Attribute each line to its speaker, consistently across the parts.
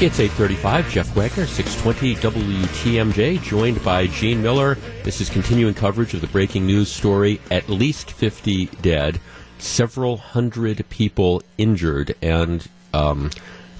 Speaker 1: It's 835, Jeff Wagner, 620 WTMJ, joined by Gene Miller. This is continuing coverage of the breaking news story. At least 50 dead, several hundred people injured, and um,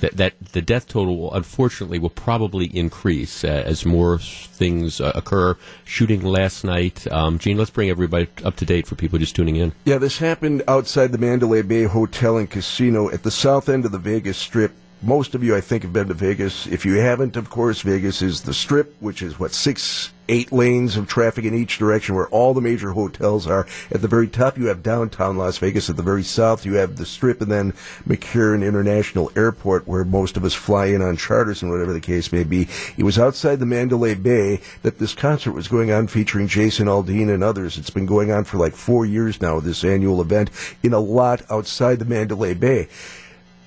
Speaker 1: that, that the death total, will, unfortunately, will probably increase uh, as more things uh, occur. Shooting last night. Um, Gene, let's bring everybody up to date for people just tuning in.
Speaker 2: Yeah, this happened outside the Mandalay Bay Hotel and Casino at the south end of the Vegas Strip most of you, I think, have been to Vegas. If you haven't, of course, Vegas is the Strip, which is what six, eight lanes of traffic in each direction, where all the major hotels are. At the very top, you have downtown Las Vegas. At the very south, you have the Strip, and then McCarran International Airport, where most of us fly in on charters and whatever the case may be. It was outside the Mandalay Bay that this concert was going on, featuring Jason Aldean and others. It's been going on for like four years now. This annual event in a lot outside the Mandalay Bay.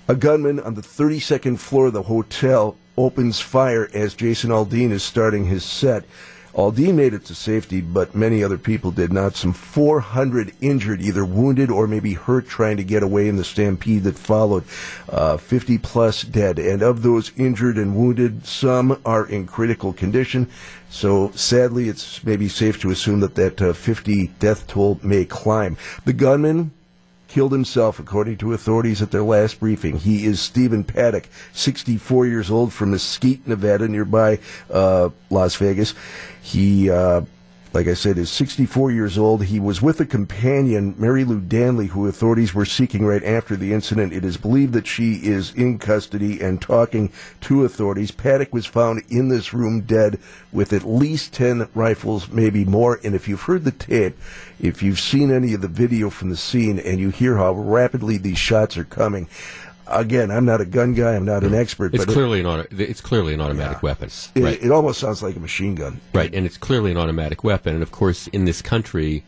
Speaker 2: A gunman on the 32nd floor of the hotel opens fire as Jason Aldean is starting his set. Aldean made it to safety, but many other people did not. Some 400 injured, either wounded or maybe hurt trying to get away in the stampede that followed. Uh, 50 plus dead. And of those injured and wounded, some are in critical condition. So sadly, it's maybe safe to assume that that uh, 50 death toll may climb. The gunman killed himself, according to authorities at their last briefing. He is Stephen Paddock, 64 years old from Mesquite, Nevada, nearby uh, Las Vegas. He uh, like I said, is 64 years old. He was with a companion, Marilou Danley, who authorities were seeking right after the incident. It is believed that she is in custody and talking to authorities. Paddock was found in this room dead with at least 10 rifles, maybe more. And if you've heard the tape, if you've seen any of the video from the scene and you hear how rapidly these shots are coming, again, I'm not a gun guy. I'm not an mm. expert.
Speaker 1: It's
Speaker 2: but
Speaker 1: clearly it, an auto, it's clearly an automatic
Speaker 2: yeah,
Speaker 1: weapon.
Speaker 2: It,
Speaker 1: right.
Speaker 2: it almost sounds like a machine gun.
Speaker 1: Right, and it's clearly an automatic weapon. And of course, in this country,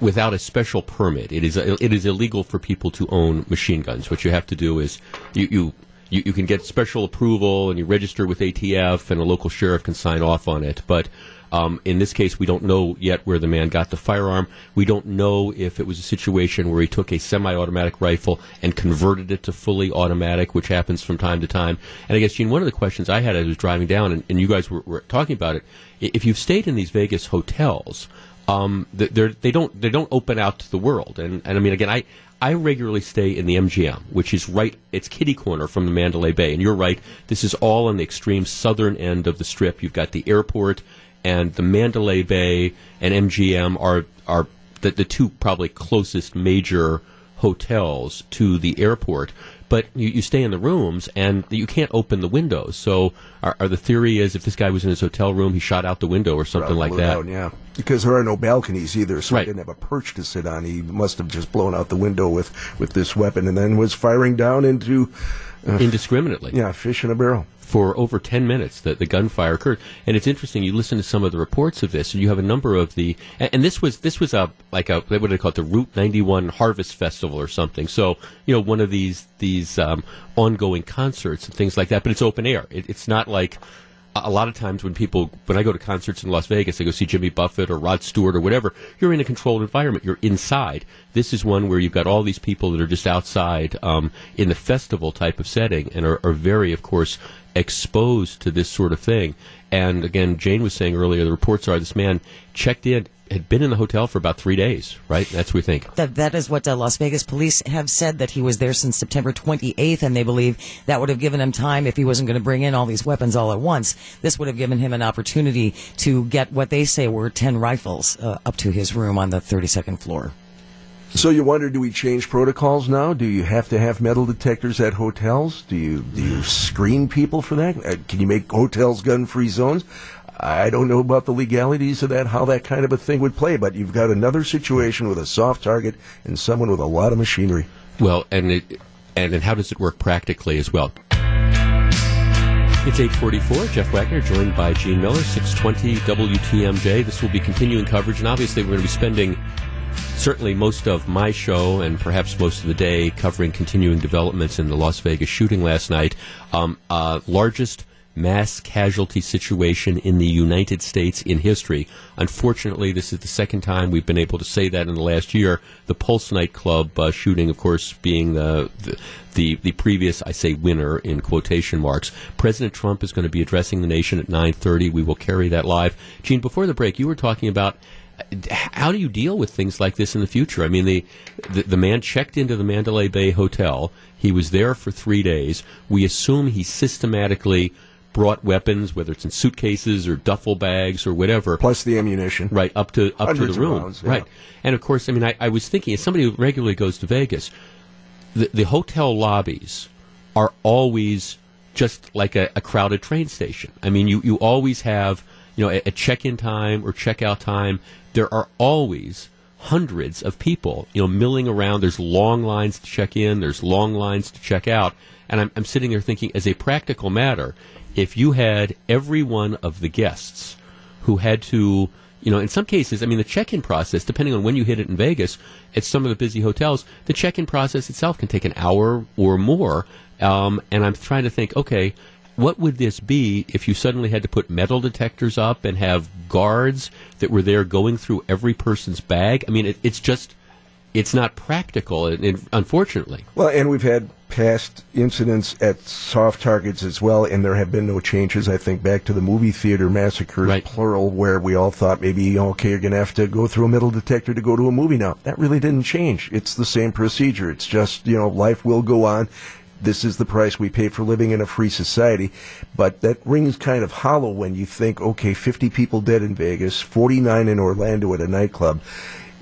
Speaker 1: without a special permit, it is it is illegal for people to own machine guns. What you have to do is you. you you, you can get special approval and you register with ATF and a local sheriff can sign off on it. But um, in this case, we don't know yet where the man got the firearm. We don't know if it was a situation where he took a semi-automatic rifle and converted it to fully automatic, which happens from time to time. And I guess, Gene, one of the questions I had as I was driving down, and, and you guys were, were, talking about it, if you've stayed in these Vegas hotels, um, they don't they don't open out to the world. And, and I mean, again, I I regularly stay in the MGM, which is right, it's kitty corner from the Mandalay Bay. And you're right, this is all on the extreme southern end of the strip. You've got the airport, and the Mandalay Bay and MGM are are the, the two probably closest major hotels to the airport. But you, you stay in the rooms and you can't open the windows. So, are, are the theory is if this guy was in his hotel room, he shot out the window or something like that.
Speaker 2: Down, yeah, because there are no balconies either, so
Speaker 1: right.
Speaker 2: he didn't have a perch to sit on. He must have just blown out the window with with this weapon, and then was firing down into
Speaker 1: uh, indiscriminately.
Speaker 2: Yeah, fish in a barrel
Speaker 1: for over 10 minutes that the gunfire occurred. And it's interesting, you listen to some of the reports of this, and you have a number of the, and, and this was, this was a, like a, what do they call it, the Route 91 Harvest Festival or something. So, you know, one of these, these, um, ongoing concerts and things like that, but it's open air. It, it's not like, a lot of times when people when I go to concerts in Las Vegas, I go see Jimmy Buffett or Rod Stewart or whatever. You're in a controlled environment. You're inside. This is one where you've got all these people that are just outside um, in the festival type of setting and are, are very, of course, exposed to this sort of thing. And again, Jane was saying earlier, the reports are this man checked in had been in the hotel for about three days, right? That's what we think.
Speaker 3: That, that is what uh, Las Vegas police have said, that he was there since September 28th, and they believe that would have given him time if he wasn't going to bring in all these weapons all at once. This would have given him an opportunity to get what they say were 10 rifles uh, up to his room on the 32nd floor.
Speaker 2: So you wonder, do we change protocols now? Do you have to have metal detectors at hotels? Do you do you screen people for that? Uh, can you make hotels gun-free zones? I don't know about the legalities of that, how that kind of a thing would play, but you've got another situation with a soft target and someone with a lot of machinery.
Speaker 1: Well, and it, and, and how does it work practically as well? It's 844. Jeff Wagner joined by Gene Miller, 620 WTMJ. This will be continuing coverage, and obviously we're going to be spending certainly most of my show and perhaps most of the day covering continuing developments in the Las Vegas shooting last night. Um, uh, largest mass casualty situation in the United States in history. Unfortunately, this is the second time we've been able to say that in the last year. The Pulse nightclub uh, shooting, of course, being the, the, the the previous, I say, winner in quotation marks. President Trump is going to be addressing the nation at 9:30. We will carry that live. Gene, before the break, you were talking about how do you deal with things like this in the future? I mean, the, the, the man checked into the Mandalay Bay Hotel. He was there for three days. We assume he systematically brought weapons, whether it's in suitcases or duffel bags or whatever.
Speaker 2: Plus the ammunition.
Speaker 1: Right, up to up
Speaker 2: Hundreds
Speaker 1: to the room.
Speaker 2: rounds, yeah.
Speaker 1: Right. And of course, I mean, I, I was thinking, as somebody who regularly goes to Vegas, the, the hotel lobbies are always just like a, a crowded train station. I mean, you, you always have, you know, a, a check-in time or check-out time. There are always hundreds of people, you know, milling around. There's long lines to check in. There's long lines to check out. And I'm, I'm sitting there thinking, as a practical matter, if you had every one of the guests who had to, you know, in some cases, I mean, the check-in process, depending on when you hit it in Vegas, at some of the busy hotels, the check-in process itself can take an hour or more. Um, and I'm trying to think, okay, what would this be if you suddenly had to put metal detectors up and have guards that were there going through every person's bag? I mean, it, it's just, it's not practical, unfortunately.
Speaker 2: Well, and we've had past incidents at soft targets as well, and there have been no changes. I think back to the movie theater massacres,
Speaker 1: Right.
Speaker 2: plural, where we all thought maybe, okay, you're going to have to go through a metal detector to go to a movie now. That really didn't change. It's the same procedure. It's just, you know, life will go on. This is the price we pay for living in a free society. But that rings kind of hollow when you think, okay, 50 people dead in Vegas, 49 in Orlando at a nightclub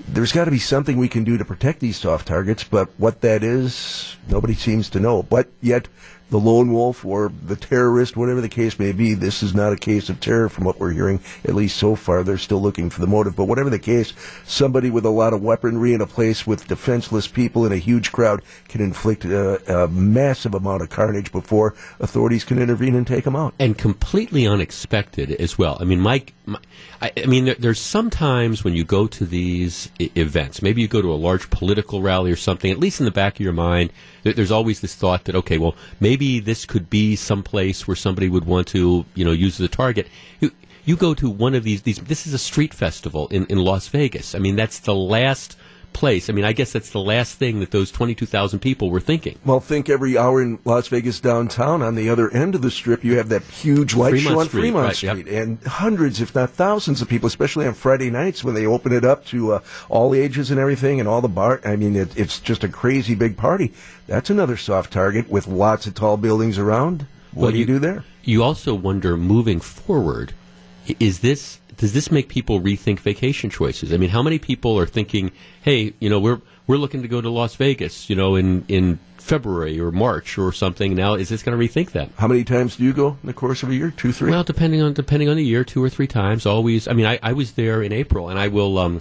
Speaker 2: there's got to be something we can do to protect these soft targets, but what that is, nobody seems to know. But yet, the lone wolf or the terrorist, whatever the case may be, this is not a case of terror from what we're hearing, at least so far. They're still looking for the motive. But whatever the case, somebody with a lot of weaponry in a place with defenseless people in a huge crowd can inflict a, a massive amount of carnage before authorities can intervene and take them out.
Speaker 1: and completely unexpected as well. I mean, Mike, my, I, I mean, there, there's sometimes when you go to these I- events, maybe you go to a large political rally or something. At least in the back of your mind, there, there's always this thought that okay, well, maybe this could be some place where somebody would want to, you know, use the target. You, you go to one of these. These. This is a street festival in, in Las Vegas. I mean, that's the last place. I mean, I guess that's the last thing that those 22,000 people were thinking.
Speaker 2: Well, think every hour in Las Vegas downtown. On the other end of the strip, you have that huge light
Speaker 1: Fremont
Speaker 2: show on
Speaker 1: Street,
Speaker 2: Fremont
Speaker 1: right, yep.
Speaker 2: Street, and hundreds, if not thousands, of people, especially on Friday nights when they open it up to uh, all ages and everything, and all the bar. I mean, it, it's just a crazy big party. That's another soft target with lots of tall buildings around. What
Speaker 1: Well,
Speaker 2: do you,
Speaker 1: you-
Speaker 2: do there?
Speaker 1: you also wonder moving forward is this does this make people rethink vacation choices i mean how many people are thinking hey you know we're we're looking to go to las vegas you know in in february or march or something now is this going to rethink that
Speaker 2: How many times do you go in the course of a year? Two, three.
Speaker 1: well depending on depending on the year two or three times always i mean i, I was there in april and i will um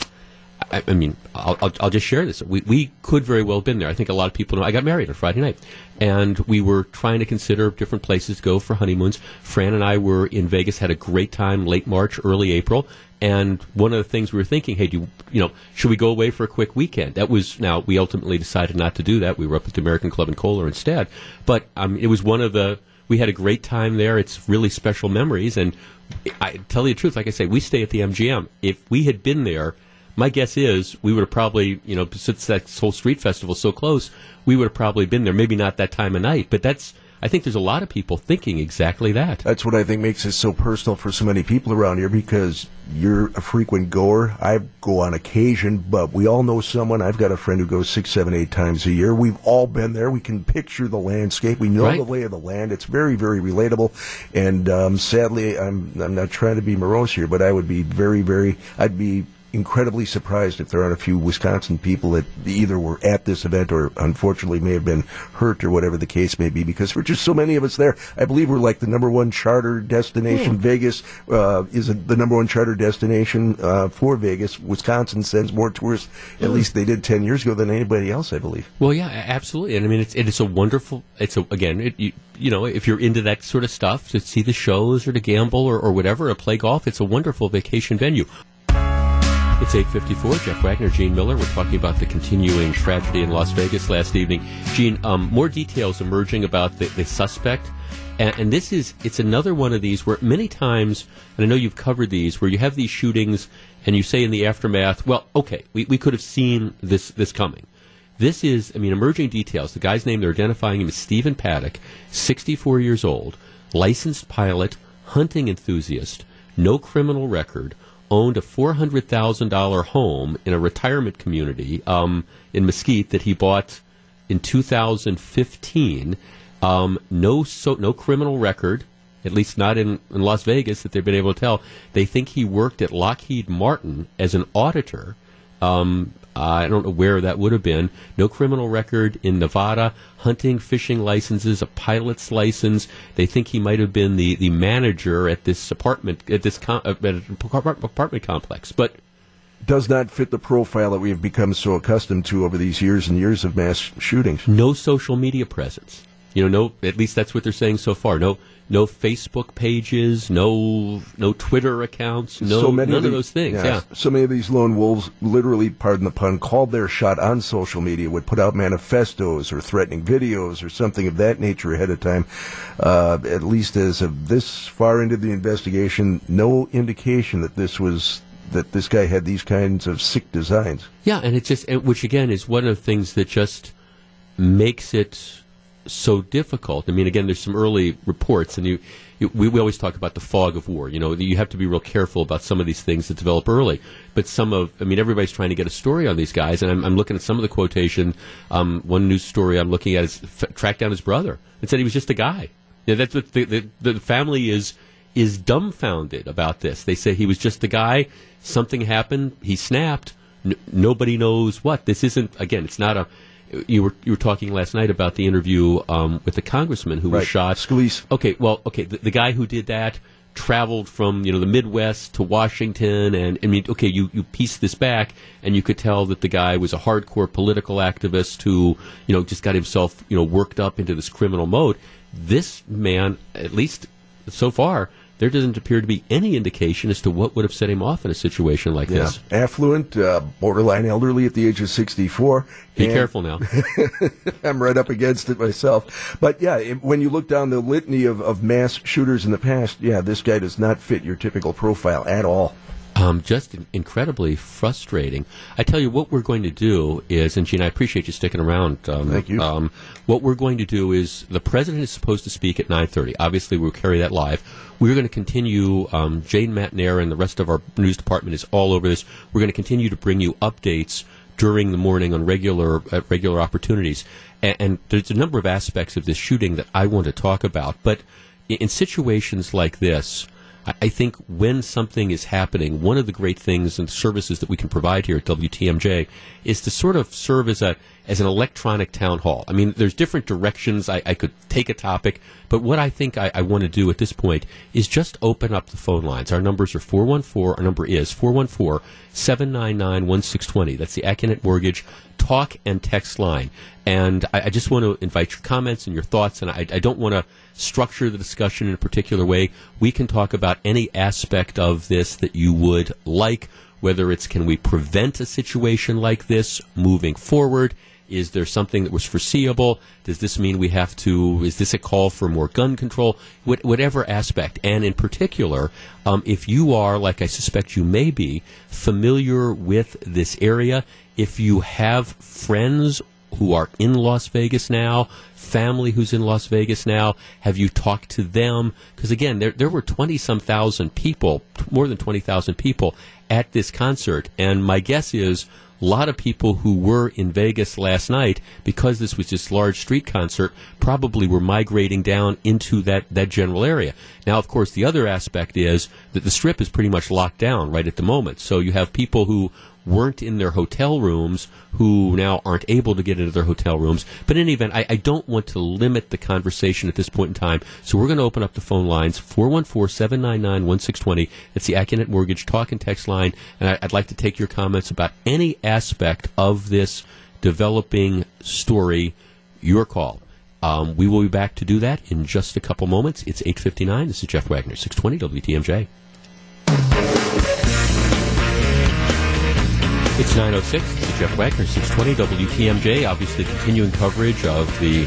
Speaker 1: I, I mean, I'll, I'll, I'll just share this. We, we could very well have been there. I think a lot of people know. I got married on Friday night, and we were trying to consider different places to go for honeymoons. Fran and I were in Vegas, had a great time late March, early April, and one of the things we were thinking, hey, do you, you know, should we go away for a quick weekend? That was now we ultimately decided not to do that. We were up at the American Club in Kohler instead, but um, it was one of the. We had a great time there. It's really special memories, and I tell you the truth. Like I say, we stay at the MGM. If we had been there my guess is we would have probably, you know, since that whole street festival so close, we would have probably been there. Maybe not that time of night, but that's. I think there's a lot of people thinking exactly that.
Speaker 2: That's what I think makes it so personal for so many people around here because you're a frequent goer. I go on occasion, but we all know someone. I've got a friend who goes six, seven, eight times a year. We've all been there. We can picture the landscape. We know
Speaker 1: Right.
Speaker 2: the lay of the land. It's very, very relatable. And um, sadly, I'm I'm not trying to be morose here, but I would be very, very. I'd be incredibly surprised if there aren't a few Wisconsin people that either were at this event or unfortunately may have been hurt or whatever the case may be because there are just so many of us there. I believe we're like the number one charter destination. Vegas uh, is a, the number one charter destination uh, for Vegas. Wisconsin sends more tourists, at least they did 10 years ago, than anybody else, I believe.
Speaker 1: Well, yeah, absolutely. And I mean, it's it is a wonderful. It's a again, it, you, you know, if you're into that sort of stuff, to see the shows or to gamble or, or whatever, or play golf, it's a wonderful vacation venue. It's 854. Jeff Wagner, Gene Miller. We're talking about the continuing tragedy in Las Vegas last evening. Gene, um, more details emerging about the, the suspect. And, and this is it's another one of these where many times, and I know you've covered these, where you have these shootings and you say in the aftermath, well, okay, we, we could have seen this this coming. This is, I mean, emerging details. The guy's name they're identifying him as Stephen Paddock, 64 years old, licensed pilot, hunting enthusiast, no criminal record, owned a $400,000 home in a retirement community um, in Mesquite that he bought in 2015. Um, no, so, no criminal record, at least not in, in Las Vegas that they've been able to tell. They think he worked at Lockheed Martin as an auditor. Um, Uh, I don't know where that would have been. No criminal record in Nevada, hunting, fishing licenses, a pilot's license. They think he might have been the, the manager at this apartment at this com- uh, at apartment complex, but
Speaker 2: does not fit the profile that we have become so accustomed to over these years and years of mass shootings.
Speaker 1: No social media presence. You know, no. At least that's what they're saying so far. No, no Facebook pages, no, no Twitter accounts, no,
Speaker 2: so many
Speaker 1: none
Speaker 2: of,
Speaker 1: of, those things. Yeah.
Speaker 2: So many of these lone wolves, literally, pardon the pun, called their shot on social media, would put out manifestos or threatening videos or something of that nature ahead of time. Uh, at least as of this far into the investigation, no indication that this was that this guy had these kinds of sick designs.
Speaker 1: Yeah, and it's just, which again is one of the things that just makes it so difficult. I mean, again, there's some early reports, and you, you we, we always talk about the fog of war. You know, you have to be real careful about some of these things that develop early. But some of, I mean, everybody's trying to get a story on these guys, and I'm, I'm looking at some of the quotation. Um, one news story I'm looking at is f- tracked down his brother and said he was just a guy. You know, that's what the, the, the family is is dumbfounded about this. They say he was just a guy. Something happened. He snapped. N- nobody knows what. This isn't. Again, it's not a. You were you were talking last night about the interview um, with the congressman who was shot.
Speaker 2: Scalise.
Speaker 1: Okay, well, okay, the, the guy who did that traveled from you know the Midwest to Washington, and I mean, okay, you you piece this back, and you could tell that the guy was a hardcore political activist who you know just got himself you know worked up into this criminal mode. This man, at least so far, there doesn't appear to be any indication as to what would have set him off in a situation like
Speaker 2: Yeah.
Speaker 1: this.
Speaker 2: Affluent, uh, borderline elderly at the age of 64.
Speaker 1: Be careful now.
Speaker 2: I'm right up against it myself. But yeah, it, when you look down the litany of, of mass shooters in the past, yeah, this guy does not fit your typical profile at all.
Speaker 1: Um, just incredibly frustrating. I tell you what we're going to do is, and Gene, I appreciate you sticking around. Um,
Speaker 2: Thank you.
Speaker 1: Um, what we're going to do is the president is supposed to speak at 9:30. Obviously, we'll carry that live. We're going to continue. Um, Jane Matenaer and the rest of our news department is all over this. We're going to continue to bring you updates during the morning on regular at regular opportunities. And, and there's a number of aspects of this shooting that I want to talk about, but in situations like this. I- think when something is happening, one of the great things and services that we can provide here at WTMJ is to sort of serve as a as an electronic town hall. I mean, there's different directions I, I could take a topic, but what I think I, I want to do at this point is just open up the phone lines. Our numbers are 414, our number is 414 799 1620. That's the Accunet Mortgage talk and text line. And I, I just want to invite your comments and your thoughts, and I, I don't want to structure the discussion in a particular way. We can talk about any aspect of this that you would like, whether it's can we prevent a situation like this moving forward? Is there something that was foreseeable? Does this mean we have to? Is this a call for more gun control? What, whatever aspect, and in particular, um, if you are, like I suspect you may be, familiar with this area, if you have friends who are in Las Vegas now, family who's in Las Vegas now, have you talked to them? Because again, there there were twenty some thousand people, more than twenty thousand people at this concert, and my guess is a lot of people who were in Vegas last night, because this was this large street concert, probably were migrating down into that, that general area. Now, of course, the other aspect is that the strip is pretty much locked down right at the moment. So you have people who weren't in their hotel rooms who now aren't able to get into their hotel rooms. But in any event, I, I don't want to limit the conversation at this point in time. So we're going to open up the phone lines 414 799 1620. It's the Accunet Mortgage talk and text line. And I, I'd like to take your comments about any aspect of this developing story. Your call. Um, we will be back to do that in just a couple moments. It's 8.59. This is Jeff Wagner, 620 WTMJ. It's 9.06. This is Jeff Wagner, 620 WTMJ. Obviously, continuing coverage of the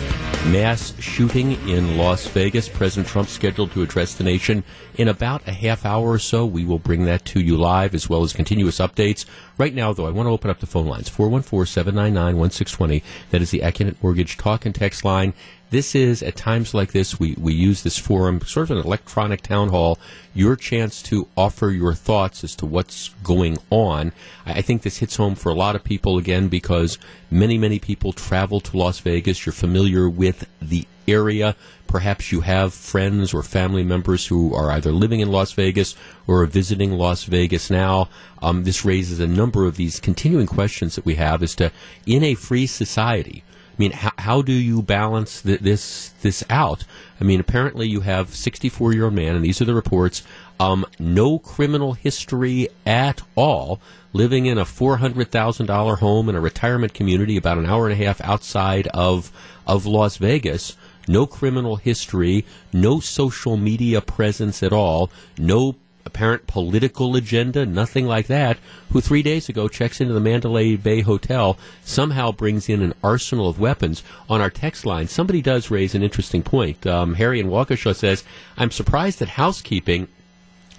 Speaker 1: mass shooting in Las Vegas. President Trump scheduled to address the nation in about a half hour or so. We will bring that to you live as well as continuous updates. Right now, though, I want to open up the phone lines 414 799 1620. That is the Accunet Mortgage talk and text line. This is, at times like this, we, we use this forum, sort of an electronic town hall, your chance to offer your thoughts as to what's going on. I, I think this hits home for a lot of people, again, because many, many people travel to Las Vegas. You're familiar with the area. Perhaps you have friends or family members who are either living in Las Vegas or are visiting Las Vegas now. Um, this raises a number of these continuing questions that we have as to, in a free society, mean, how, how do you balance th- this this out? I mean, apparently you have 64 year old man, and these are the reports. Um, no criminal history at all, living in a $400,000 home in a retirement community about an hour and a half outside of of Las Vegas. No criminal history, no social media presence at all, no apparent political agenda, nothing like that, who three days ago checks into the Mandalay Bay Hotel, somehow brings in an arsenal of weapons. On our text line, somebody does raise an interesting point. Um, Harry in Waukesha says, I'm surprised that housekeeping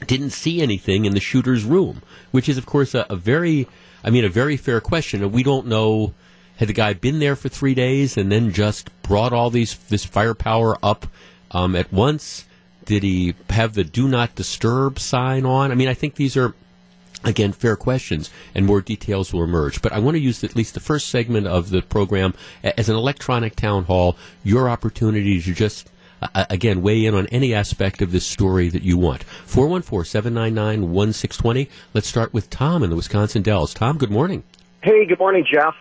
Speaker 1: didn't see anything in the shooter's room, which is, of course, a, a very, I mean, a very fair question. We don't know. Had the guy been there for three days and then just brought all these this firepower up um, at once? Did he have the do not disturb sign on? I mean, I think these are, again, fair questions, and more details will emerge. But I want to use at least the first segment of the program as an electronic town hall, your opportunity to just uh, again, weigh in on any aspect of this story that you want. 414 799 1620. Let's start with Tom in the Wisconsin Dells. Tom, good morning.
Speaker 4: Hey, good morning, Jeff.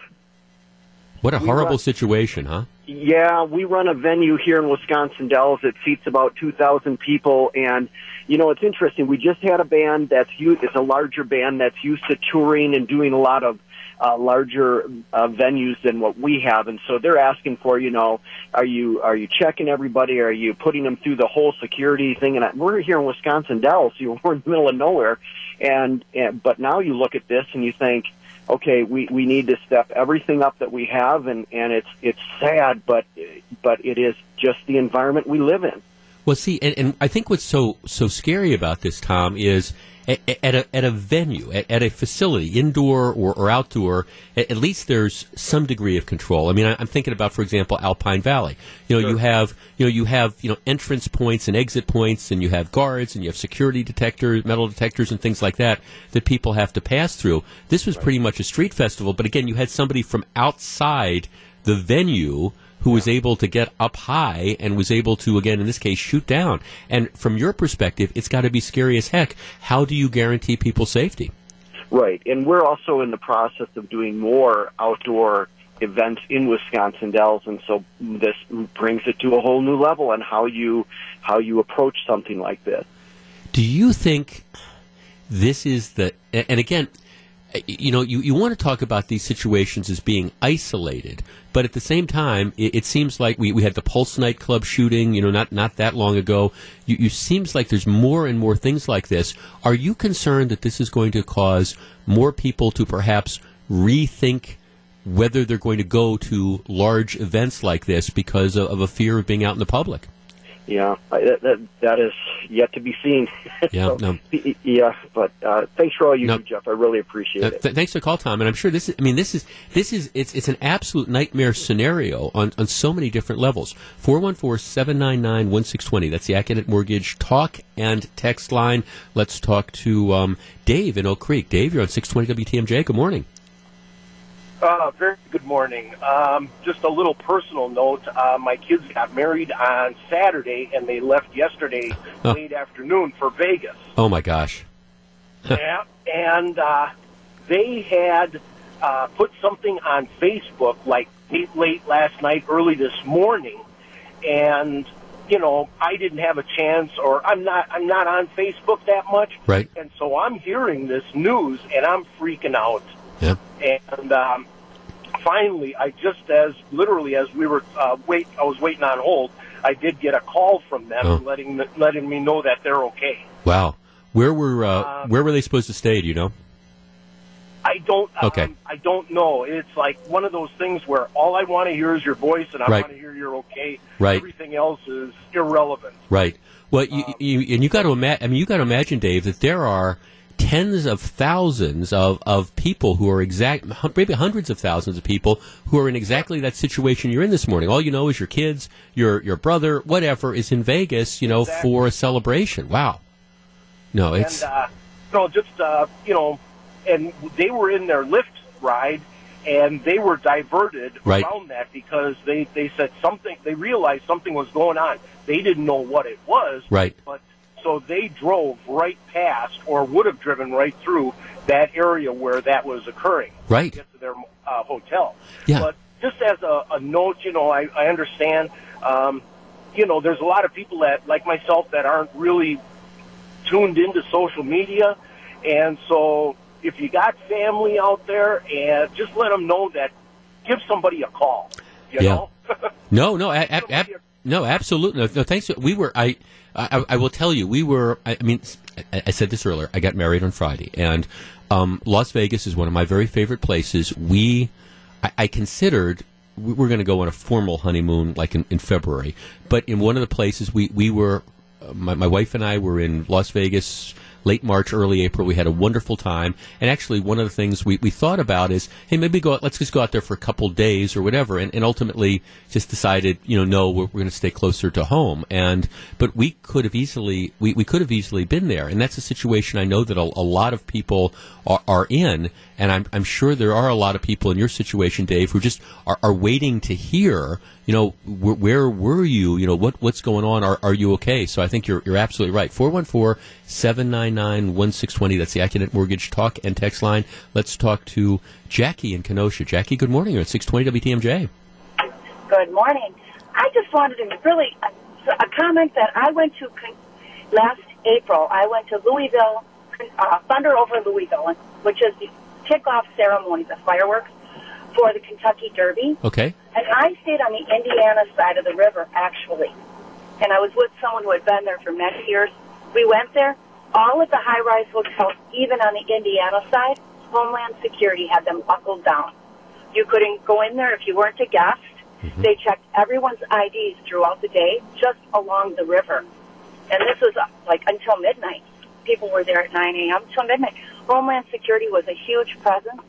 Speaker 1: What a horrible situation, huh?
Speaker 4: Yeah, we run a venue here in Wisconsin Dells that seats about 2,000 people. And, you know, it's interesting. We just had a band that's used, it's a larger band that's used to touring and doing a lot of uh, larger uh, venues than what we have, and so they're asking for, you know, are you are you checking everybody? Are you putting them through the whole security thing? And I, we're here in Wisconsin Dells, you know, we're in the middle of nowhere, and, and but now you look at this and you think, okay, we, we need to step everything up that we have, and, and it's it's sad, but but it is just the environment we live in.
Speaker 1: Well, see, and, and I think what's so so scary about this, Tom, is at, at a at a venue, at, at a facility, indoor or, or outdoor, at, at, least there's some degree of control. I mean, I, am thinking about, for example, Alpine Valley. You know, sure. you have you know you have you know entrance points and exit points, and you have guards, and you have security detectors, metal detectors, and things like that that people have to pass through. This was right. pretty much a street festival, but again, you had somebody from outside the venue who was able to get up high and was able to, again, in this case, shoot down. And from your perspective, it's got to be scary as heck. How do you guarantee people's safety?
Speaker 4: Right. And we're also in the process of doing more outdoor events in Wisconsin Dells, and so this brings it to a whole new level on how you how you approach something like this.
Speaker 1: Do you think this is the and again you know, you, you want to talk about these situations as being isolated, but at the same time, it, it, seems like we, we had the Pulse nightclub shooting, you know, not, not that long ago. You, you seems like there's more and more things like this. Are you concerned that this is going to cause more people to perhaps rethink whether they're going to go to large events like this because of, of a fear of being out in the public?
Speaker 4: Yeah, that, that, that is yet to be seen.
Speaker 1: Yeah, so, no.
Speaker 4: yeah. But uh, thanks for all you no. do, Jeff. I really appreciate uh,
Speaker 1: it. Th- thanks for the call, Tom. And I'm sure this is. I mean, this is this is it's it's an absolute nightmare scenario on on so many different levels. 414-799-1620. That's the Accunet Mortgage talk and text line. Let's talk to um, Dave in Oak Creek. Dave, you're on 620 WTMJ. Good morning.
Speaker 5: Uh, very good morning. Um, just a little personal note. Uh, my kids got married on Saturday, and they left yesterday oh. late afternoon for Vegas.
Speaker 1: Oh my gosh!
Speaker 5: yeah, and uh, they had uh, put something on Facebook like late, late last night, early this morning, and you know I didn't have a chance, or I'm not I'm not on Facebook that much,
Speaker 1: right?
Speaker 5: And so I'm hearing this news, and I'm freaking out.
Speaker 1: Yeah.
Speaker 5: And um, finally, I just as literally as we were uh, wait, I was waiting on hold. I did get a call from them oh. letting letting me know that they're okay.
Speaker 1: Wow. Where were uh, um, where were they supposed to stay? Do you know?
Speaker 5: I don't.
Speaker 1: Okay.
Speaker 5: Um, I don't know. It's like one of those things where all I want to hear is your voice, and I
Speaker 1: Right.
Speaker 5: want to hear you're okay.
Speaker 1: Right.
Speaker 5: Everything else is irrelevant.
Speaker 1: Right. Well, you, you, and you got to imagine. I mean, you got to imagine, Dave, that there are tens of thousands of, of people who are exact, maybe hundreds of thousands of people who are in exactly that situation you're in this morning. All you know is your kids, your your brother, whatever, is in Vegas, you know,
Speaker 5: Exactly.
Speaker 1: for a celebration. Wow. No, it's
Speaker 5: and uh, know, just uh, you know, and they were in their Lyft ride, and they were diverted
Speaker 1: Right.
Speaker 5: around that because they they said something. They realized something was going on. They didn't know what it was.
Speaker 1: Right.
Speaker 5: But so they drove right past, or would have driven right through that area where that was occurring.
Speaker 1: Right.
Speaker 5: To get to their uh, hotel.
Speaker 1: Yeah.
Speaker 5: But just as a, a note, you know, I, I understand. Um, you know, there's a lot of people that, like myself, that aren't really tuned into social media, and so if you got family out there, and just let them know that give somebody a call. You
Speaker 1: Yeah.
Speaker 5: know.
Speaker 1: No, no, a, a, ab- no, absolutely. No, no, thanks. We were. I, I, I will tell you, we were. I, I mean, I, said this earlier. I got married on Friday, and um, Las Vegas is one of my very favorite places. We, I, I considered we were going to go on a formal honeymoon, like in, in February, but in one of the places we we were. uh, My, my wife and I were in Las Vegas late March, early April. We had a wonderful time. And actually, one of the things we, we thought about is, hey, maybe go out, let's just go out there for a couple days or whatever. And, and ultimately just decided, you know, no, we're, we're going to stay closer to home. And, but we could have easily, we, we could have easily been there. And that's a situation I know that a, a lot of people are, are in. And I'm, I'm sure there are a lot of people in your situation, Dave, who just are, are waiting to hear, you know, where, where were you? You know, what, what's going on? Are, are you okay? So I think you're, you're absolutely right. 414 799 1620. That's the Accunet Mortgage talk and text line. Let's talk to Jackie in Kenosha. Jackie, good morning. You're at 620 WTMJ.
Speaker 6: Good morning. I just wanted to really a, a comment that I went to con- last April. I went to Louisville, uh, Thunder over Louisville, which is the kickoff ceremony, the fireworks for the Kentucky Derby.
Speaker 1: Okay.
Speaker 6: And I stayed on the Indiana side of the river, actually. And I was with someone who had been there for many years. We went there. All of the high-rise hotels, even on the Indiana side, Homeland Security had them buckled down. You couldn't go in there if you weren't a guest. They checked everyone's IDs throughout the day, just along the river. And this was uh, like until midnight. People were there at 9 a.m. till midnight. Homeland Security was a huge presence.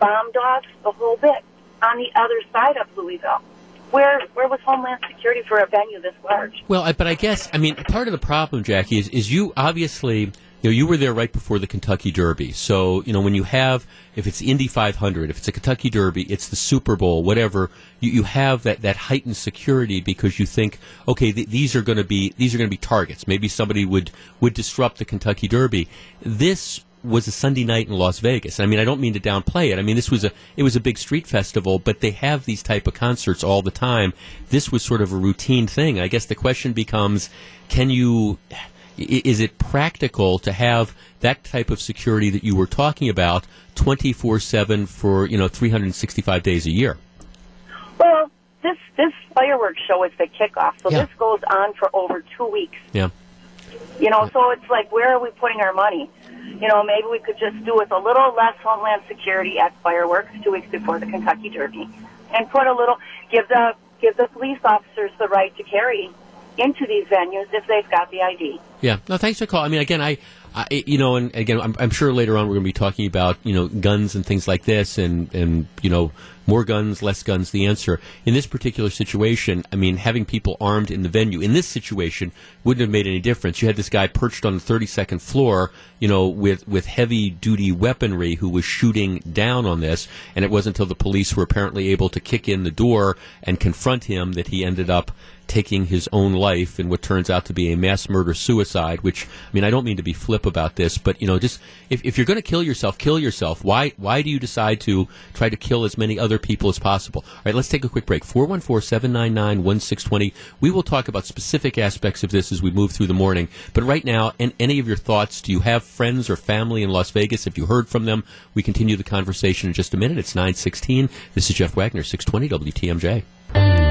Speaker 6: Bomb dogs, the whole bit. On the other side of Louisville. Where where was Homeland Security for a venue this large?
Speaker 1: Well, but I guess I mean part of the problem, Jackie, is is you obviously you know you were there right before the Kentucky Derby. So you know when you have if it's Indy 500, if it's a Kentucky Derby, it's the Super Bowl, whatever. You, you have that, that heightened security because you think, okay, th- these are going to be these are going to be targets. Maybe somebody would would disrupt the Kentucky Derby. This was a Sunday night in Las Vegas. I mean, I don't mean to downplay it. I mean, this was a it was a big street festival, but they have these type of concerts all the time. This was sort of a routine thing. I guess the question becomes, can you is it practical to have that type of security that you were talking about 24/7 for, you know, 365 days a year?
Speaker 6: Well, this this fireworks show is the kickoff, so
Speaker 1: Yeah.
Speaker 6: this goes on for over two weeks.
Speaker 1: Yeah.
Speaker 6: You know, so it's like, where are we putting our money? You know, maybe we could just do with a little less Homeland Security at fireworks two weeks before the Kentucky Derby, and put a little give the give the police officers the right to carry into these venues if they've got the ID.
Speaker 1: Yeah. No, thanks for calling. I mean, again, I, I you know, and again, I'm, I'm sure later on we're going to be talking about, you know, guns and things like this and, and, you know, more guns, less guns, the answer. In this particular situation, I mean, having people armed in the venue, in this situation, wouldn't have made any difference. You had this guy perched on the 32nd floor, you know, with, with heavy duty weaponry who was shooting down on this, and it wasn't until the police were apparently able to kick in the door and confront him that he ended up taking his own life in what turns out to be a mass murder suicide, which, I mean, I don't mean to be flip about this, but, you know, just, if, if you're going to kill yourself, kill yourself. Why, why do you decide to try to kill as many other people as possible? All right, let's take a quick break. 414-799-1620. We will talk about specific aspects of this as we move through the morning. But right now, and any of your thoughts, do you have friends or family in Las Vegas? If you heard from them, we continue the conversation in just a minute. It's 916. This is Jeff Wagner, 620 WTMJ.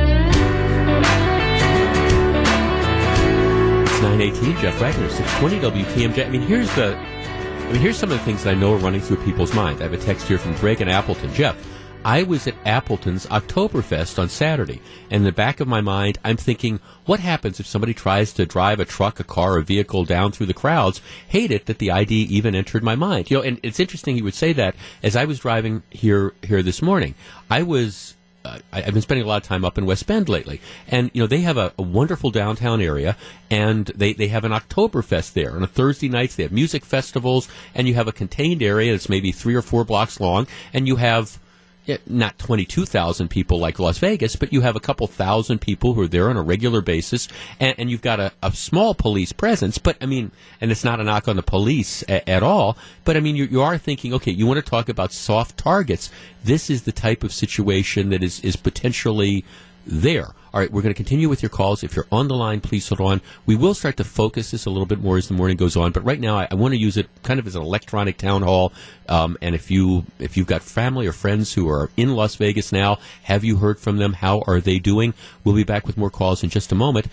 Speaker 1: 918, Jeff Wagner, 620 WTMJ. I mean, here's the I mean, here's some of the things that I know are running through people's minds. I have a text here from Greg in Appleton. Jeff, I was at Appleton's Oktoberfest on Saturday, and in the back of my mind, I'm thinking, what happens if somebody tries to drive a truck, a car, a vehicle down through the crowds? Hate it that the idea even entered my mind. You know, and it's interesting you would say that as I was driving here here this morning. I was Uh, I, have been spending a lot of time up in West Bend lately, and you know they have a, a, wonderful downtown area, and they, they have an Oktoberfest there. And on a Thursday nights, they have music festivals, and you have a contained area that's maybe three or four blocks long, and you have Eh, not 22,000 people like Las Vegas, but you have a couple thousand people who are there on a regular basis, and, and you've got a, a, small police presence. But I mean, and it's not a knock on the police a, at all, but I mean, you, you are thinking, okay, you want to talk about soft targets. This is the type of situation that is, is potentially there. All right, we're going to continue with your calls. If you're on the line, please hold on. We will start to focus this a little bit more as the morning goes on, but right now I, I want to use it kind of as an electronic town hall. Um, and if you if you've got family or friends who are in Las Vegas now, have you heard from them? How are they doing? We'll be back with more calls in just a moment.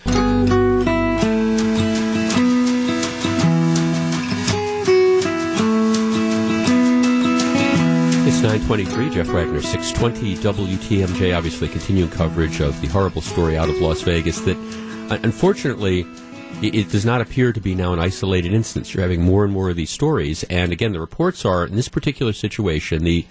Speaker 1: It's 923, Jeff Wagner, 620 WTMJ, obviously continuing coverage of the horrible story out of Las Vegas that, uh, unfortunately, it, does not appear to be now an isolated instance. You're having more and more of these stories. And again, the reports are, in this particular situation, the,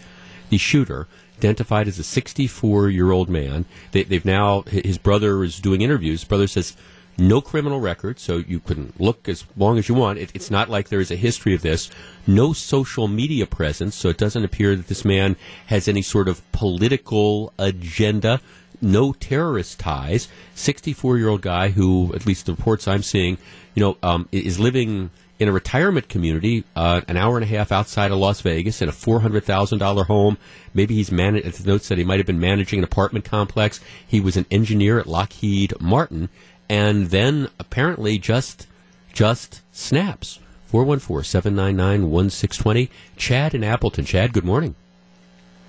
Speaker 1: the shooter, identified as a 64 year old man. They, have now, his brother is doing interviews. His brother says, no criminal record, so you can look as long as you want. It, it's not like there is a history of this. No social media presence, so it doesn't appear that this man has any sort of political agenda. No terrorist ties. 64 year old guy who, at least the reports I'm seeing, you know, um, is living in a retirement community, uh, an hour and a half outside of Las Vegas, in a four hundred thousand dollar home. Maybe he's managed. The note said he might have been managing an apartment complex. He was an engineer at Lockheed Martin, and then apparently just just snaps. 414-799-1620. Chad in Appleton. Chad, good morning.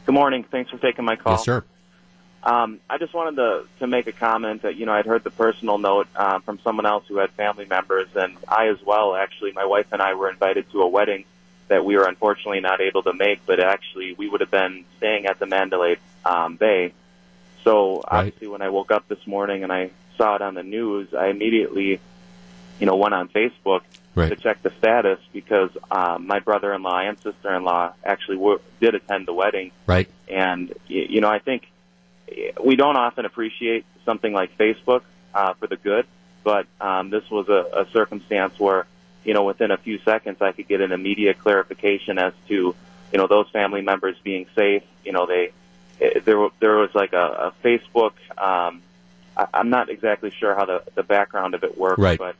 Speaker 7: Good morning. Thanks for taking my call.
Speaker 1: Yes, sir.
Speaker 7: Um, I just wanted to, to make a comment that, you know, I'd heard the personal note uh, from someone else who had family members, and I as well, actually, my wife and I were invited to a wedding that we were unfortunately not able to make, but actually we would have been staying at the Mandalay um, Bay. So
Speaker 1: right.
Speaker 7: obviously when I woke up this morning and I saw it on the news, I immediately, you know, went on Facebook
Speaker 1: right.
Speaker 7: to check the status because um, my brother-in-law and sister-in-law actually w- did attend the wedding.
Speaker 1: Right.
Speaker 7: And you know, I think we don't often appreciate something like Facebook uh, for the good, but um, this was a, a circumstance where, you know, within a few seconds, I could get an immediate clarification as to, you know, those family members being safe. You know, they there there was like a, a Facebook um, I, am not exactly sure how the, the background of it works,
Speaker 1: right.
Speaker 7: but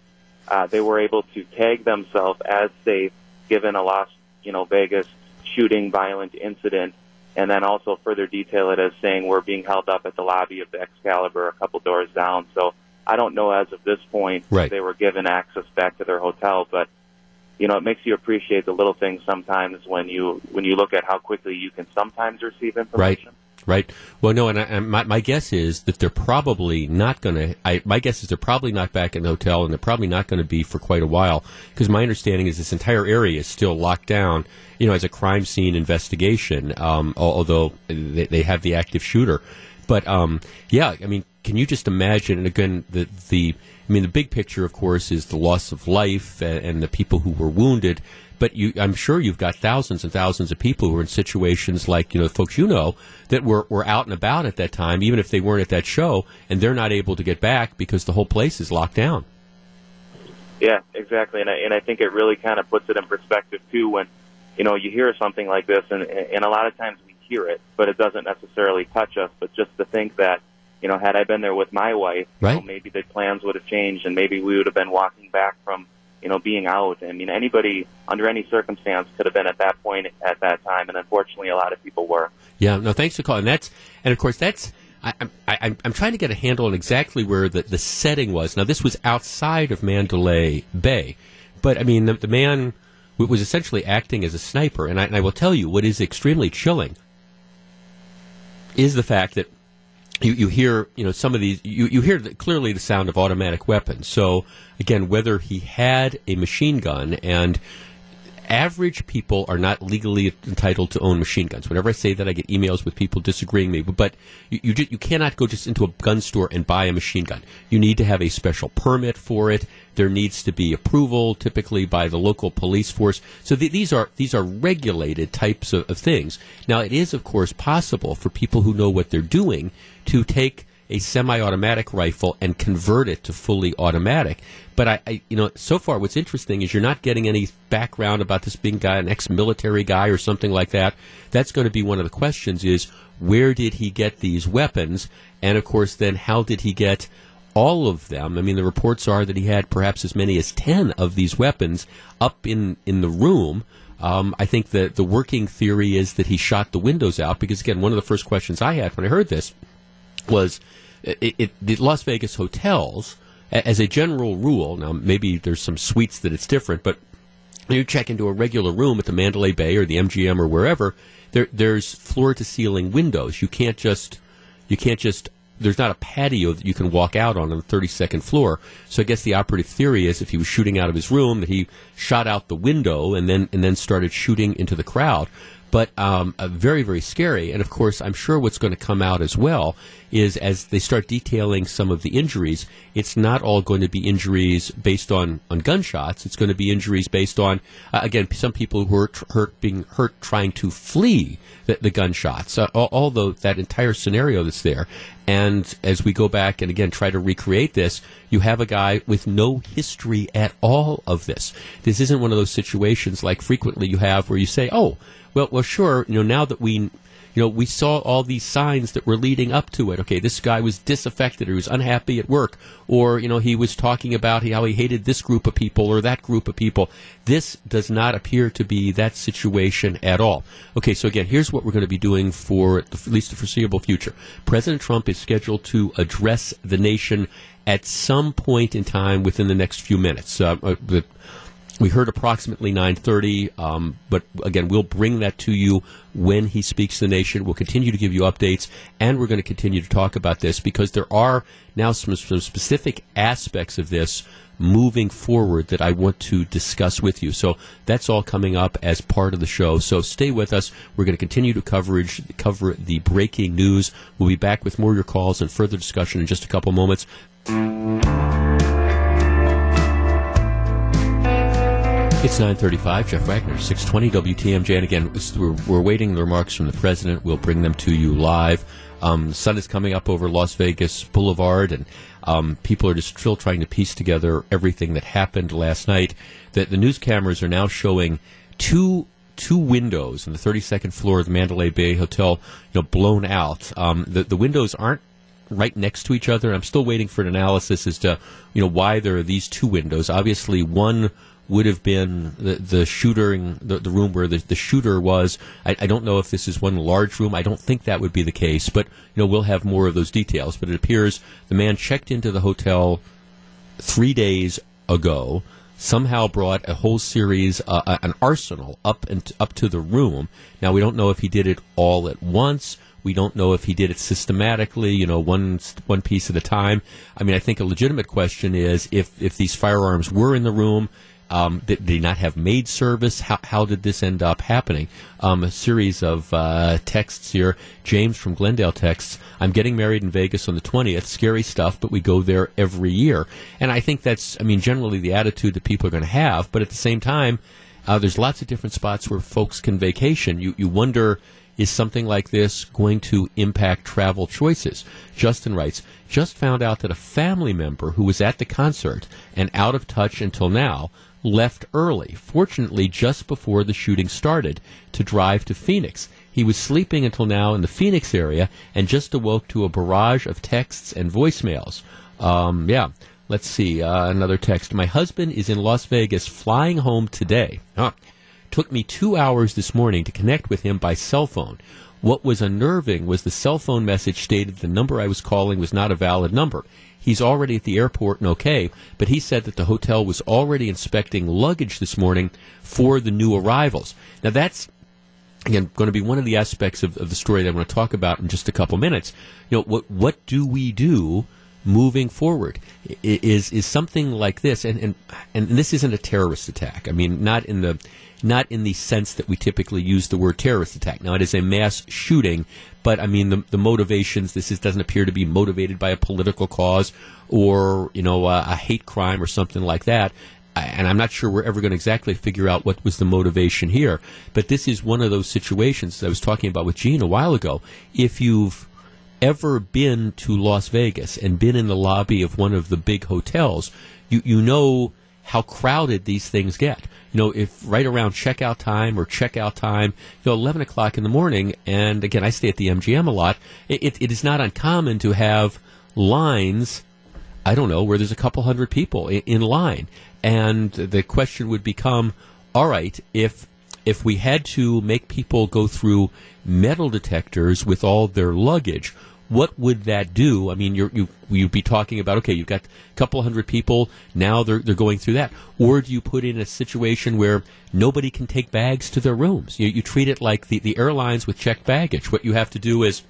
Speaker 7: uh, they were able to tag themselves as safe given a Las, you know, Vegas shooting violent incident, and then also further detail it as saying we're being held up at the lobby of the Excalibur a couple doors down. So I don't know as of this point
Speaker 1: right.
Speaker 7: they were given access back to their hotel, but you know, it makes you appreciate the little things sometimes when you when you look at how quickly you can sometimes receive information.
Speaker 1: Right right? Well, no, and, I, and my, my guess is that they're probably not going to. My guess is they're probably not back in the hotel, and they're probably not going to be for quite a while. Because my understanding is this entire area is still locked down, you know, as a crime scene investigation. Um, although they, they, have the active shooter, but um, yeah, I mean, can you just imagine? And again, the the I mean, the big picture, of course, is the loss of life and, and the people who were wounded but you, I'm sure you've got thousands and thousands of people who are in situations like you know the folks you know that were were out and about at that time, even if they weren't at that show, and they're not able to get back because the whole place is locked down.
Speaker 7: Yeah, exactly, and I, and I think it really kind of puts it in perspective too when you know you hear something like this, and and a lot of times we hear it, but it doesn't necessarily touch us. But just to think that you know, had I been there with my wife,
Speaker 1: right.
Speaker 7: you know, maybe the plans would have changed, and maybe we would have been walking back from you know, being out. I mean, anybody under any circumstance could have been at that point at that time, and unfortunately, a lot of people were.
Speaker 1: Yeah, no, thanks for calling. That's and of course that's. I, I, I'm trying to get a handle on exactly where the, the setting was. Now, this was outside of Mandalay Bay, but I mean, the, the man was essentially acting as a sniper. And I, and I will tell you, what is extremely chilling is the fact that you, you hear you know some of these you, you hear the, clearly the sound of automatic weapons. So again, whether he had a machine gun and average people are not legally entitled to own machine guns. Whenever I say that, I get emails with people disagreeing me. But you you, you cannot go just into a gun store and buy a machine gun. You need to have a special permit for it. There needs to be approval, typically by the local police force. So th- these are these are regulated types of, of things. Now, it is of course possible for people who know what they're doing to take a semi-automatic rifle and convert it to fully automatic. But I, I, you know, so far what's interesting is you're not getting any background about this being guy, an ex-military guy or something like that. That's going to be one of the questions: is where did he get these weapons, and of course, then how did he get all of them? I mean, the reports are that he had perhaps as many as ten of these weapons up in in the room. Um, I think that the working theory is that he shot the windows out because, again, one of the first questions I had when I heard this was uh, it, it, the Las Vegas hotels, as a general rule, now maybe there's some suites that it's different, but you check into a regular room at the Mandalay Bay or the MGM or wherever, there, there's floor to ceiling windows. You can't just, you can't just, there's not a patio that you can walk out on on the 32nd floor. So I guess the operative theory is if he was shooting out of his room, that he shot out the window and then, and then started shooting into the crowd but um, uh, very, very scary. And of course, I'm sure what's going to come out as well is as they start detailing some of the injuries, it's not all going to be injuries based on, on gunshots. It's going to be injuries based on, uh, again, some people who are hurt, being hurt trying to flee the, the gunshots, uh, although that entire scenario that's there. And as we go back and again try to recreate this, you have a guy with no history at all of this. This isn't one of those situations like frequently you have where you say, oh, well, well, sure. You know, now that we, you know, we saw all these signs that were leading up to it. Okay, this guy was disaffected, or he was unhappy at work, or you know, he was talking about how he hated this group of people or that group of people. This does not appear to be that situation at all. Okay, so again, here's what we're going to be doing for at least the foreseeable future. President Trump is scheduled to address the nation at some point in time within the next few minutes. Uh, uh the, we heard approximately 9:30, um, but again, we'll bring that to you when he speaks to the nation. We'll continue to give you updates, and we're going to continue to talk about this because there are now some, some specific aspects of this moving forward that I want to discuss with you. So that's all coming up as part of the show. So stay with us. We're going to continue to coverage cover the breaking news. We'll be back with more of your calls and further discussion in just a couple moments. It's 9:35. Jeff Wagner, 620 WTMJ. And again, we're, we're, waiting the remarks from the president. We'll bring them to you live. Um, sun is coming up over Las Vegas Boulevard, and um, people are just still trying to piece together everything that happened last night. That the news cameras are now showing two two windows in the 32nd floor of the Mandalay Bay Hotel, you know, blown out. Um, the the windows aren't right next to each other. I'm still waiting for an analysis as to you know why there are these two windows. Obviously, one would have been the, the shooting, the, the room where the, the shooter was. I, I, don't know if this is one large room. I don't think that would be the case, but you know we'll have more of those details. But it appears the man checked into the hotel three days ago. Somehow brought a whole series, uh, uh an arsenal up and up to the room. Now we don't know if he did it all at once. We don't know if he did it systematically, you know, one one piece at a time. I mean, I think a legitimate question is if if these firearms were in the room, um, did, they not have maid service? How, how did this end up happening? Um, a series of uh, texts here. James from Glendale texts, I'm getting married in Vegas on the 20th. Scary stuff, but we go there every year. And I think that's, I mean, generally the attitude that people are going to have. But at the same time, uh, there's lots of different spots where folks can vacation. You, you wonder, is something like this going to impact travel choices? Justin writes, just found out that a family member who was at the concert and out of touch until now left early, fortunately just before the shooting started, to drive to Phoenix. He was sleeping until now in the Phoenix area and just awoke to a barrage of texts and voicemails. Um, yeah, let's see. Uh, another text. My husband is in Las Vegas flying home today. Huh. Took me two hours this morning to connect with him by cell phone. What was unnerving was the cell phone message stated the number I was calling was not a valid number. He's already at the airport and okay, but he said that the hotel was already inspecting luggage this morning for the new arrivals. Now that's again going to be one of the aspects of, of the story that I'm going to talk about in just a couple minutes. You know, what what do we do moving forward is is something like this, and, and and this isn't a terrorist attack. I mean, not in the not in the sense that we typically use the word terrorist attack. Now, it is a mass shooting, but I mean the, the motivations. This is, doesn't appear to be motivated by a political cause or you know a, a hate crime or something like that. And I'm not sure we're ever going to exactly figure out what was the motivation here. But this is one of those situations I was talking about with Gene a while ago. If you've ever been to Las Vegas and been in the lobby of one of the big hotels, you, you know how crowded these things get. You know, if right around checkout time or checkout time, you know, 11 o'clock in the morning, and again, I stay at the MGM a lot, it, it, it is not uncommon to have lines I don't know, where there's a couple hundred people in, in line. And the question would become, all right, if if we had to make people go through metal detectors with all their luggage, what would that do? I mean, you're, you you'd be talking about okay, you've got a couple hundred people now they're they're going through that, or do you put in a situation where nobody can take bags to their rooms? You, you treat it like the the airlines with checked baggage. What you have to do is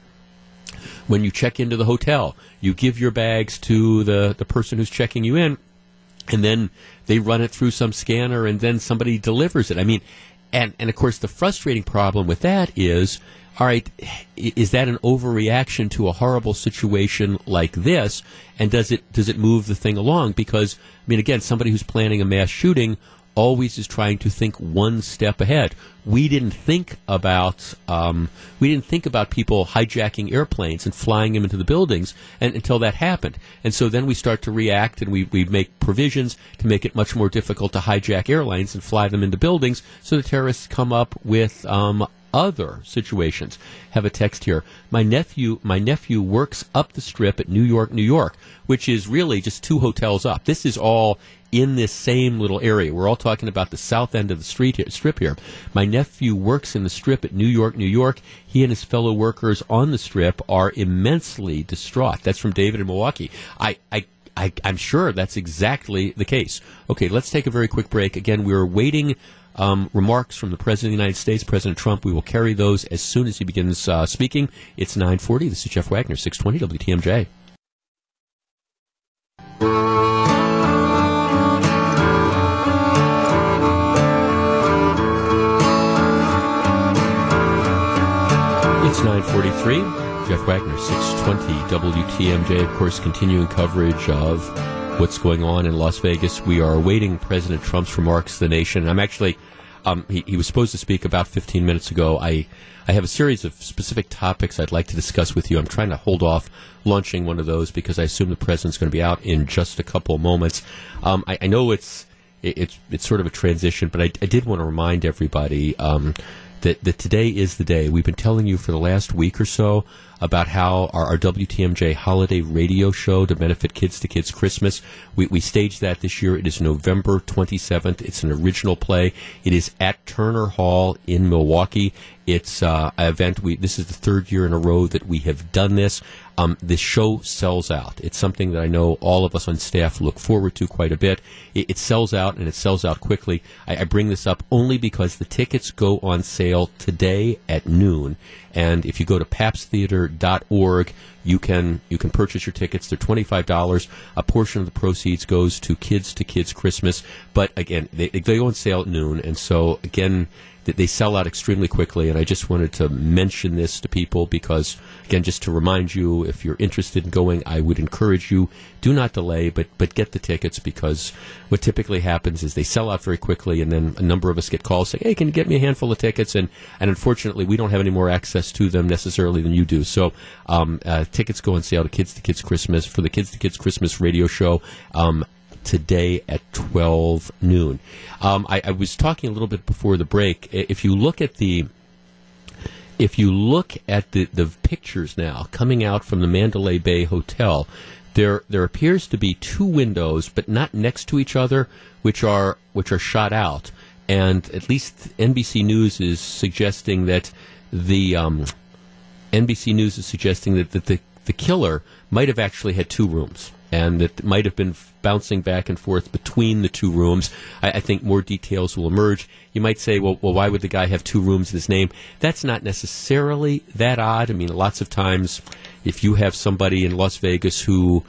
Speaker 1: when you check into the hotel, you give your bags to the, the person who's checking you in, and then they run it through some scanner, and then somebody delivers it. I mean, and, and of course, the frustrating problem with that is all right, is that an overreaction to a horrible situation like this? And does it does it move the thing along? Because I mean, again, somebody who's planning a mass shooting always is trying to think one step ahead. We didn't think about um, we didn't think about people hijacking airplanes and flying them into the buildings and, until that happened. And so then we start to react and we, we make provisions to make it much more difficult to hijack airlines and fly them into buildings. So the terrorists come up with um, other situations. Have a text here. My nephew, my nephew works up the strip at New York, New York, which is really just two hotels up. This is all in this same little area. We're all talking about the south end of the street here, strip here. My nephew works in the strip at New York, New York. He and his fellow workers on the strip are immensely distraught. That's from David in Milwaukee. I, I I, I'm sure that's exactly the case. Okay, let's take a very quick break. Again, we're waiting um, remarks from the President of the United States, President Trump. We will carry those as soon as he begins uh, speaking. It's 940. This is Jeff Wagner, 620 WTMJ. It's 943. Jeff Wagner, 620 WTMJ. Of course, continuing coverage of what's going on in Las Vegas. We are awaiting President Trump's remarks to the nation. I'm actually, um, he, he was supposed to speak about 15 minutes ago. I, I have a series of specific topics I'd like to discuss with you. I'm trying to hold off launching one of those because I assume the president's going to be out in just a couple of moments. Um, I, I know it's, it, it's, it's sort of a transition, but I, I did want to remind everybody, um, that, that today is the day. We've been telling you for the last week or so about how our, our WTMJ holiday radio show to benefit Kids to Kids Christmas. We, we staged that this year. It is November 27th. It's an original play. It is at Turner Hall in Milwaukee. It's uh, an event. We this is the third year in a row that we have done this. Um, show sells out. It's something that I know all of us on staff look forward to quite a bit. It, it sells out and it sells out quickly. I, I bring this up only because the tickets go on sale today at noon. And if you go to pabsttheater.org, you can you can purchase your tickets. They're twenty five dollars. A portion of the proceeds goes to Kids to Kids Christmas. But again, they, they go on sale at noon, and so again, th- they sell out extremely quickly. And I just wanted to mention this to people because again, just to remind you, if you're interested in going, I would encourage you do not delay, but but get the tickets because what typically happens is they sell out very quickly, and then a number of us get calls saying, "Hey, can you get me a handful of tickets?" And and unfortunately, we don't have any more access to them necessarily than you do. So um, uh, tickets go on sale to Kids to Kids Christmas for the Kids to Kids Christmas radio show. Um, today at 12 noon. Um, I, I was talking a little bit before the break. If you look at the if you look at the, the pictures now coming out from the Mandalay Bay Hotel, there there appears to be two windows, but not next to each other, which are which are shot out. And at least NBC News is suggesting that the um, NBC News is suggesting that, that the, the killer might have actually had two rooms and that might have been bouncing back and forth between the two rooms. I, I think more details will emerge. You might say, well, well, why would the guy have two rooms in his name? That's not necessarily that odd. I mean, lots of times, if you have somebody in Las Vegas who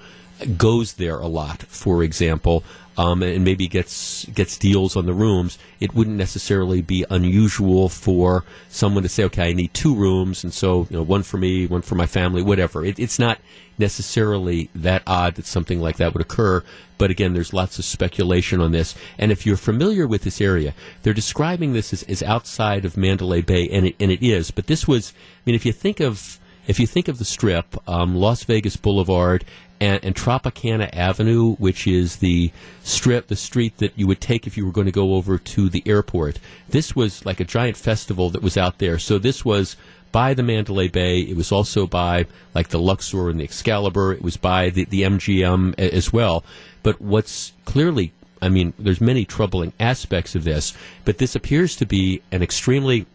Speaker 1: goes there a lot, for example, um, and maybe gets gets deals on the rooms, it wouldn't necessarily be unusual for someone to say, "Okay, I need two rooms, and so you know, one for me, one for my family, whatever." It, it's not necessarily that odd that something like that would occur. But again, there's lots of speculation on this. And if you're familiar with this area, they're describing this as, as outside of Mandalay Bay, and it, and it is. But this was, I mean, if you think of if you think of the Strip, um, Las Vegas Boulevard and, and, Tropicana Avenue, which is the strip, the street that you would take if you were going to go over to the airport. This was like a giant festival that was out there. So this was by the Mandalay Bay. It was also by like the Luxor and the Excalibur. It was by the, the MGM as well. But what's clearly, I mean, there's many troubling aspects of this, but this appears to be an extremely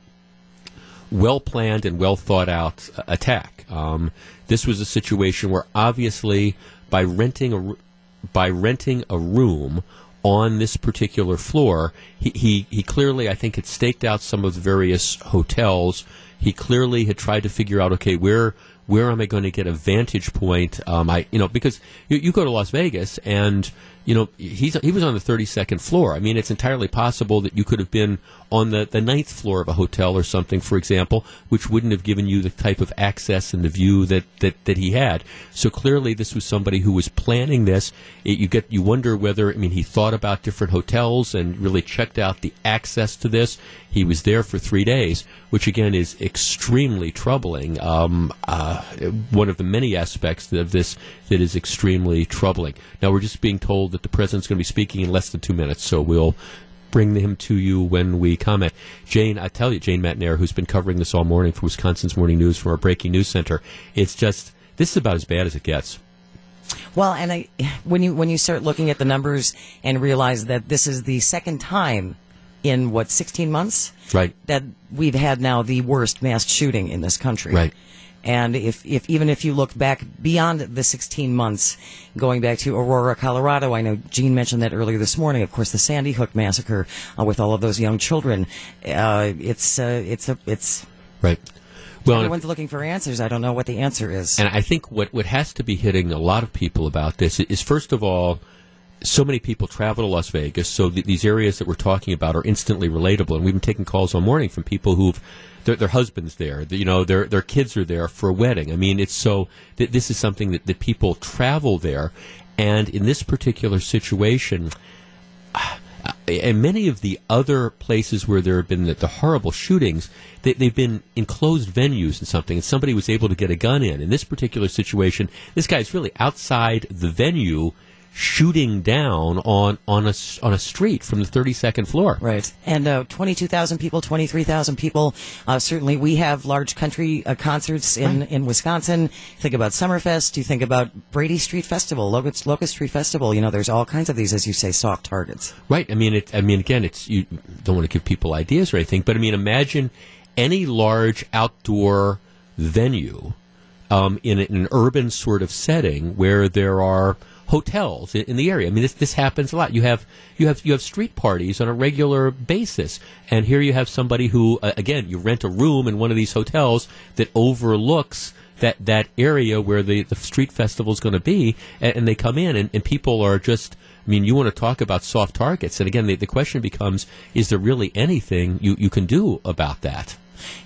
Speaker 1: well planned and well thought out uh, attack. Um, this was a situation where obviously by renting a by renting a room on this particular floor, he, he, he clearly, I think, had staked out some of the various hotels he clearly had tried to figure out, okay, where where am I going to get a vantage point? Um, I, you know, because you, you, go to Las Vegas and you know, he's he was on the 32nd floor. I mean, it's entirely possible that you could have been on the, the ninth floor of a hotel or something, for example, which wouldn't have given you the type of access and the view that, that, that he had. So clearly, this was somebody who was planning this. It, you get you wonder whether I mean he thought about different hotels and really checked out the access to this. He was there for three days, which again is extremely troubling. Um, uh, Uh, one of the many aspects of this that is extremely troubling. Now we're just being told that the president's going to be speaking in less than two minutes, so we'll bring him to you when we comment. Jane, I tell you, Jane Matenaer, who's been covering this all morning for Wisconsin's Morning News from our Breaking News Center, it's just this is about as bad as it gets.
Speaker 3: Well, and I, when you when you start looking at the numbers and realize that this is the second time in what 16 months,
Speaker 1: right,
Speaker 3: that we've had now the worst mass shooting in this country,
Speaker 1: right.
Speaker 3: And if, if even if you look back beyond the 16 months, going back to Aurora, Colorado, I know Gene mentioned that earlier this morning. Of course, the Sandy Hook massacre uh, with all of those young children. Uh, it's uh, it's a it's
Speaker 1: right.
Speaker 3: Well, everyone's looking for answers. I don't know what the answer is.
Speaker 1: And I think what what has to be hitting a lot of people about this is first of all so many people travel to Las Vegas, so th- these areas that we're talking about are instantly relatable. And we've been taking calls all morning from people who've their, their husbands there, the, you know, their their kids are there for a wedding. I mean, it's so th- this is something that, that people travel there, and in this particular situation. Uh, and many of the other places where there have been the, the horrible shootings, they, have been enclosed venues and something, and somebody was able to get a gun in. In this particular situation, this guy's really outside the venue shooting down on on a on a street from the 32nd floor.
Speaker 3: Right, and uh, 22,000 people, 23,000 people. Uh, certainly, we have large country uh, concerts in right. in Wisconsin. Think about Summerfest. You think about Brady Street Festival, Locust, Locust Street Festival. You know, there's all kinds of these, as you say, soft targets.
Speaker 1: Right. I mean, it. I mean, again, it's you don't want to give people ideas or anything, but I mean, imagine any large outdoor venue um, in, in an urban sort of setting where there are hotels in, the area. I mean, this this happens a lot. You have you have you have street parties on a regular basis, and here you have somebody who, uh, again, you rent a room in one of these hotels that overlooks that that area where the the street festival is going to be, and, and, they come in, and, and people are just. I mean, you want to talk about soft targets, and again, the, the question becomes: Is there really anything you, you can do about that?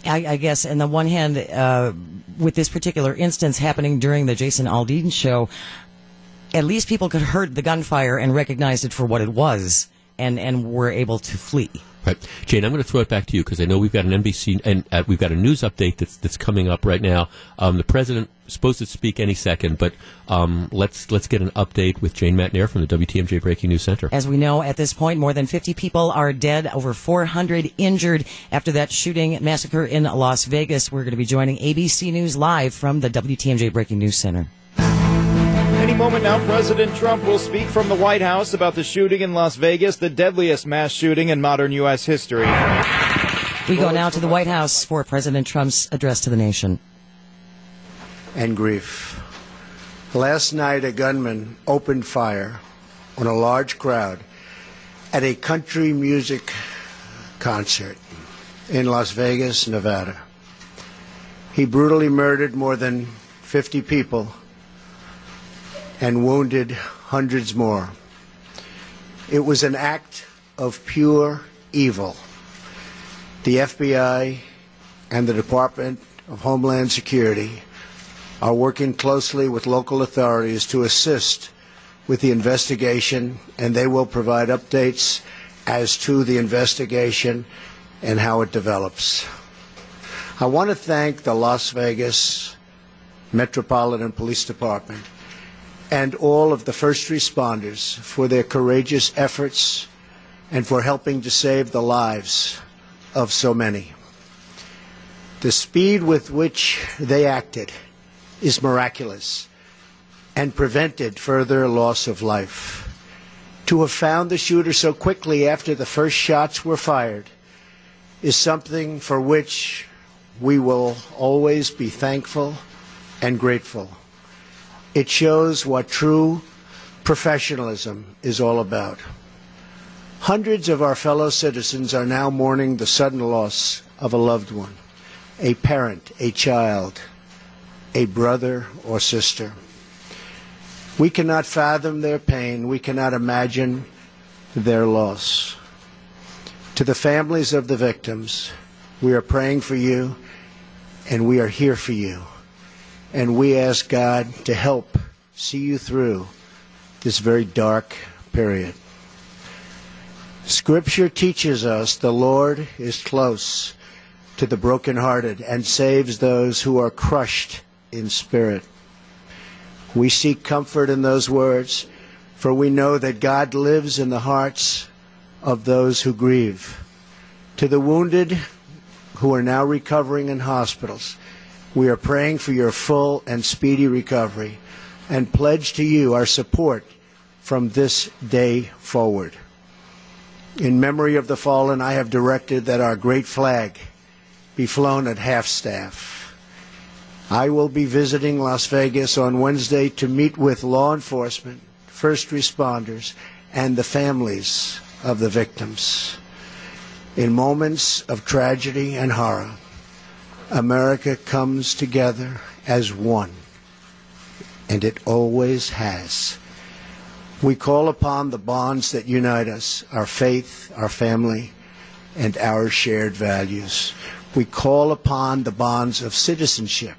Speaker 3: I, I, guess, on the one hand, uh, with this particular instance happening during the Jason Aldean show, at least people could heard the gunfire and recognized it for what it was and, and were able to flee.
Speaker 1: Right, Jane. I'm going to throw it back to you because I know we've got an NBC and uh, we've got a news update that's that's coming up right now. Um, the president is supposed to speak any second, but um, let's let's get an update with Jane Matenaer from the WTMJ Breaking News Center.
Speaker 3: As we know, at this point, more than 50 people are dead, over 400 injured after that shooting massacre in Las Vegas. We're going to be joining ABC News live from the WTMJ Breaking News Center.
Speaker 8: Any moment now, President Trump will speak from the White House about the shooting in Las Vegas, the deadliest mass shooting in modern U.S. history.
Speaker 3: We go now to the White House for President Trump's address to the nation.
Speaker 9: And grief. Last night, a gunman opened fire on a large crowd at a country music concert in Las Vegas, Nevada. He brutally murdered more than 50 people and wounded hundreds more. It was an act of pure evil. The FBI and the Department of Homeland Security are working closely with local authorities to assist with the investigation, and they will provide updates as to the investigation and how it develops. I want to thank the Las Vegas Metropolitan Police Department and all of the first responders for their courageous efforts and for helping to save the lives of so many. The speed with which they acted is miraculous and prevented further loss of life. To have found the shooter so quickly after the first shots were fired is something for which we will always be thankful and grateful. It shows what true professionalism is all about. Hundreds of our fellow citizens are now mourning the sudden loss of a loved one, a parent, a child, a brother or sister. We cannot fathom their pain. We cannot imagine their loss. To the families of the victims, we are praying for you and we are here for you. And we ask God to help see you through this very dark period. Scripture teaches us the Lord is close to the brokenhearted and saves those who are crushed in spirit. We seek comfort in those words, for we know that God lives in the hearts of those who grieve. To the wounded who are now recovering in hospitals, we are praying for your full and speedy recovery and pledge to you our support from this day forward. In memory of the fallen, I have directed that our great flag be flown at half staff. I will be visiting Las Vegas on Wednesday to meet with law enforcement, first responders, and the families of the victims. In moments of tragedy and horror, America comes together as one, and it always has. We call upon the bonds that unite us our faith, our family, and our shared values. We call upon the bonds of citizenship,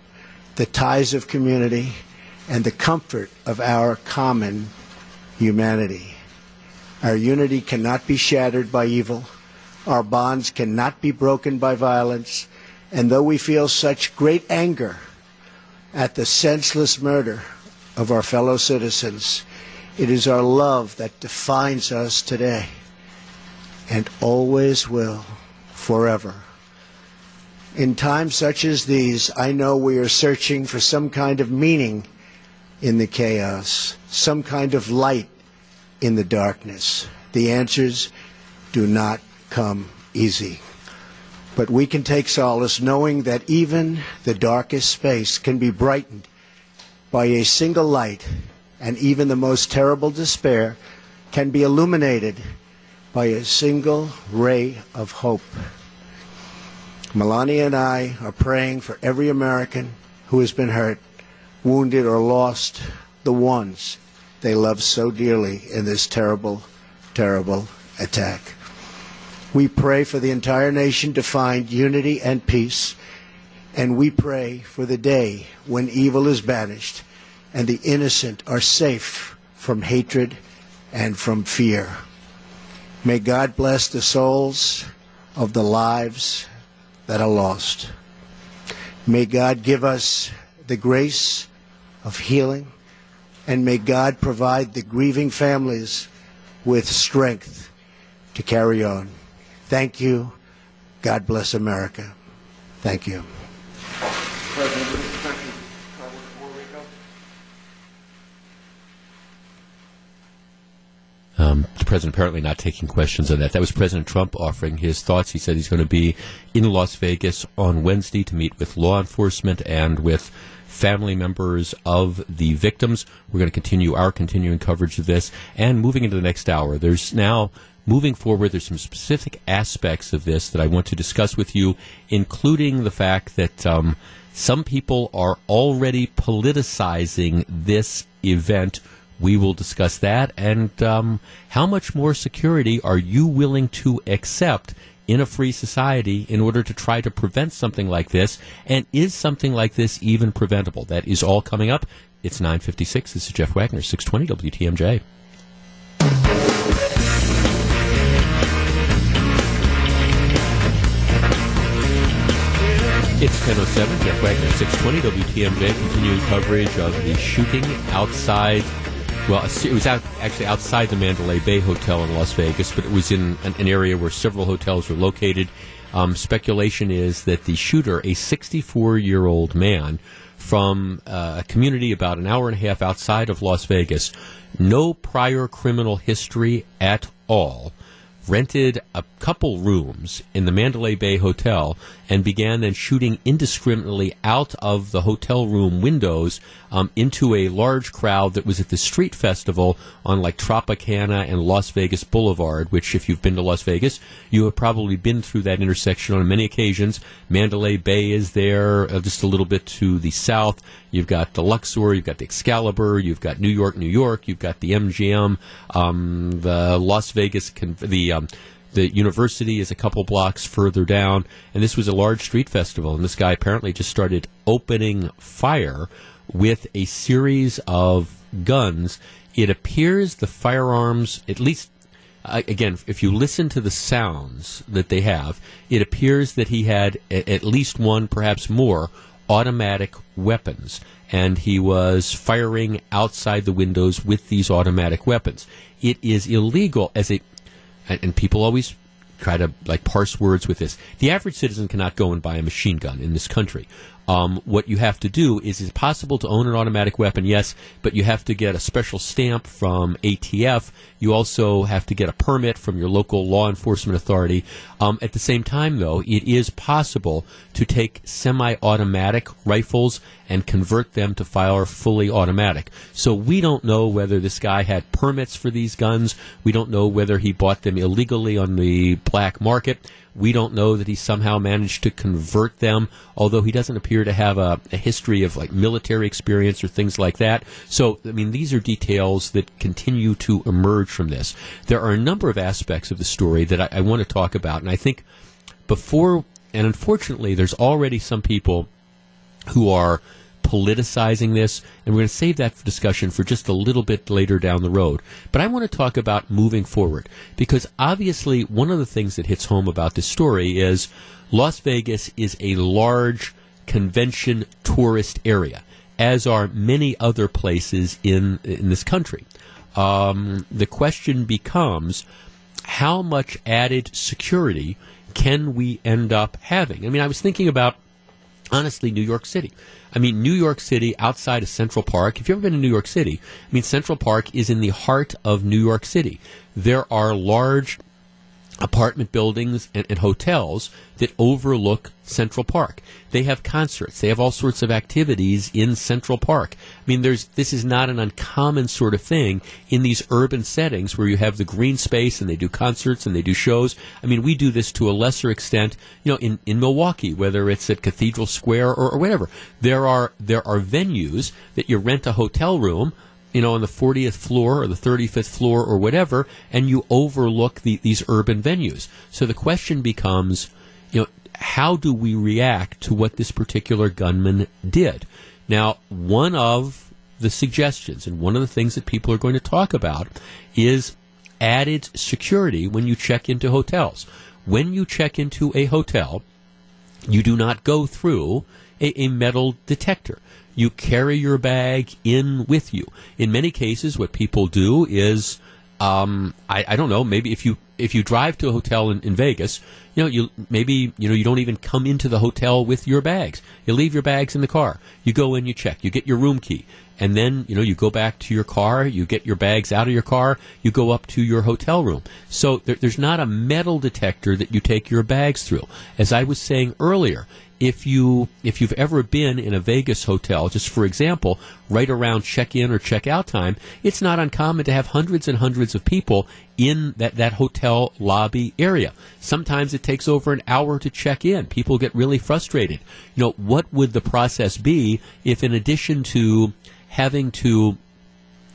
Speaker 9: the ties of community, and the comfort of our common humanity. Our unity cannot be shattered by evil. Our bonds cannot be broken by violence. And though we feel such great anger at the senseless murder of our fellow citizens, it is our love that defines us today and always will forever. In times such as these, I know we are searching for some kind of meaning in the chaos, some kind of light in the darkness. The answers do not come easy. But we can take solace knowing that even the darkest space can be brightened by a single light and even the most terrible despair can be illuminated by a single ray of hope. Melania and I are praying for every American who has been hurt, wounded, or lost the ones they love so dearly in this terrible, terrible attack. We pray for the entire nation to find unity and peace, and we pray for the day when evil is banished and the innocent are safe from hatred and from fear. May God bless the souls of the lives that are lost. May God give us the grace of healing, and may God provide the grieving families with strength to carry on. Thank you. God bless America. Thank you.
Speaker 1: Um, the president apparently not taking questions on that. That was President Trump offering his thoughts. He said he's going to be in Las Vegas on Wednesday to meet with law enforcement and with family members of the victims. We're going to continue our continuing coverage of this. And moving into the next hour, there's now moving forward, there's some specific aspects of this that I want to discuss with you, including the fact that um, Some people are already politicizing this event. We will discuss that and um, how much more security are you willing to accept in a free society in order to try to prevent something like this? And is something like this even preventable? That is all coming up. It's 956. This is Jeff Wagner, 620 WTMJ. It's 10.07, Jeff Wagner, 620 WTMJ, continuing coverage of the shooting outside, well, it was out, actually outside the Mandalay Bay Hotel in Las Vegas, but it was in an, an area where several hotels were located. Um, speculation is that the shooter, a 64 year old man from uh, a community about an hour and a half outside of Las Vegas, no prior criminal history at all, rented a couple rooms in the Mandalay Bay Hotel and began then shooting indiscriminately out of the hotel room windows um, into a large crowd that was at the street festival on like Tropicana and Las Vegas Boulevard, which, if you've been to Las Vegas, you have probably been through that intersection on many occasions. Mandalay Bay is there, uh, just a little bit to the south. You've got the Luxor, you've got the Excalibur, you've got New York, New York, you've got the MGM, um, the Las Vegas, the um, the university is a couple blocks further down, and this was a large street festival. And this guy apparently just started opening fire with a series of guns. It appears the firearms, at least uh, again, if you listen to the sounds that they have, it appears that he had at least one, perhaps more, automatic weapons. And he was firing outside the windows with these automatic weapons. It is illegal as a and, and people always try to like parse words with this. The average citizen cannot go and buy a machine gun in this country. Um, what you have to do is, is it possible to own an automatic weapon? Yes, but you have to get a special stamp from ATF. You also have to get a permit from your local law enforcement authority. Um, at the same time, though, it is possible to take semi-automatic rifles and convert them to fire fully automatic. So we don't know whether this guy had permits for these guns. We don't know whether he bought them illegally on the black market. We don't know that he somehow managed to convert them, although he doesn't appear to have a, a, history of like military experience or things like that. So, I mean, these are details that continue to emerge from this. There are a number of aspects of the story that I, I want to talk about, and I think before, and unfortunately, there's already some people who are politicizing this, and we're going to save that for discussion for just a little bit later down the road. But I want to talk about moving forward because obviously one of the things that hits home about this story is Las Vegas is a large convention tourist area, as are many other places in in this country. Um, the question becomes how much added security can we end up having? I mean, I was thinking about honestly New York City. I mean, New York City outside of Central Park, if you've ever been to New York City, I mean, Central Park is in the heart of New York City. There are large apartment buildings and, and, hotels that overlook Central Park. They have concerts. They have all sorts of activities in Central Park. I mean, there's this is not an uncommon sort of thing in these urban settings where you have the green space and they do concerts and they do shows. I mean, we do this to a lesser extent, you know, in, in Milwaukee, whether it's at Cathedral Square or, or whatever. There are there are venues that you rent a hotel room you know, on the 40th floor or the 35th floor or whatever, and you overlook the, these urban venues. So the question becomes, you know, how do we react to what this particular gunman did? Now, one of the suggestions and one of the things that people are going to talk about is added security when you check into hotels. When you check into a hotel, you do not go through a, a metal detector you carry your bag in with you. In many cases, what people do is, um, I, I, don't know, maybe if you if you drive to a hotel in, in, Vegas, you know, you maybe you know you don't even come into the hotel with your bags. You leave your bags in the car. You go in, you check, you get your room key, and then you know you go back to your car. You get your bags out of your car. You go up to your hotel room. So there, there's not a metal detector that you take your bags through. As I was saying earlier, if you if you've ever been in a Vegas hotel, just for example, right around check-in or check-out time, it's not uncommon to have hundreds and hundreds of people in that, that hotel lobby area. Sometimes it takes over an hour to check in. People get really frustrated. You know, what would the process be if in addition to having to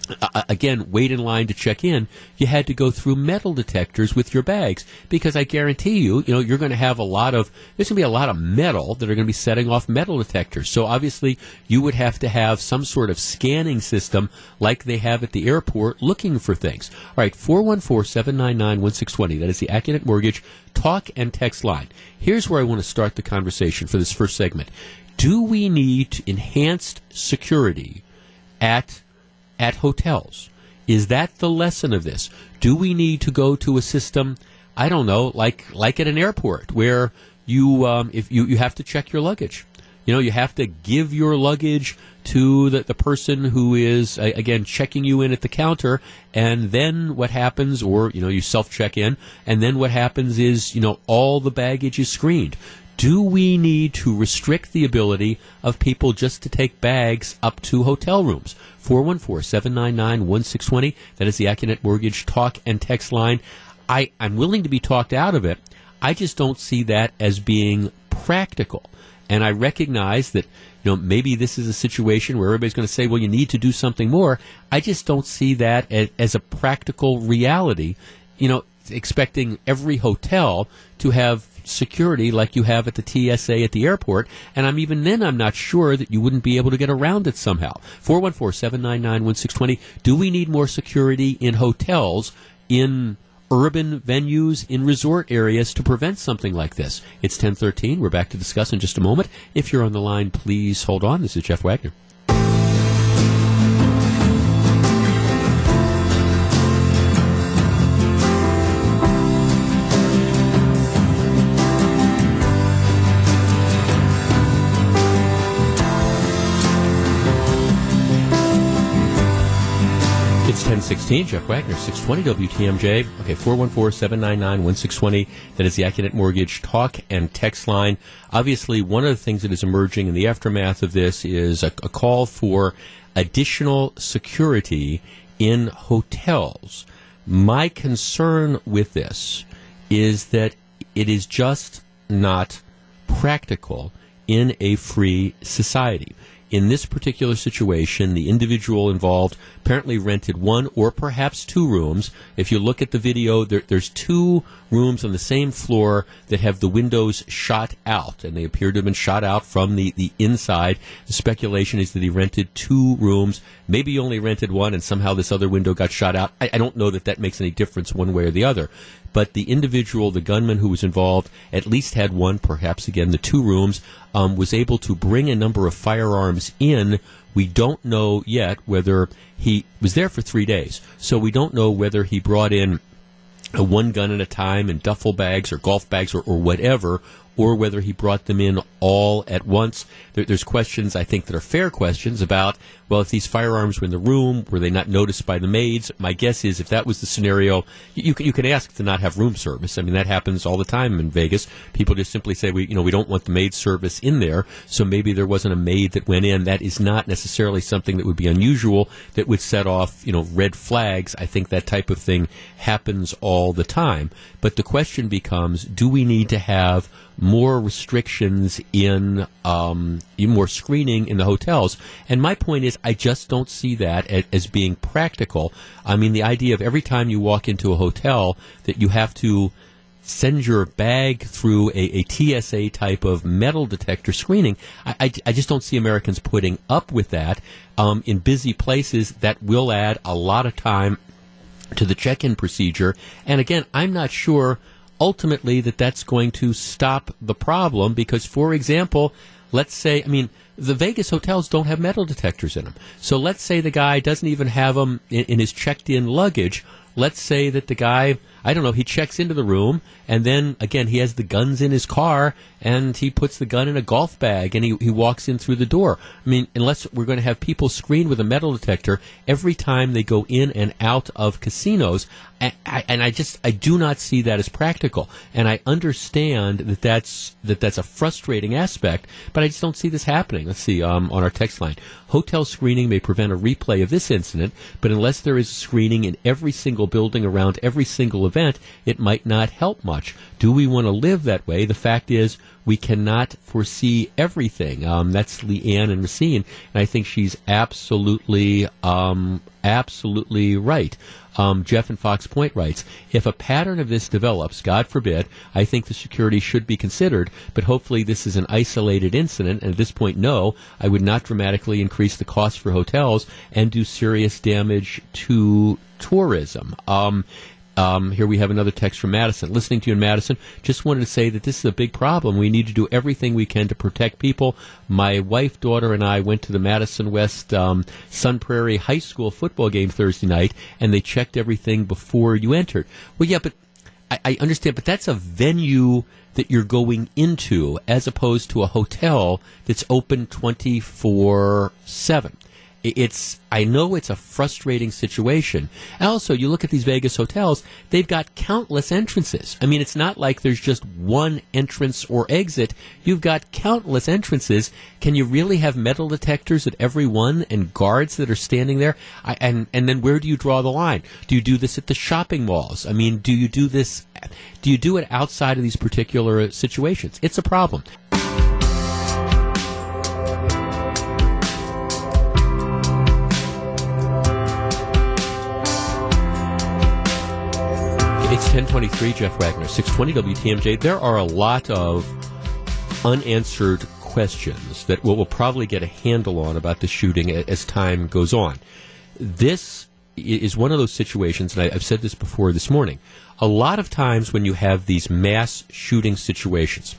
Speaker 1: uh, again, wait in line to check in, you had to go through metal detectors with your bags because I guarantee you, you know, you're going to have a lot of, there's going to be a lot of metal that are going to be setting off metal detectors. So obviously you would have to have some sort of scanning system like they have at the airport looking for things. All right, 414-799-1620. That is the Accunet Mortgage talk and text line. Here's where I want to start the conversation for this first segment. Do we need enhanced security at at hotels. Is that the lesson of this? Do we need to go to a system, I don't know, like like at an airport where you um, if you, you have to check your luggage. You know, you have to give your luggage to the, the person who is, again, checking you in at the counter. And then what happens, or, you know, you self check in, and then what happens is, you know, all the baggage is screened. Do we need to restrict the ability of people just to take bags up to hotel rooms? 414-799-1620. That is the Accunet Mortgage talk and text line. I, I'm willing to be talked out of it. I just don't see that as being practical. And I recognize that, you know, maybe this is a situation where everybody's going to say, well, you need to do something more. I just don't see that as, as a practical reality. You know, expecting every hotel to have security like you have at the TSA at the airport. And I'm even then, I'm not sure that you wouldn't be able to get around it somehow. 414-799-1620. Do we need more security in hotels, in urban venues, in resort areas to prevent something like this? It's 1013. We're back to discuss in just a moment. If you're on the line, please hold on. This is Jeff Wagner. 1016, Jeff Wagner, 620 WTMJ. Okay, 414-799-1620. That is the Accunet Mortgage talk and text line. Obviously, one of the things that is emerging in the aftermath of this is a, a call for additional security in hotels. My concern with this is that it is just not practical in a free society in this particular situation, the individual involved apparently rented one or perhaps two rooms. If you look at the video, there, there's two rooms on the same floor that have the windows shot out, and they appear to have been shot out from the, the inside. The speculation is that he rented two rooms. Maybe he only rented one, and somehow this other window got shot out. I, I don't know that that makes any difference one way or the other but the individual, the gunman who was involved, at least had one, perhaps again the two rooms, um, was able to bring a number of firearms in. We don't know yet whether he was there for three days, so we don't know whether he brought in one gun at a time in duffel bags or golf bags or, or whatever, or whether he brought them in all at once. There, there's questions, I think, that are fair questions about, well, if these firearms were in the room, were they not noticed by the maids? My guess is if that was the scenario, you, you can ask to not have room service. I mean, that happens all the time in Vegas. People just simply say, we, you know, we don't want the maid service in there, so maybe there wasn't a maid that went in. That is not necessarily something that would be unusual that would set off, you know, red flags. I think that type of thing happens all the time. But the question becomes, do we need to have more restrictions in um, more screening in the hotels. And my point is, I just don't see that as, being practical. I mean, the idea of every time you walk into a hotel that you have to send your bag through a, a TSA type of metal detector screening, I, I, I, just don't see Americans putting up with that. Um, in busy places, that will add a lot of time to the check-in procedure. And again, I'm not sure ultimately that that's going to stop the problem because, for example, let's say, I mean, the Vegas hotels don't have metal detectors in them. So let's say the guy doesn't even have them in, in his checked in luggage. let's say that the guy, I don't know, he checks into the room and then again he has the guns in his car and he puts the gun in a golf bag and he, he walks in through the door. I mean, unless we're going to have people screened with a metal detector every time they go in and out of casinos, and I, and I just I do not see that as practical. And I understand that that's that that's a frustrating aspect, but I just don't see this happening. Let's see um, on our text line. Hotel screening may prevent a replay of this incident, but unless there is screening in every single building around every single event, it might not help much. Do we want to live that way? The fact is, we cannot foresee everything. Um, that's Leanne and Racine, and I think she's absolutely, um, absolutely right. Um, Jeff and Fox Point writes, if a pattern of this develops, God forbid, I think the security should be considered, but hopefully this is an isolated incident, and at this point, no, I would not dramatically increase the cost for hotels and do serious damage to tourism. Um, um, here we have another text from Madison. Listening to you in Madison, just wanted to say that this is a big problem. We need to do everything we can to protect people. My wife, daughter, and I went to the Madison West um, Sun Prairie High School football game Thursday night, and they checked everything before you entered. Well, yeah, but I, I understand, but that's a venue that you're going into as opposed to a hotel that's open 24 7 it's I know it's a frustrating situation. Also, you look at these Vegas hotels; they've got countless entrances. I mean, it's not like there's just one entrance or exit. You've got countless entrances. Can you really have metal detectors at every one and guards that are standing there? I, and and then where do you draw the line? Do you do this at the shopping malls? I mean, do you do this? Do you do it outside of these particular situations? It's a problem. It's 1023, Jeff Wagner, 620 WTMJ. There are a lot of unanswered questions that we'll, we'll probably get a handle on about the shooting as time goes on. This is one of those situations, and I've said this before this morning. A lot of times when you have these mass shooting situations,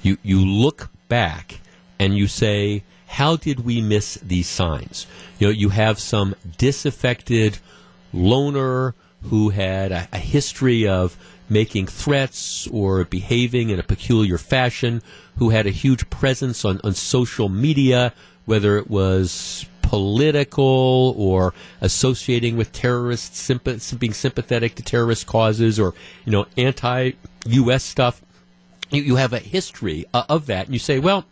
Speaker 1: you, you look back and you say, how did we miss these signs? You know, you have some disaffected loner who had a, a history of making threats or behaving in a peculiar fashion, who had a huge presence on, on social media, whether it was political or associating with terrorists, sympath- being sympathetic to terrorist causes or, you know, anti-U.S. stuff. You, you have a history uh, of that, and you say, well,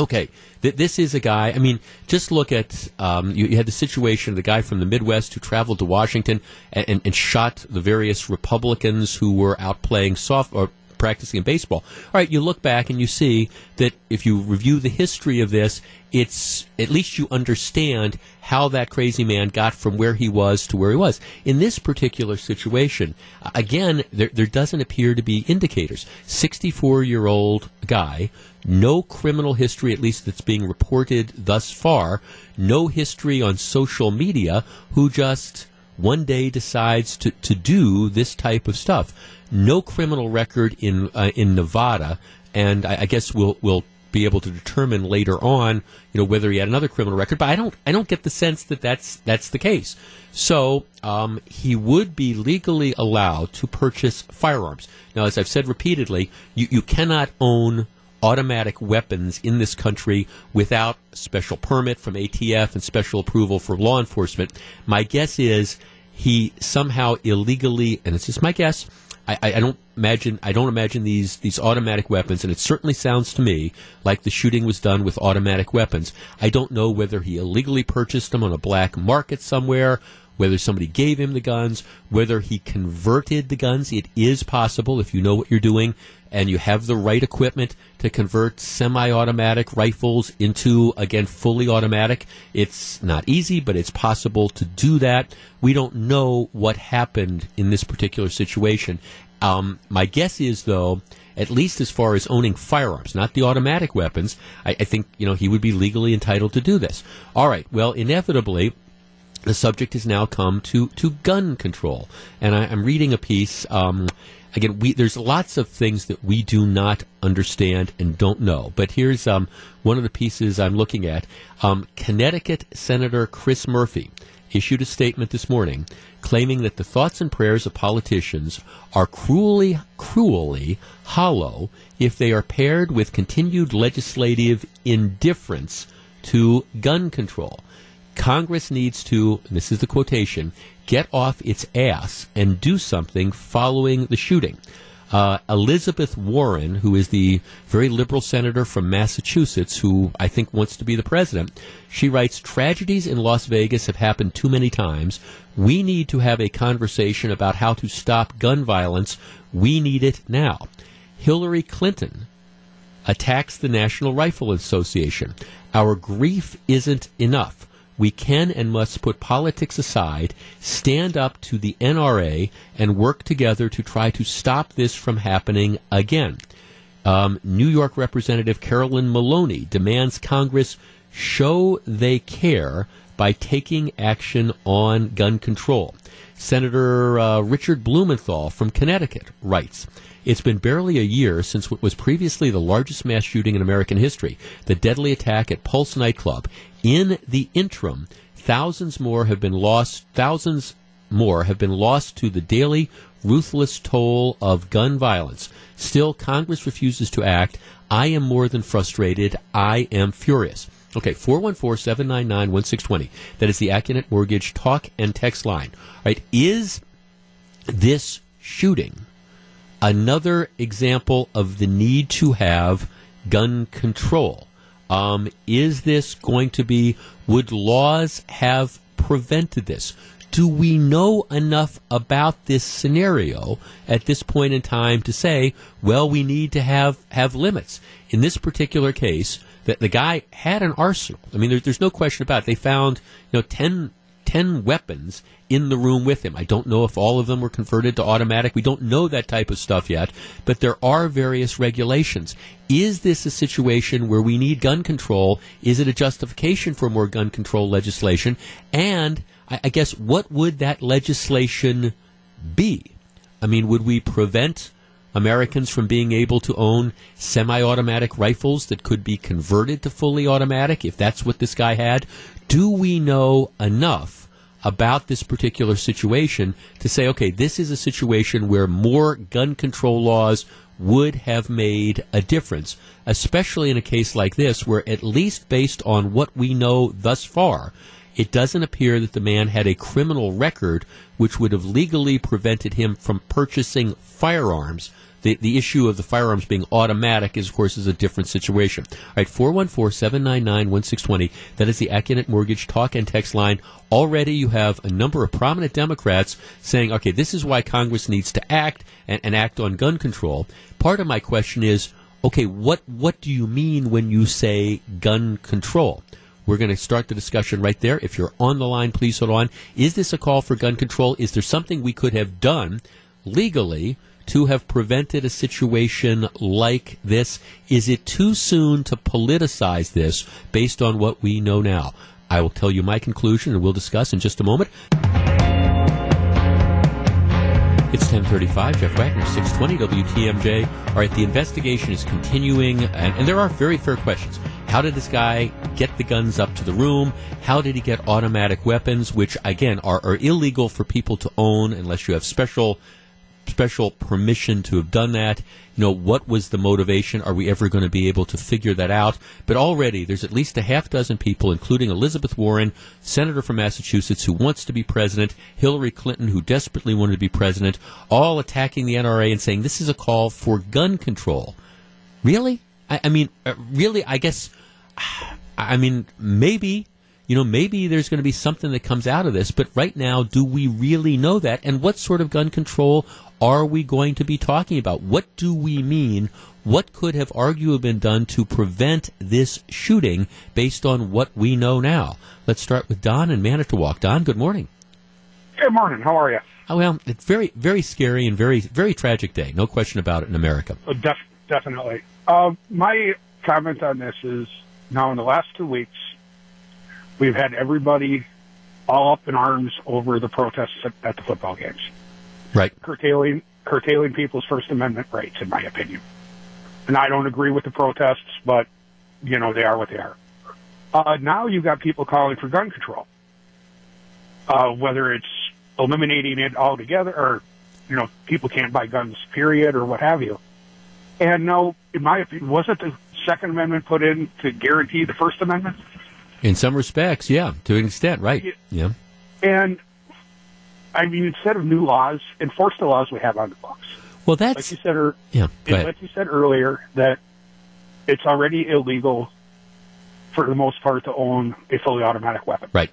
Speaker 1: Okay, th- this is a guy. I mean, just look at um, you, you, had the situation of the guy from the Midwest who traveled to Washington and, and, and, shot the various Republicans who were out playing soft or practicing baseball. All right, you look back and you see that if you review the history of this, it's at least you understand how that crazy man got from where he was to where he was. In this particular situation, again, there, there doesn't appear to be indicators. 64 year old guy no criminal history, at least that's being reported thus far, no history on social media, who just one day decides to, to do this type of stuff. No criminal record in uh, in Nevada, and I, I, guess we'll we'll be able to determine later on, you know, whether he had another criminal record. But I don't I don't get the sense that that's that's the case. So um, he would be legally allowed to purchase firearms. Now, as I've said repeatedly, you, you cannot own automatic weapons in this country without special permit from ATF and special approval for law enforcement. My guess is he somehow illegally, and it's just my guess. I, I, don't imagine. I don't imagine these these automatic weapons, and it certainly sounds to me like the shooting was done with automatic weapons. I don't know whether he illegally purchased them on a black market somewhere, whether somebody gave him the guns, whether he converted the guns. It is possible if you know what you're doing and you have the right equipment to convert semi-automatic rifles into again fully automatic. It's not easy, but it's possible to do that. We don't know what happened in this particular situation. Um, my guess is though at least as far as owning firearms, not the automatic weapons, I, I, think you know he would be legally entitled to do this. All right. Well, inevitably, the subject has now come to, to gun control. And I, am reading a piece. Um, again, we, there's lots of things that we do not understand and don't know. But here's um, one of the pieces I'm looking at. Um, Connecticut Senator Chris Murphy issued a statement this morning claiming that the thoughts and prayers of politicians are cruelly, cruelly hollow if they are paired with continued legislative indifference to gun control. Congress needs to, this is the quotation, get off its ass and do something following the shooting. Uh, Elizabeth Warren, who is the very liberal senator from Massachusetts, who I think wants to be the president, she writes Tragedies in Las Vegas have happened too many times. We need to have a conversation about how to stop gun violence. We need it now. Hillary Clinton attacks the National Rifle Association. Our grief isn't enough. We can and must put politics aside, stand up to the NRA, and work together to try to stop this from happening again. Um, New York Representative Carolyn Maloney demands Congress show they care by taking action on gun control. Senator uh, Richard Blumenthal from Connecticut writes, it's been barely a year since what was previously the largest mass shooting in American history, the deadly attack at Pulse nightclub. In the interim, thousands more have been lost, thousands more have been lost to the daily ruthless toll of gun violence. Still, Congress refuses to act. I am more than frustrated. I am furious. Okay, 414-799-1620. That is the Accunet Mortgage talk and text line. All right, is this shooting another example of the need to have gun control. Um, is this going to be, would laws have prevented this? Do we know enough about this scenario at this point in time to say, well, we need to have, have limits? In this particular case, that the guy had an arsenal. I mean, there, there's no question about it. They found, you know, 10 10 weapons in the room with him. I don't know if all of them were converted to automatic. We don't know that type of stuff yet, but there are various regulations. Is this a situation where we need gun control? Is it a justification for more gun control legislation? And I, I guess what would that legislation be? I mean, would we prevent Americans from being able to own semi automatic rifles that could be converted to fully automatic if that's what this guy had? Do we know enough about this particular situation to say, okay, this is a situation where more gun control laws would have made a difference, especially in a case like this, where at least based on what we know thus far, it doesn't appear that the man had a criminal record which would have legally prevented him from purchasing firearms the, the issue of the firearms being automatic is, of course, is a different situation. All right, 414-799-1620. That is the Accunet Mortgage talk and text line. Already you have a number of prominent Democrats saying, okay, this is why Congress needs to act and, and act on gun control. Part of my question is, okay, what, what do you mean when you say gun control? We're going to start the discussion right there. If you're on the line, please hold on. Is this a call for gun control? Is there something we could have done legally to have prevented a situation like this? Is it too soon to politicize this based on what we know now? I will tell you my conclusion and we'll discuss in just a moment. It's 1035, Jeff Wagner, 620 WTMJ. All right, the investigation is continuing, and, and, there are very fair questions. How did this guy get the guns up to the room? How did he get automatic weapons, which, again, are, are illegal for people to own unless you have special special permission to have done that? You know, what was the motivation? Are we ever going to be able to figure that out? But already there's at least a half dozen people, including Elizabeth Warren, senator from Massachusetts, who wants to be president, Hillary Clinton, who desperately wanted to be president, all attacking the NRA and saying this is a call for gun control. Really? I, mean, uh, really? I guess. I mean, maybe you know, maybe there's going to be something that comes out of this, but right now, do we really know that? And what sort of gun control are we going to be talking about? What do we mean? What could have arguably been done to prevent this shooting based on what we know now? Let's start with Don and Manitowoc. Don, good morning.
Speaker 10: Good morning. How are you?
Speaker 1: Oh, well, it's very, very scary and very, very tragic day. No question about it in America.
Speaker 10: Oh, def- definitely. Uh, my comment on this is now in the last two weeks, we've had everybody all up in arms over the protests at, the football games
Speaker 1: right?
Speaker 10: Curtailing curtailing people's First Amendment rights, in my opinion. And I don't agree with the protests, but you know they are what they are. Uh, now you've got people calling for gun control. uh, whether it's eliminating it altogether or, you know, people can't buy guns, period, or what have you. And no, in my opinion, wasn't the Second Amendment put in to guarantee the First Amendment?
Speaker 1: In some respects, yeah, to an extent, right?
Speaker 10: Yeah.
Speaker 1: Yeah.
Speaker 10: And I mean, instead of new laws, enforce the laws we have on the books.
Speaker 1: Well,
Speaker 10: Like
Speaker 1: that's
Speaker 10: you said, er,
Speaker 1: yeah.
Speaker 10: Like you said earlier, that it's already illegal for the most part to own a fully automatic weapon.
Speaker 1: Right.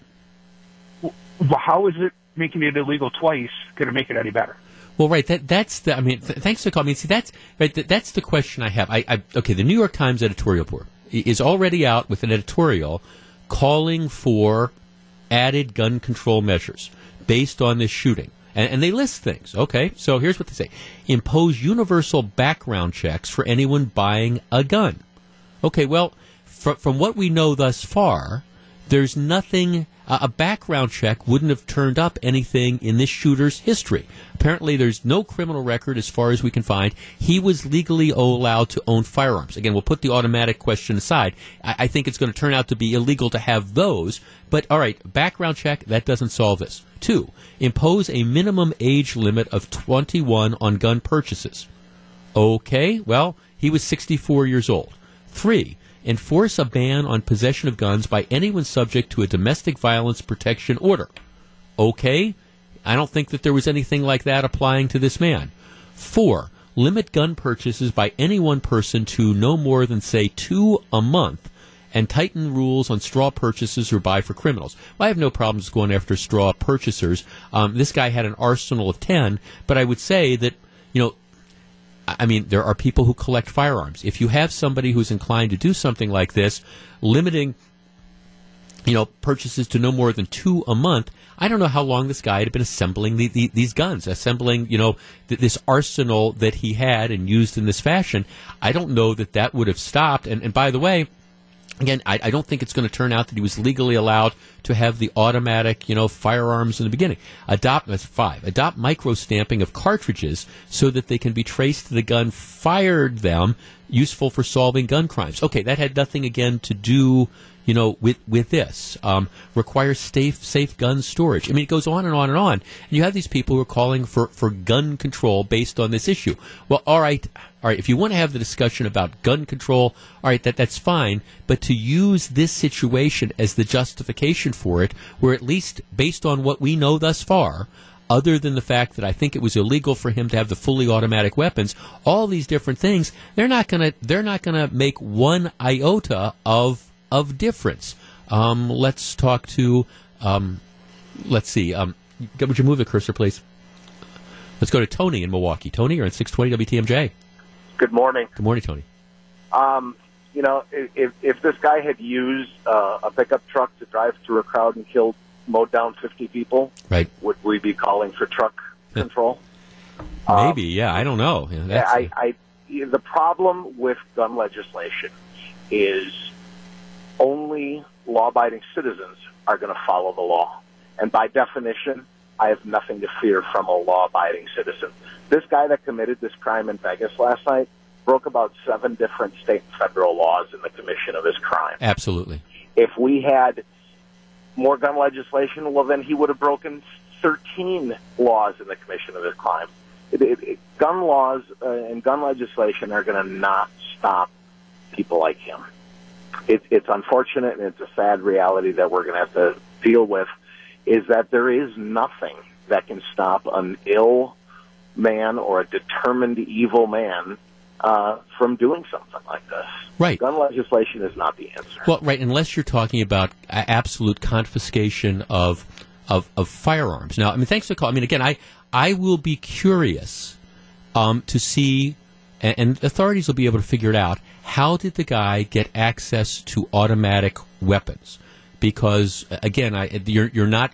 Speaker 10: Well, how is it making it illegal twice going to make it any better?
Speaker 1: Well, right. That that's the. I mean, th- thanks for calling. See, that's right. Th- that's the question I have. I, I okay. The New York Times editorial board is already out with an editorial calling for added gun control measures based on this shooting, and, and they list things. Okay, so here's what they say: impose universal background checks for anyone buying a gun. Okay, well, fr- from what we know thus far, there's nothing. Uh, a background check wouldn't have turned up anything in this shooter's history. Apparently, there's no criminal record as far as we can find. He was legally allowed to own firearms. Again, we'll put the automatic question aside. I, I think it's going to turn out to be illegal to have those. But all right, background check that doesn't solve this. Two, impose a minimum age limit of 21 on gun purchases. Okay, well, he was 64 years old. Three, enforce a ban on possession of guns by anyone subject to a domestic violence protection order. Okay, I don't think that there was anything like that applying to this man. Four, limit gun purchases by any one person to no more than, say, two a month and tighten rules on straw purchases or buy for criminals. Well, I have no problems going after straw purchasers. Um, this guy had an arsenal of 10, but I would say that, you know, I mean, there are people who collect firearms. If you have somebody who's inclined to do something like this, limiting, you know, purchases to no more than two a month, I don't know how long this guy had been assembling the, the, these guns, assembling, you know, th- this arsenal that he had and used in this fashion. I don't know that that would have stopped. And, and by the way, Again, I, I, don't think it's going to turn out that he was legally allowed to have the automatic, you know, firearms in the beginning. Adopt five. Adopt micro stamping of cartridges so that they can be traced to the gun fired them, useful for solving gun crimes. Okay, that had nothing again to do, you know, with with this. Um, requires safe safe gun storage. I mean, it goes on and on and on. And you have these people who are calling for for gun control based on this issue. Well, all right all right, if you want to have the discussion about gun control, all right, that that's fine. But to use this situation as the justification for it, where at least based on what we know thus far, other than the fact that I think it was illegal for him to have the fully automatic weapons, all these different things, they're not gonna they're not gonna make one iota of of difference. Um, let's talk to um, let's see. Um, would you move the cursor, please? Let's go to Tony in Milwaukee. Tony, you're on 620 WTMJ.
Speaker 5: Good morning.
Speaker 1: Good morning, Tony.
Speaker 5: Um, you know, if if this guy had used uh, a pickup truck to drive through a crowd and killed, mowed down fifty people,
Speaker 1: right?
Speaker 5: Would we be calling for truck control?
Speaker 1: Maybe, yeah. I don't know. Yeah, that's,
Speaker 5: I, I, the problem with gun legislation is only law-abiding citizens are going to follow the law, and by definition, I have nothing to fear from a law-abiding citizen. This guy that committed this crime in Vegas last night broke about seven different state and federal laws in the commission of his crime.
Speaker 1: Absolutely.
Speaker 5: If we had more gun legislation, well, then he would have broken 13 laws in the commission of his crime. It, it, it, gun laws uh, and gun legislation are going to not stop people like him. It, it's unfortunate and it's a sad reality that we're going to have to deal with. Is that there is nothing that can stop an ill man or a determined evil man uh, from doing something like this.
Speaker 1: Right.
Speaker 5: Gun legislation is not the answer.
Speaker 1: Well, right, unless you're talking about absolute confiscation of, of of firearms. Now, I mean, thanks for calling. I mean, again, I I will be curious um, to see, and, and authorities will be able to figure it out. How did the guy get access to automatic weapons? Because again, I, you're you're not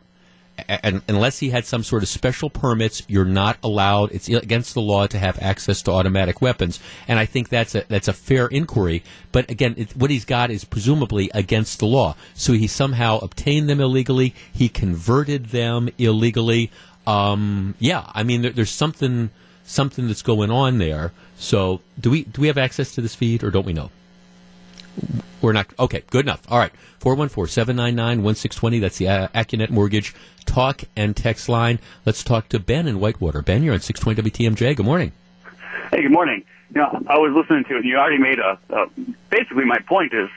Speaker 1: unless he had some sort of special permits, you're not allowed. It's against the law to have access to automatic weapons, and I think that's a that's a fair inquiry. But again, it, what he's got is presumably against the law. So he somehow obtained them illegally. He converted them illegally. Um, yeah, I mean, there, there's something something that's going on there. So do we do we have access to this feed, or don't we know? We're not okay. Good enough. All right. 414-799-1620. That's the uh, Accunet Mortgage talk and text line. Let's talk to Ben in Whitewater. Ben, you're on 620 WTMJ. Good morning.
Speaker 11: Hey, good morning. You know, I was listening to it. and You already made a, basically my point is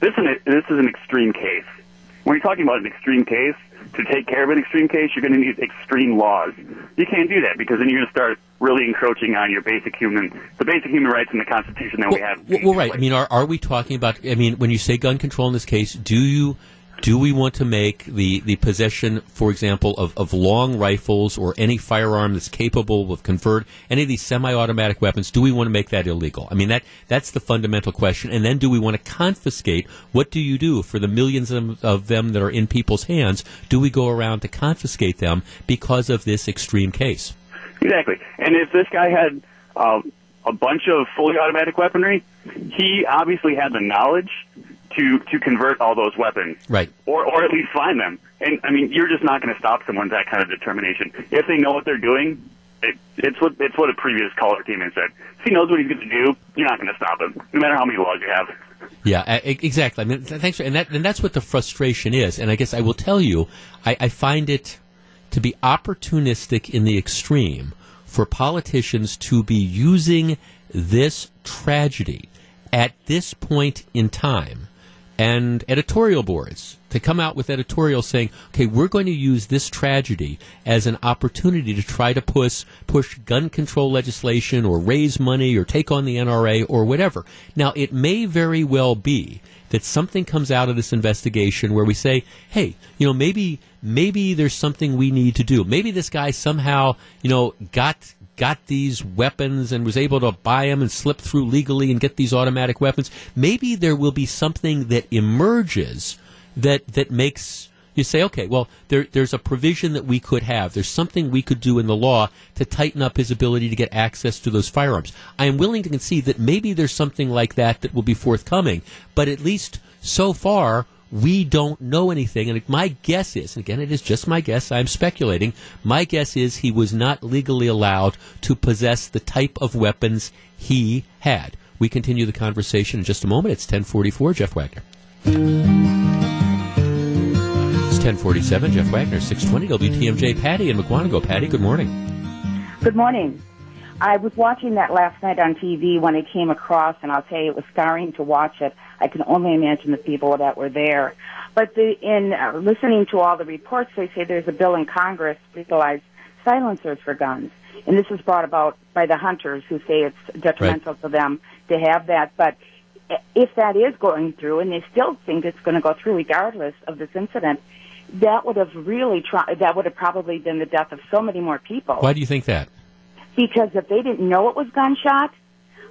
Speaker 11: this this is an extreme case. When you're talking about an extreme case, to take care of an extreme case, you're going to need extreme laws. You can't do that because then you're going to start really encroaching on your basic human, the basic human rights in the Constitution that we have.
Speaker 1: Well, well, right. I mean, are, are we talking about? I mean, when you say gun control in this case, do you do we want to make the, the possession, for example, of, of long rifles or any firearm that's capable of convert any of these semi-automatic weapons? Do we want to make that illegal? I mean, that that's the fundamental question. And then, do we want to confiscate? What do you do for the millions of, of them that are in people's hands? Do we go around to confiscate them because of this extreme case?
Speaker 11: Exactly. And if this guy had um, a bunch of fully automatic weaponry, he obviously had the knowledge to to convert all those weapons,
Speaker 1: right?
Speaker 11: Or or at least find them. And I mean, you're just not going to stop someone with that kind of determination if they know what they're doing. It, it's what it's what a previous caller came in and said. If he knows what he's going to do, you're not going to stop him, no matter how many laws you have.
Speaker 1: Yeah, exactly. I mean, thanks for and that and that's what the frustration is. And I guess I will tell you, I, I find it to be opportunistic in the extreme for politicians to be using this tragedy at this point in time and editorial boards to come out with editorials saying, okay, we're going to use this tragedy as an opportunity to try to push, push gun control legislation or raise money or take on the NRA or whatever. Now, it may very well be that something comes out of this investigation where we say, hey, you know, maybe, maybe there's something we need to do. Maybe this guy somehow, you know, got, got these weapons and was able to buy them and slip through legally and get these automatic weapons, maybe there will be something that emerges that that makes you say, okay, well, there, there's a provision that we could have. There's something we could do in the law to tighten up his ability to get access to those firearms. I am willing to concede that maybe there's something like that that will be forthcoming, but at least so far, we don't know anything. And my guess is, again, it is just my guess, I'm speculating, my guess is he was not legally allowed to possess the type of weapons he had. We continue the conversation in just a moment. It's 1044. Jeff Wagner. It's 1047. Jeff Wagner, 620 WTMJ. Patty and Mukwonago. Patty, good morning.
Speaker 12: Good morning. I was watching that last night on TV when it came across, and I'll tell you, it was scarring to watch it. I can only imagine the people that were there. But the, in uh, listening to all the reports, they say there's a bill in Congress to legalize silencers for guns. And this is brought about by the hunters who say it's detrimental right. to them to have that. But if that is going through, and they still think it's going to go through regardless of this incident, that would have really tried, that would have probably been the death of so many more people.
Speaker 1: Why do you think that?
Speaker 12: Because if they didn't know it was gunshot,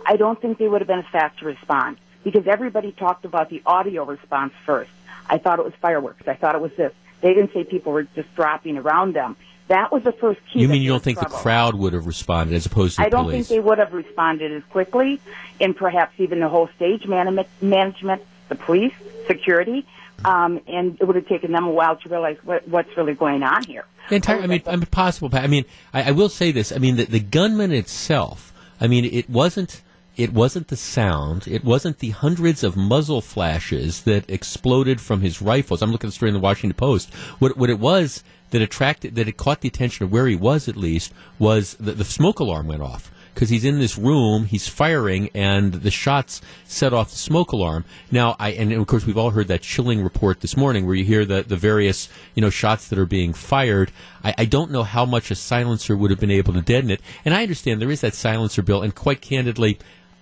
Speaker 12: I don't think they would have been as fast to respond. Because everybody talked about the audio response first. I thought it was fireworks. I thought it was this. They didn't say people were just dropping around them. That was the first key.
Speaker 1: You mean you don't think
Speaker 12: trouble.
Speaker 1: the crowd would have responded as opposed to the
Speaker 12: I don't
Speaker 1: police?
Speaker 12: think they would have responded as quickly, and perhaps even the whole stage man- management, the police, security, um, and it would have taken them a while to realize what, what's really going on here.
Speaker 1: Entire, I mean, I mean, possible. I mean, I, I will say this. I mean, the, the gunman itself. I mean, it wasn't. It wasn't the sound. It wasn't the hundreds of muzzle flashes that exploded from his rifles. I'm looking at the story in the Washington Post. What, what it was that attracted, that it caught the attention of where he was at least, was that the smoke alarm went off because he's in this room, he's firing, and the shots set off the smoke alarm. Now, I and of course we've all heard that chilling report this morning where you hear the, the various you know shots that are being fired. I, I don't know how much a silencer would have been able to deaden it, and I understand there is that silencer bill, and quite candidly.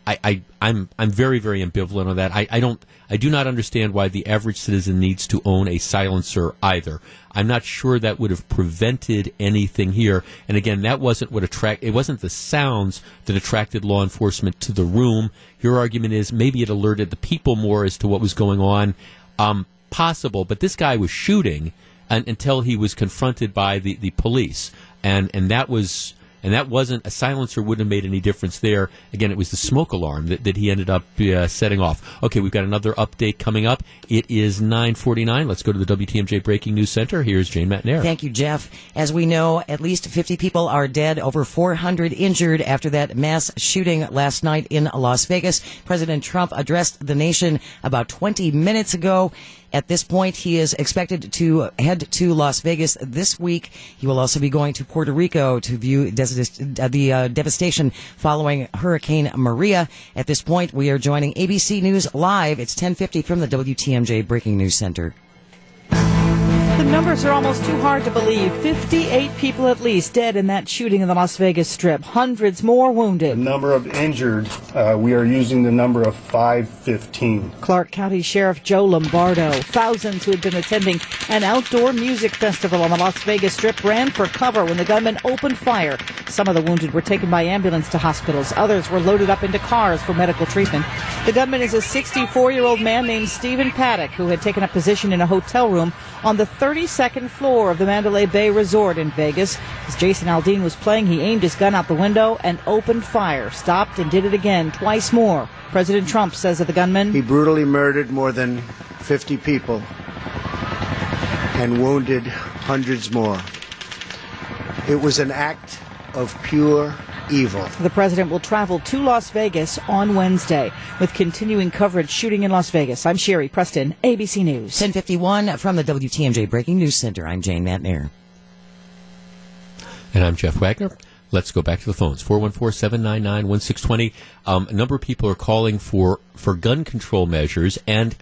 Speaker 1: I, I, I'm I'm very very ambivalent on that. I, I don't I do not understand why the average citizen needs to own a silencer either. I'm not sure that would have prevented anything here. And again, that wasn't what attract. It wasn't the sounds that attracted law enforcement to the room. Your argument is maybe it alerted the people more as to what was going on. Um, possible, but this guy was shooting and, until he was confronted by the, the police, and and that was and that wasn't a silencer wouldn't have made any difference there. Again, it was the smoke alarm that, that he ended up uh, setting off. Okay, we've got another update coming up. It is 9:49. Let's go to the WTMJ Breaking News Center. Here's Jane Matenaer.
Speaker 3: Thank you, Jeff. As we know, at least 50 people are dead, over 400 injured after that mass shooting last night in Las Vegas. President Trump addressed the nation about 20 minutes ago. At this point, he is expected to head to Las Vegas this week. He will also be going to Puerto Rico to view des- uh, the uh, devastation following Hurricane Maria. At this point, we are joining ABC News live. It's 1050 from the WTMJ Breaking News Center.
Speaker 13: The numbers are almost too hard to believe. 58 people at least dead in that shooting in the Las Vegas Strip. Hundreds more wounded.
Speaker 14: The number of injured, uh, we are using the number of 515.
Speaker 13: Clark County Sheriff Joe Lombardo. Thousands who had been attending an outdoor music festival on the Las Vegas Strip ran for cover when the gunman opened fire. Some of the wounded were taken by ambulance to hospitals. Others were loaded up into cars for medical treatment. The gunman is a 64 year old man named Stephen Paddock who had taken a position in a hotel room on the 32nd floor of the Mandalay Bay Resort in Vegas. As Jason Aldean was playing, he aimed his gun out the window and opened fire, stopped and did it again twice more. President Trump says of the gunman,
Speaker 9: He brutally murdered more than 50 people and wounded hundreds more. It was an act of pure evil.
Speaker 13: The president will travel to Las Vegas on Wednesday with continuing coverage shooting in Las Vegas. I'm Sherry Preston, ABC News.
Speaker 3: 1051 from the WTMJ Breaking News Center. I'm Jane Matenaer.
Speaker 1: And I'm Jeff Wagner. Let's go back to the phones. 414-799-1620. Um, a number of people are calling for, for gun control measures. And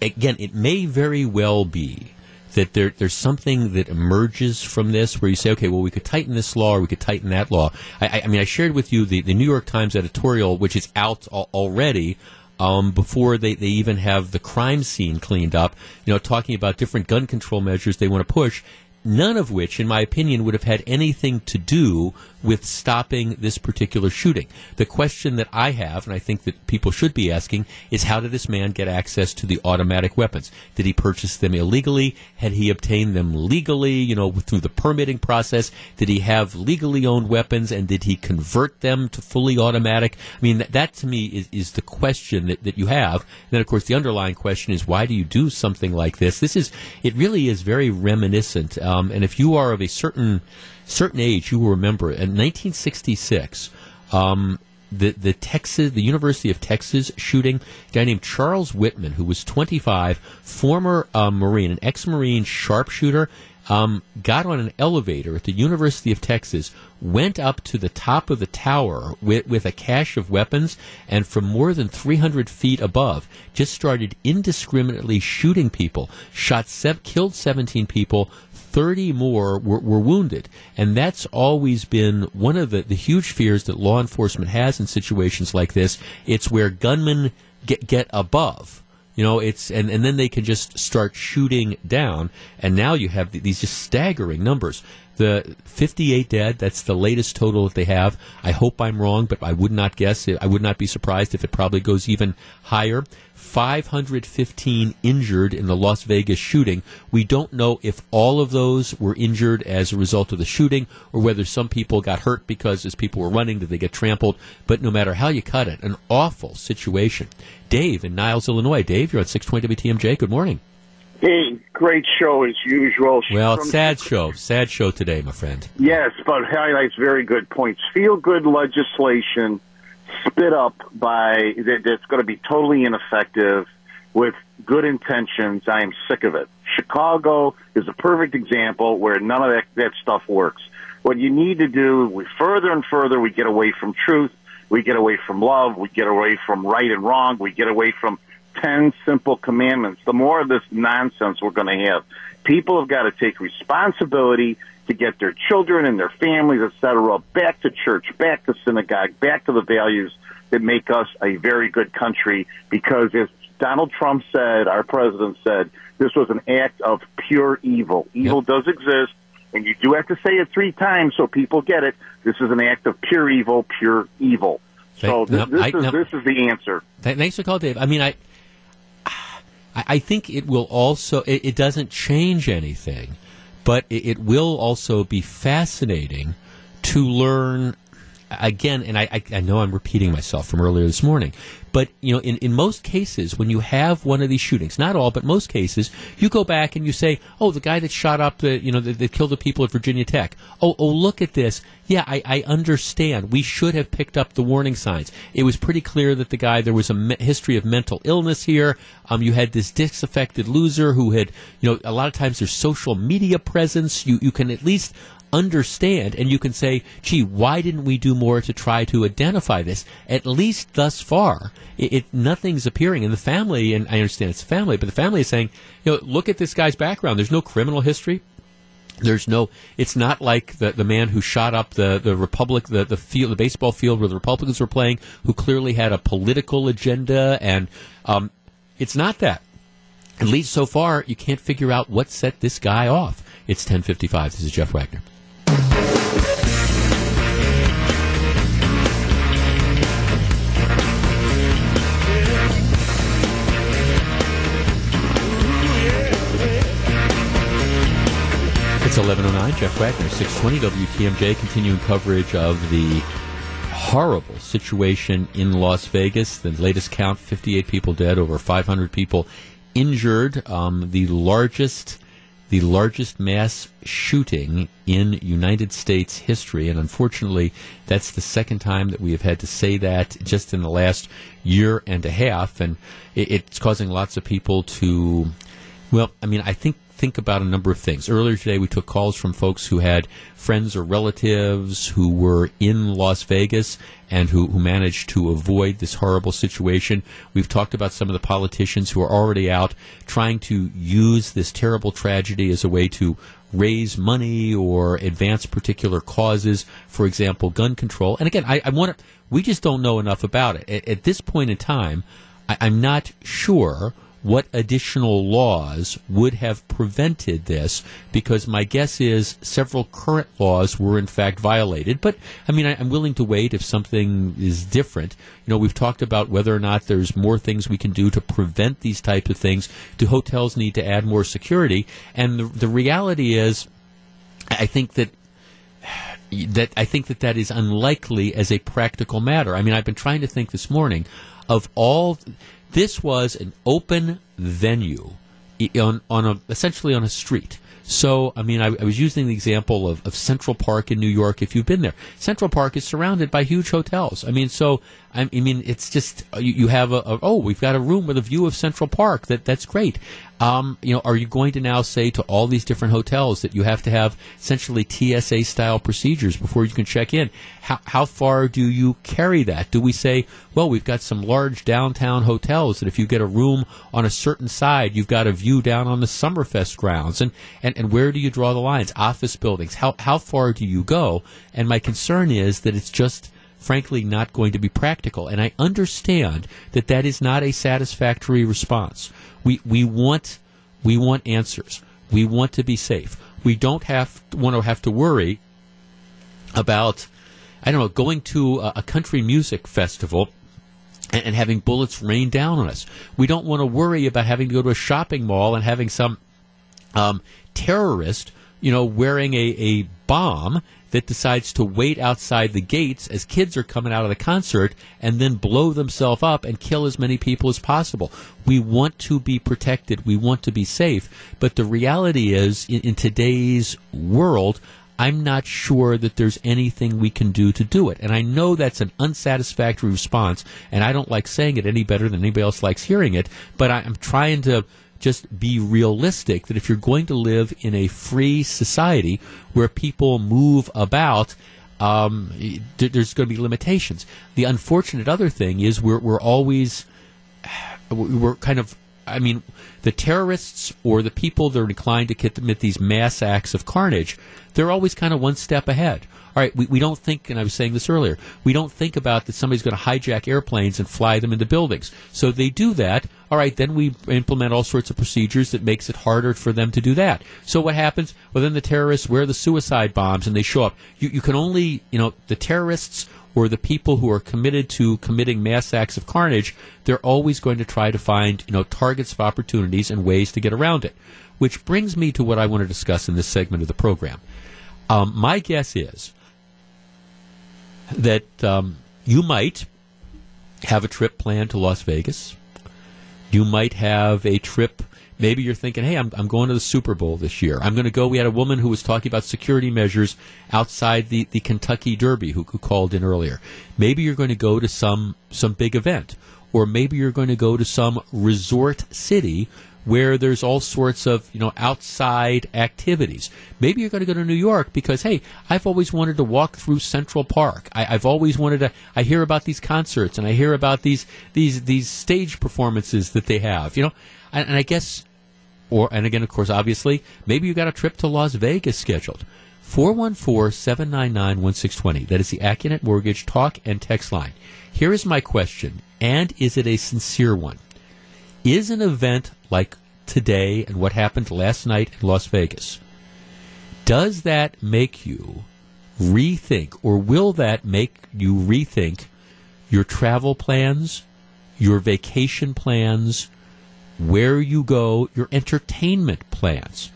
Speaker 1: again, it may very well be that there, there's something that emerges from this where you say, okay, well, we could tighten this law or we could tighten that law. I, I mean, I shared with you the, the New York Times editorial, which is out al- already. Um, before they, they even have the crime scene cleaned up, you know, talking about different gun control measures they want to push, none of which, in my opinion, would have had anything to do with stopping this particular shooting. The question that I have, and I think that people should be asking, is how did this man get access to the automatic weapons? Did he purchase them illegally? Had he obtained them legally, you know, through the permitting process? Did he have legally owned weapons and did he convert them to fully automatic? I mean, that, that to me is, is the question that, that you have. And then, of course, the underlying question is why do you do something like this? This is, it really is very reminiscent. Um, and if you are of a certain, certain age, you will remember in 1966, um, the the Texas, the University of Texas shooting, a guy named Charles Whitman, who was 25, former uh, Marine, an ex-Marine sharpshooter, um, got on an elevator at the University of Texas, went up to the top of the tower with, with a cache of weapons, and from more than 300 feet above, just started indiscriminately shooting people. Shot, sev- killed 17 people. 30 more were, were wounded. And that's always been one of the, the huge fears that law enforcement has in situations like this. It's where gunmen get, get above. You know, it's and, and then they can just start shooting down, and now you have these just staggering numbers. The 58 dead, that's the latest total that they have. I hope I'm wrong, but I would not guess. I would not be surprised if it probably goes even higher. 515 injured in the Las Vegas shooting. We don't know if all of those were injured as a result of the shooting or whether some people got hurt because as people were running, did they get trampled? But no matter how you cut it, an awful situation. Dave in Niles, Illinois. Dave, you're on 620 WTMJ. Good morning.
Speaker 15: Hey, great show as usual.
Speaker 1: Well,
Speaker 15: From-
Speaker 1: sad show. Sad show today, my friend.
Speaker 15: Yes, but highlights very good points. Feel good legislation spit up by that, that's going to be totally ineffective with good intentions. I am sick of it. Chicago is a perfect example where none of that, that stuff works. What you need to do, we further and further, we get away from truth, we get away from love, we get away from right and wrong, we get away from 10 simple commandments. The more of this nonsense we're going to have. People have got to take responsibility to get their children and their families, et cetera, back to church, back to synagogue, back to the values that make us a very good country. Because as Donald Trump said, our president said, this was an act of pure evil. Evil does exist, and you do have to say it three times so people get it. This is an act of pure evil, pure evil. So
Speaker 1: no,
Speaker 15: this
Speaker 1: I-
Speaker 15: is
Speaker 1: no.
Speaker 15: this is the answer.
Speaker 1: Th- thanks for calling, Dave. I mean, I, I I think it will also. It, it doesn't change anything, but it, will also be fascinating to learn again, and I, I, know I'm repeating myself from earlier this morning, but you know, in, in most cases, when you have one of these shootings, not all, but most cases, you go back and you say, "Oh, the guy that shot up the, you know, that, that killed the people at Virginia Tech. Oh, oh, look at this. Yeah, I, I understand. We should have picked up the warning signs. It was pretty clear that the guy there was a me- history of mental illness here. Um, you had this disaffected loser who had, you know, a lot of times there's social media presence. You you can at least understand and you can say, gee, why didn't we do more to try to identify this? At least thus far, it, it nothing's appearing. And the family, and I understand it's a family, but the family is saying, you know, look at this guy's background. There's no criminal history. There's no. It's not like the the man who shot up the the republic the the field the baseball field where the Republicans were playing, who clearly had a political agenda, and um, it's not that. At least so far, you can't figure out what set this guy off. It's 10:55. This is Jeff Wagner. It's 1109, Jeff Wagner, 620 WTMJ, continuing coverage of the horrible situation in Las Vegas. The latest count, 58 people dead, over 500 people injured. Um, the largest, the largest mass shooting in United States history. And unfortunately, that's the second time that we have had to say that just in the last year and a half. And it's causing lots of people to, well, I mean, I think think about a number of things. Earlier today, we took calls from folks who had friends or relatives who were in Las Vegas and who, who managed to avoid this horrible situation. We've talked about some of the politicians who are already out trying to use this terrible tragedy as a way to raise money or advance particular causes, for example, gun control. And again, I, I want to, we just don't know enough about it. At, at this point in time, I, I'm not sure what additional laws would have prevented this because my guess is several current laws were in fact violated. But I mean, I, am willing to wait if something is different. You know, we've talked about whether or not there's more things we can do to prevent these types of things. Do hotels need to add more security? And the, the reality is, I think that that I think that that is unlikely as a practical matter. I mean, I've been trying to think this morning of all this was an open venue on, on a, essentially on a street. So, I mean, I, I, was using the example of, of Central Park in New York. If you've been there, Central Park is surrounded by huge hotels. I mean, so I, mean, it's just uh, you, you have a, a, oh, we've got a room with a view of Central Park. That that's great. Um, you know, are you going to now say to all these different hotels that you have to have essentially TSA style procedures before you can check in? How how far do you carry that? Do we say, well, we've got some large downtown hotels that if you get a room on a certain side, you've got a view down on the Summerfest grounds, and and, and where do you draw the lines? Office buildings. How how far do you go? And my concern is that it's just frankly not going to be practical. And I understand that that is not a satisfactory response. We we want we want answers. We want to be safe. We don't have want to have to worry about I don't know going to a, a country music festival and, and having bullets rain down on us. We don't want to worry about having to go to a shopping mall and having some um, terrorist, you know, wearing a, a bomb that decides to wait outside the gates as kids are coming out of the concert and then blow themselves up and kill as many people as possible. We want to be protected. We want to be safe. But the reality is, in, in today's world, I'm not sure that there's anything we can do to do it. And I know that's an unsatisfactory response, and I don't like saying it any better than anybody else likes hearing it, but I'm trying to just be realistic that if you're going to live in a free society where people move about, um, there's going to be limitations. The unfortunate other thing is we're, we're always, we're kind of, I mean, the terrorists or the people that are inclined to commit these mass acts of carnage, they're always kind of one step ahead all right, we, we don't think, and I was saying this earlier, we don't think about that somebody's going to hijack airplanes and fly them into buildings. So they do that. All right, then we implement all sorts of procedures that makes it harder for them to do that. So what happens? Well, then the terrorists wear the suicide bombs and they show up. You, you can only, you know, the terrorists or the people who are committed to committing mass acts of carnage, they're always going to try to find, you know, targets of opportunities and ways to get around it. Which brings me to what I want to discuss in this segment of the program. Um, my guess is that um, you might have a trip planned to Las Vegas. You might have a trip. Maybe you're thinking, hey, I'm, I'm going to the Super Bowl this year. I'm going to go. We had a woman who was talking about security measures outside the, the Kentucky Derby who, who called in earlier. Maybe you're going to go to some, some big event. Or maybe you're going to go to some resort city where there's all sorts of you know outside activities. Maybe you're going to go to New York because hey, I've always wanted to walk through Central Park. I, have always wanted to. I hear about these concerts and I hear about these these these stage performances that they have. You know, and, and I guess, or and again, of course, obviously, maybe you got a trip to Las Vegas scheduled. 414-799-1620. That is the Accunet Mortgage talk and text line. Here is my question, and is it a sincere one? Is an event like today and what happened last night in Las Vegas, does that make you rethink, or will that make you rethink your travel plans, your vacation plans, where you go, your entertainment plans?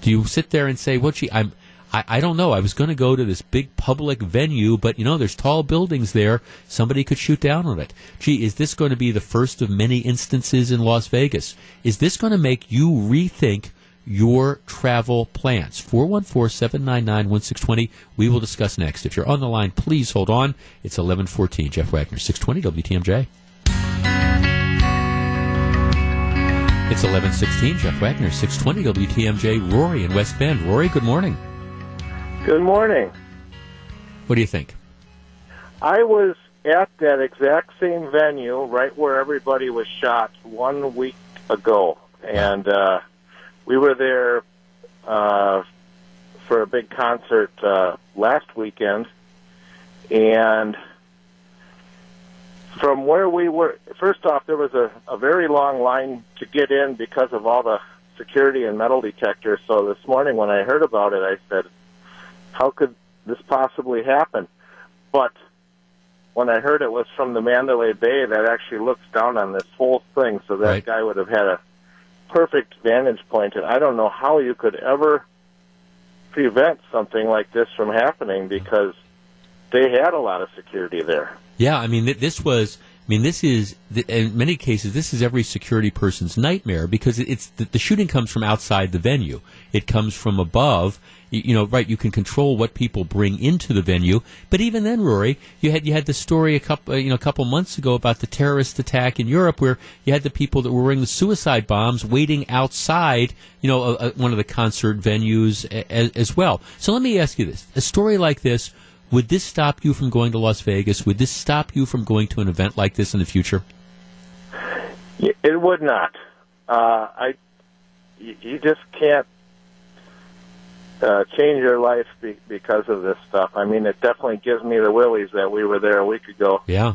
Speaker 1: Do you sit there and say, "Well, gee, I'm." I, I don't know. I was going to go to this big public venue, but you know, there's tall buildings there. Somebody could shoot down on it. Gee, is this going to be the first of many instances in Las Vegas? Is this going to make you rethink your travel plans? 414 799 1620. We will discuss next. If you're on the line, please hold on. It's 1114. Jeff Wagner, 620 WTMJ. It's 1116. Jeff Wagner, 620 WTMJ. Rory in West Bend. Rory, good morning.
Speaker 16: Good morning.
Speaker 1: What do you think?
Speaker 16: I was at that exact same venue, right where everybody was shot, one week ago, and uh, we were there uh, for a big concert uh, last weekend, and from where we were, first off, there was a, a very long line to get in because of all the security and metal detectors. So this morning, when I heard about it, I said, how could this possibly happen? But when I heard it was from the Mandalay Bay, that actually looks down on this whole thing, so that
Speaker 1: Right.
Speaker 16: guy would have had a perfect vantage point. And I don't know how you could ever prevent something like this from happening because they had a lot of security there.
Speaker 1: Yeah, I mean, this was. I mean, this is in many cases this is every security person's nightmare because it's the, the shooting comes from outside the venue. It comes from above. You, know, right? You can control what people bring into the venue, but even then, Rory, you had you had the story a couple you know a couple months ago about the terrorist attack in Europe, where you had the people that were wearing the suicide bombs waiting outside, you know, a, a, one of the concert venues as well. So let me ask you this: a story like this. Would this stop you from going to Las Vegas? Would this stop you from going to an event like this in the future?
Speaker 16: It would not. Uh, I, you just can't uh, change your life be- because of this stuff. I mean, it definitely gives me the willies that we were there a week ago.
Speaker 1: Yeah.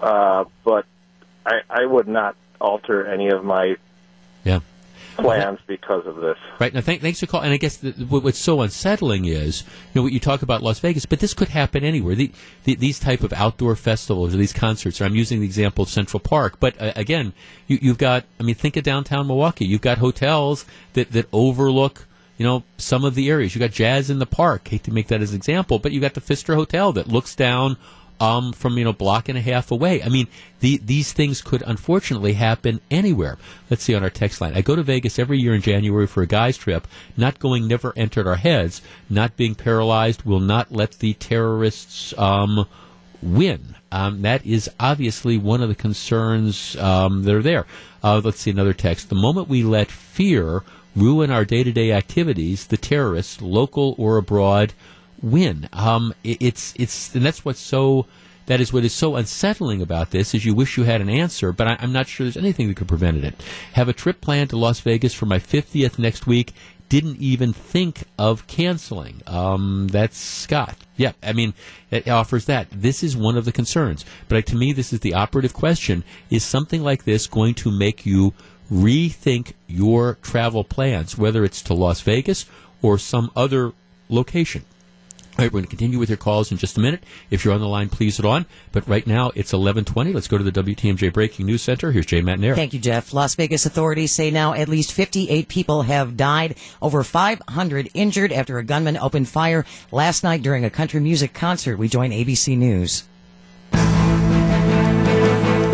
Speaker 16: Uh, but I, I would not alter any of my
Speaker 1: Yeah.
Speaker 16: Plans because of this.
Speaker 1: Right now, thank, thanks for calling. And I guess the, what, what's so unsettling is, you know, what you talk about Las Vegas, but this could happen anywhere. The, the, these type of outdoor festivals or these concerts. or I'm using the example of Central Park, but uh, again, you, you've got. I mean, think of downtown Milwaukee. You've got hotels that that overlook. You know, some of the areas. You got Jazz in the Park. Hate to make that as an example, but you got the Pfister Hotel that looks down um, from you know block and a half away. I mean, the, these things could unfortunately happen anywhere. Let's see on our text line. I go to Vegas every year in January for a guy's trip. Not going never entered our heads. Not being paralyzed will not let the terrorists um, win. Um, that is obviously one of the concerns um, that are there. Uh, let's see another text. The moment we let fear ruin our day-to-day activities, the terrorists, local or abroad, win. Um, it, it's it's and that's what's so that is what is so unsettling about this is you wish you had an answer, but I, I'm not sure there's anything that could prevent it. Have a trip planned to Las Vegas for my 50th next week. Didn't even think of canceling. Um, that's Scott. Yeah, I mean, it offers that. This is one of the concerns. But to me, this is the operative question. Is something like this going to make you rethink your travel plans, whether it's to Las Vegas or some other location? All right, we're going to continue with your calls in just a minute. If you're on the line, please it on. But right now, it's 1120. Let's go to the WTMJ Breaking News Center. Here's Jay Matenaer.
Speaker 3: Thank you, Jeff. Las Vegas authorities say now at least 58 people have died, over 500 injured after a gunman opened fire last night during a country music concert. We join ABC News.
Speaker 17: The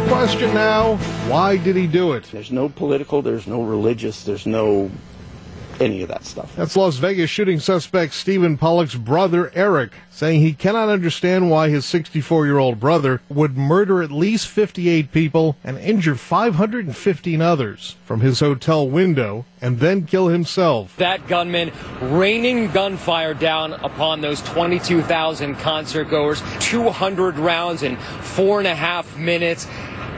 Speaker 17: question now, why did he do it?
Speaker 18: There's no political, there's no religious, there's no any of that stuff.
Speaker 17: That's Las Vegas shooting suspect Stephen Paddock's brother, Eric, saying he cannot understand why his 64 year old brother would murder at least 58 people and injure 515 others from his hotel window and then kill himself.
Speaker 19: That gunman raining gunfire down upon those 22,000 concert goers, 200 rounds in four and a half minutes.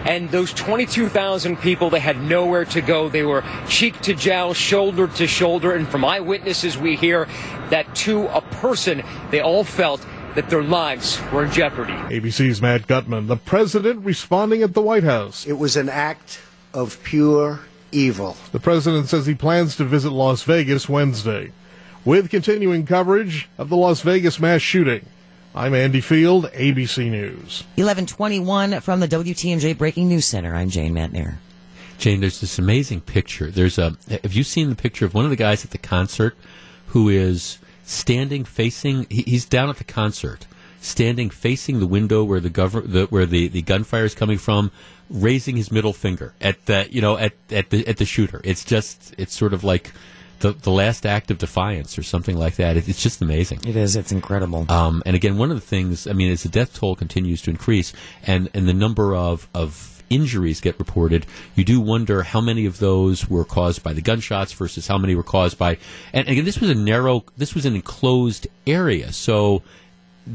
Speaker 19: And those 22,000 people, they had nowhere to go. They were cheek to jowl, shoulder to shoulder. And from eyewitnesses, we hear that to a person, they all felt that their lives were in jeopardy.
Speaker 17: ABC's Matt Gutman, the president responding at the White House.
Speaker 9: It was an act of pure evil.
Speaker 17: The president says he plans to visit Las Vegas Wednesday. With continuing coverage of the Las Vegas mass shooting, I'm Andy Field, ABC News.
Speaker 3: 1121 from the WTMJ Breaking News Center. I'm Jane Matenaer.
Speaker 1: Jane, there's this amazing picture. There's a. Have you seen the picture of one of the guys at the concert who is standing facing? He, he's down at the concert, standing facing the window where the governor, the, where the, the gunfire is coming from, raising his middle finger at the you know at at the at the shooter. It's just it's sort of like the, the last act of defiance or something like that. It, it's just amazing.
Speaker 3: It is. It's incredible.
Speaker 1: Um, and again, one of the things, I mean, as the death toll continues to increase and, and the number of, of injuries get reported, you do wonder how many of those were caused by the gunshots versus how many were caused by, and again, this was a narrow, this was an enclosed area. So,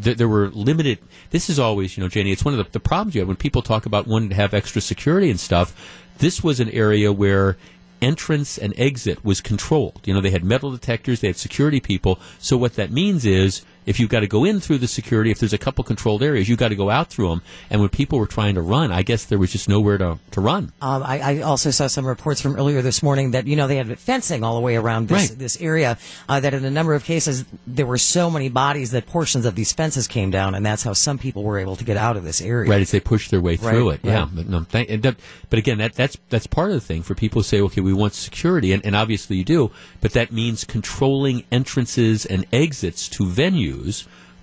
Speaker 1: th- there were limited. This is always, you know, Janie. It's one of the, the problems you have when people talk about wanting to have extra security and stuff. This was an area where entrance and exit was controlled. You know, they had metal detectors, they had security people. So what that means is if you've got to go in through the security, if there's a couple controlled areas, you've got to go out through them. And when people were trying to run, I guess there was just nowhere to, to run.
Speaker 3: Um, I, I also saw some reports from earlier this morning that you know they had fencing all the way around this
Speaker 1: Right.
Speaker 3: this area. Uh, that in a number of cases there were so many bodies that portions of these fences came down, and that's how some people were able to get out of this area.
Speaker 1: Right, as they push their way through
Speaker 3: Right,
Speaker 1: it. Yeah,
Speaker 3: right.
Speaker 1: but no, thank, that, but again, that that's that's part of the thing for people who say, okay, we want security, and, and obviously you do, but that means controlling entrances and exits to venues,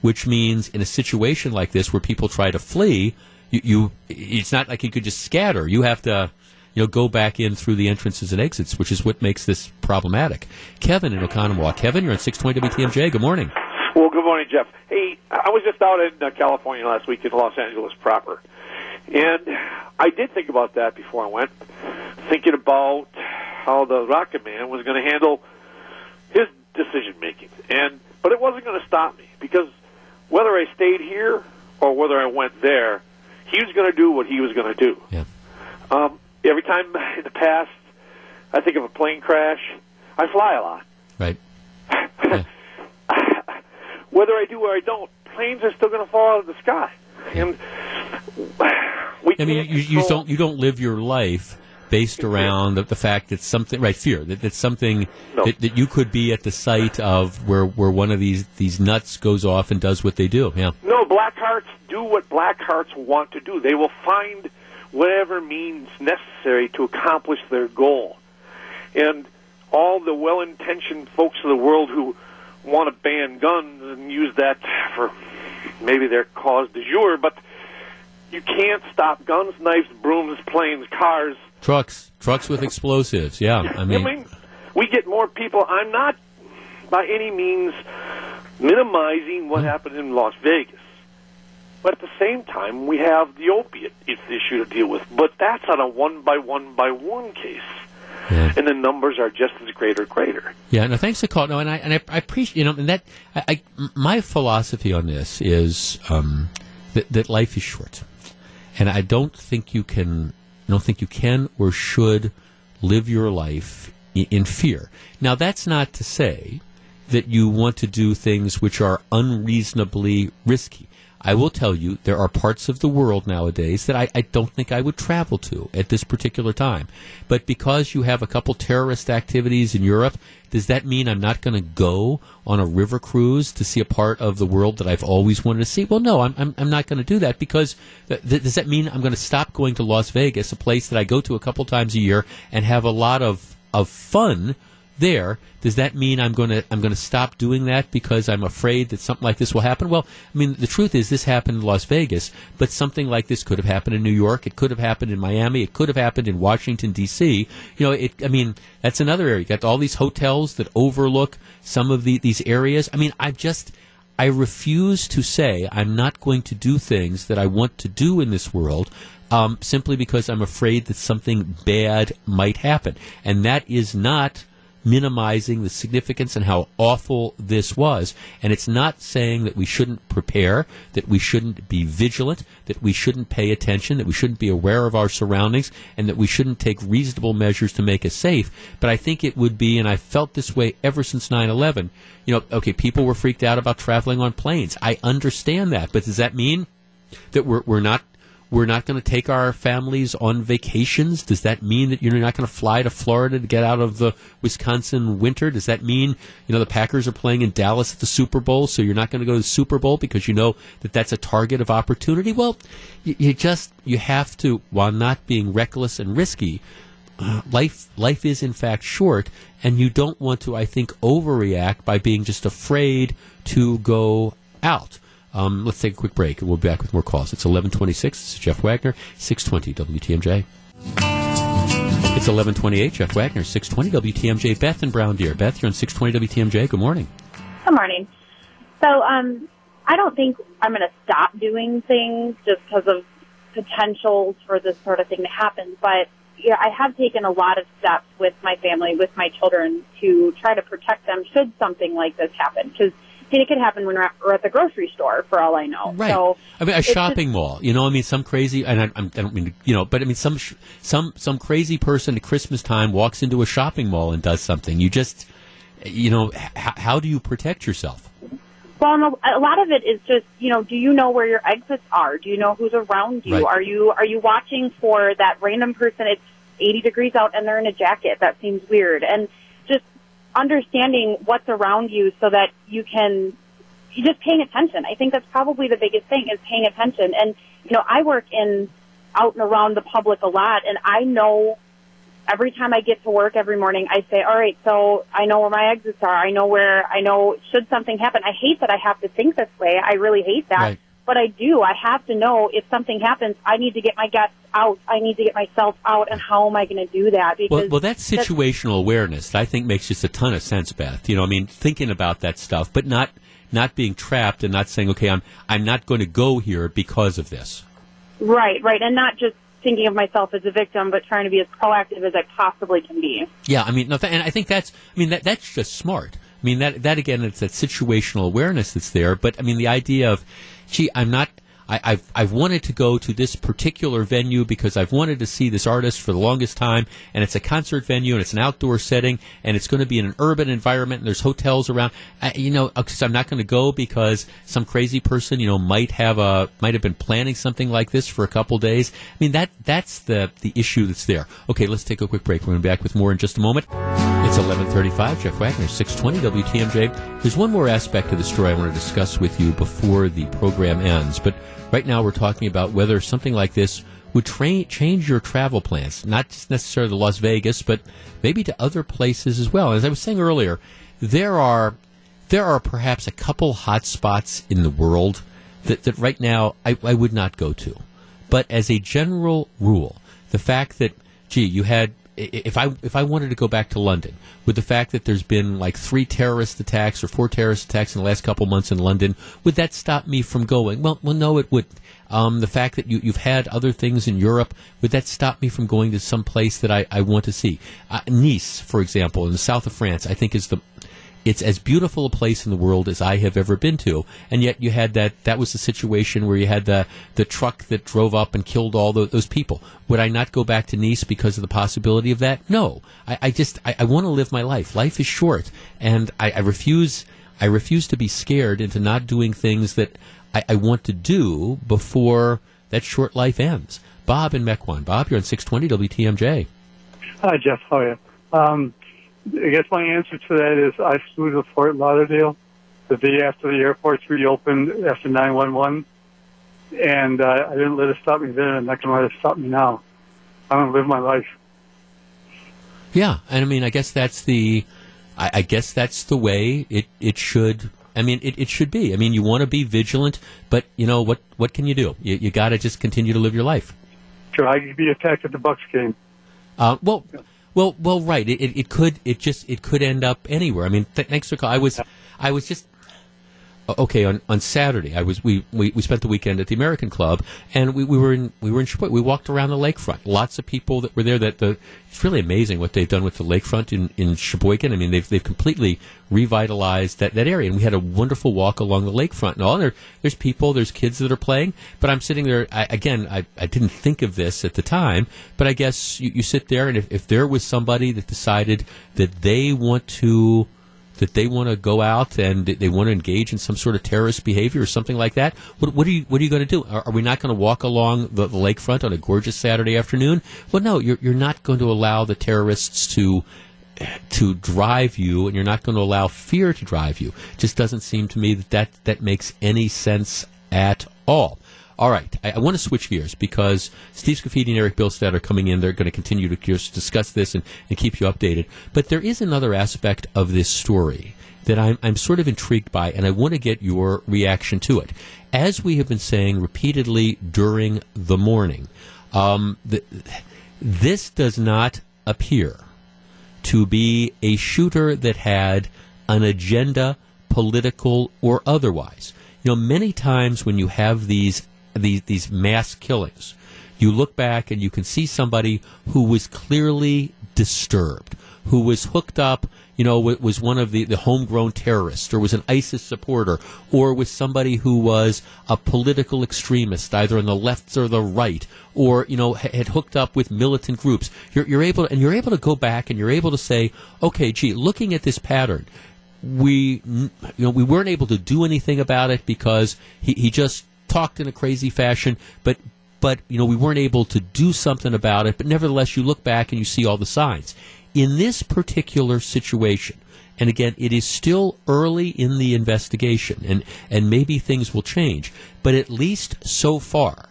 Speaker 1: which means in a situation like this where people try to flee, you, you it's not like you could just scatter. You have to. You know, go back in through the entrances and exits, which is what makes this problematic. Kevin in Oconomowoc. Kevin, you're on 620 WTMJ. Good morning.
Speaker 20: Well, good morning, Jeff. Hey, I was just out in uh, California last week in Los Angeles proper, and I did think about that before I went, thinking about how the Rocket Man was going to handle his decision making, and but it wasn't going to stop me because whether I stayed here or whether I went there, he was going to do what he was going to do.
Speaker 1: Yeah.
Speaker 20: Um, every time in the past, I think of a plane crash. I fly a lot.
Speaker 1: Right.
Speaker 20: whether I do or I don't, planes are still going to fall out of the sky. And we
Speaker 1: I mean, you, you don't you don't live your life based around the, the fact that something right fear that that's something that, that you could be at the site of where where one of these these nuts goes off and does what they do. Yeah.
Speaker 20: No, black hearts do what black hearts want to do. They will find whatever means necessary to accomplish their goal. And all the well-intentioned folks of the world who want to ban guns and use that for maybe their cause du jour, but you can't stop guns, knives, brooms, planes, cars.
Speaker 1: Trucks trucks with explosives. Yeah. I mean,
Speaker 20: we get more people. I'm not by any means minimizing what happened in Las Vegas. But at the same time, we have the opiate issue to deal with. But that's on a one by one by one case. And the numbers are just as great or greater.
Speaker 1: Yeah, no, thanks for calling. No, and I and I, I appreciate you know, and that I, I my philosophy on this is um, that that life is short, and I don't think you can, I don't think you can or should live your life in, fear. Now, that's not to say that you want to do things which are unreasonably risky. I will tell you there are parts of the world nowadays that I, I don't think I would travel to at this particular time. But because you have a couple terrorist activities in Europe, does that mean I'm not going to go on a river cruise to see a part of the world that I've always wanted to see? Well, no, I'm, I'm, I'm not going to do that because th- th- does that mean I'm going to stop going to Las Vegas, a place that I go to a couple times a year and have a lot of, of fun there, does that mean I'm going to I'm going to stop doing that because I'm afraid that something like this will happen? Well, I mean, the truth is this happened in Las Vegas, but something like this could have happened in New York. It could have happened in Miami. It could have happened in Washington D.C. You know, it. I mean, that's another area. You got all these hotels that overlook some of the, these areas. I mean, I just. I refuse to say I'm not going to do things that I want to do in this world um, simply because I'm afraid that something bad might happen. And that is not minimizing the significance and how awful this was. And it's not saying that we shouldn't prepare, that we shouldn't be vigilant, that we shouldn't pay attention, that we shouldn't be aware of our surroundings, and that we shouldn't take reasonable measures to make us safe. But I think it would be, and I felt this way ever since 9 11. You know, okay, people were freaked out about traveling on planes. I understand that, but does that mean that we're, we're not we're not going to take our families on vacations. Does that mean that you're not going to fly to Florida to get out of the Wisconsin winter? Does that mean, you know, the Packers are playing in Dallas at the Super Bowl, so you're not going to go to the Super Bowl because you know that that's a target of opportunity? Well, you, you just, you have to, while not being reckless and risky, uh, life life is in fact short, and you don't want to, I think, overreact by being just afraid to go out. Um, let's take a quick break, and we'll be back with more calls. It's 1126. This is Jeff Wagner, 620 WTMJ. It's 1128. Jeff Wagner, 620 WTMJ. Beth and Brown Deer. Beth, you're on 620 WTMJ. Good morning.
Speaker 21: Good morning. So, um, I don't think I'm going to stop doing things just because of potentials for this sort of thing to happen, but yeah, I have taken a lot of steps with my family, with my children, to try to protect them should something like this happen. Because I mean, it could happen when we're at, the grocery store, for all I know.
Speaker 1: Right.
Speaker 21: So
Speaker 1: I mean, a shopping
Speaker 21: just-
Speaker 1: mall. You know, I mean, some crazy, and I, I'm- don't mean to, you know, but I mean, some some some crazy person at Christmas time walks into a shopping mall and does something. You just, you know, h- how do you protect yourself?
Speaker 21: Well, a a lot of it is just, you know, do you know where your exits are? Do you know who's around you?
Speaker 1: Right.
Speaker 21: Are you are you watching for that random person? It's 80 degrees out and they're in a jacket. That seems weird. And understanding what's around you so that you can you just paying attention. I think that's probably the biggest thing is paying attention. And you know, I work in out and around the public a lot, and I know every time I get to work every morning, I say, all right, so I know where my exits are. I know where, I know should something happen. I hate that I have to think this way. I really hate that.
Speaker 1: Right.
Speaker 21: But I do. I have to know if something happens, I need to get my guests out. I need to get myself out. And how am I going to do that? Because
Speaker 1: Well, well, that's situational awareness that I think makes just a ton of sense, Beth. You know, I mean, thinking about that stuff, but not not being trapped and not saying, okay, I'm I'm not going to go here because of this.
Speaker 21: Right, right. And not just thinking of myself as a victim, but trying to be as proactive as I possibly can be.
Speaker 1: Yeah, I mean, no, th- and I think that's, I mean, that that's just smart. I mean, that that again, it's that situational awareness that's there. But I mean, the idea of, gee, I'm not. I, I've I've wanted to go to this particular venue because I've wanted to see this artist for the longest time, and it's a concert venue and it's an outdoor setting and it's going to be in an urban environment and there's hotels around. I, you know, because I'm not going to go because some crazy person, you know, might have a might have been planning something like this for a couple days. I mean, that that's the the issue that's there. Okay, let's take a quick break. We're going to be back with more in just a moment. It's 11:35. Jeff Wagner, 620 WTMJ. There's one more aspect of the story I want to discuss with you before the program ends, but right now we're talking about whether something like this would tra- change your travel plans, not just necessarily to Las Vegas, but maybe to other places as well. As I was saying earlier, there are there are perhaps a couple hot spots in the world that, that right now I, I would not go to. But as a general rule, the fact that gee, you had if I if I wanted to go back to London, with the fact that there's been like three terrorist attacks or four terrorist attacks in the last couple months in London, would that stop me from going? Well, well, no, it wouldn't. Um, the fact that you, you've had other things in Europe, would that stop me from going to some place that I, I want to see? Uh, Nice, for example, in the south of France, I think is the it's as beautiful a place in the world as I have ever been to. And yet you had that, that was the situation where you had the, the truck that drove up and killed all tho- those people. Would I not go back to Nice because of the possibility of that? No. I, I just, I, I want to live my life. Life is short. And I, I refuse, I refuse to be scared into not doing things that I, I want to do before that short life ends. Bob in Mequon. Bob, you're on 620 WTMJ.
Speaker 22: Hi, Jeff. How are you? Um, I guess my answer to that is I flew to Fort Lauderdale the day after the airports reopened after 911, and uh, I didn't let it stop me then. I'm not going to let it stop me now. I'm going to live my life.
Speaker 1: Yeah, and I mean, I guess that's the, I, I guess that's the way it it should. I mean, it, it should be. I mean, you want to be vigilant, but you know what? What can you do? You, you got to just continue to live your life.
Speaker 22: Sure, I could be attacked at the Bucks game.
Speaker 1: Uh, well, well, well, right. It, it, it could, it just, it could end up anywhere. I mean, th- thanks for call. I was, I was just, Uh, okay, on, on Saturday, I was, we, we, we spent the weekend at the American Club and we, we were in, we were in Sheboygan. We walked around the lakefront. Lots of people that were there that the, it's really amazing what they've done with the lakefront in, in Sheboygan. I mean, they've, they've completely revitalized that, that area. And we had a wonderful walk along the lakefront and all. There, there's people, there's kids that are playing, but I'm sitting there, I, again, I, I didn't think of this at the time, but I guess you, you sit there and if, if there was somebody that decided that they want to, that they want to go out and they want to engage in some sort of terrorist behavior or something like that, what, what are you what are you going to do? Are, are we not going to walk along the, the lakefront on a gorgeous Saturday afternoon? Well, no, you're you're not going to allow the terrorists to to drive you, and you're not going to allow fear to drive you. It Just doesn't seem to me that that, that makes any sense at all. All right, I, I want to switch gears because Steve Scafidi and Eric Bilstead are coming in. They're going to continue to discuss this and, and keep you updated. But there is another aspect of this story that I'm, I'm sort of intrigued by, and I want to get your reaction to it. As we have been saying repeatedly during the morning, um, the, this does not appear to be a shooter that had an agenda, political or otherwise. You know, many times when you have these these these mass killings, you look back and you can see somebody who was clearly disturbed, who was hooked up, you know, was one of the, the homegrown terrorists, or was an ISIS supporter, or was somebody who was a political extremist, either on the left or the right, or you know had hooked up with militant groups. You're, you're able, and you're able to go back and you're able to say, okay, gee, looking at this pattern, we you know we weren't able to do anything about it because he, he just talked in a crazy fashion, but but you know we weren't able to do something about it. But nevertheless, you look back and you see all the signs. In this particular situation, and again, it is still early in the investigation, and and maybe things will change. But at least so far,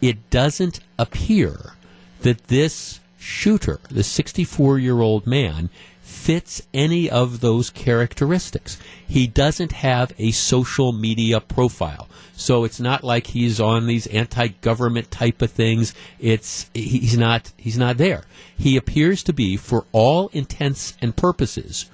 Speaker 1: it doesn't appear that this shooter, the 64 year old man, fits any of those characteristics. He doesn't have a social media profile. So it's not like he's on these anti-government type of things. It's he's not he's not there. He appears to be for all intents and purposes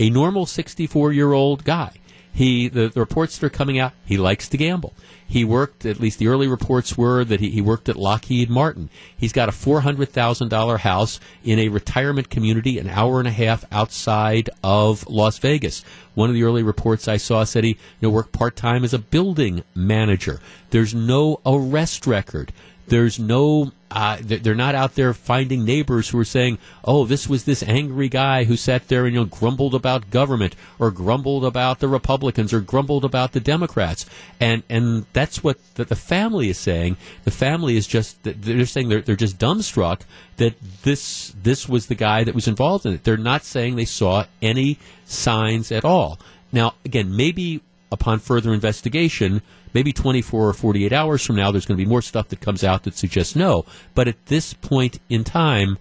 Speaker 1: a normal 64-year-old guy. He the, the reports that are coming out, he likes to gamble. He worked, at least the early reports were that he, he worked at Lockheed Martin. He's got a $400,000 house in a retirement community an hour and a half outside of Las Vegas. One of the early reports I saw said he you know, worked part time as a building manager. There's no arrest record. There's no, uh, they're not out there finding neighbors who are saying, oh, this was this angry guy who sat there and, you know, grumbled about government or grumbled about the Republicans or grumbled about the Democrats. And, and that's what the, the family is saying. The family is just, they're saying they're, they're just dumbstruck that this, this was the guy that was involved in it. They're not saying they saw any signs at all. Now, again, maybe upon further investigation, maybe 24 or 48 hours from now, there's going to be more stuff that comes out that suggests no. But at this point in time,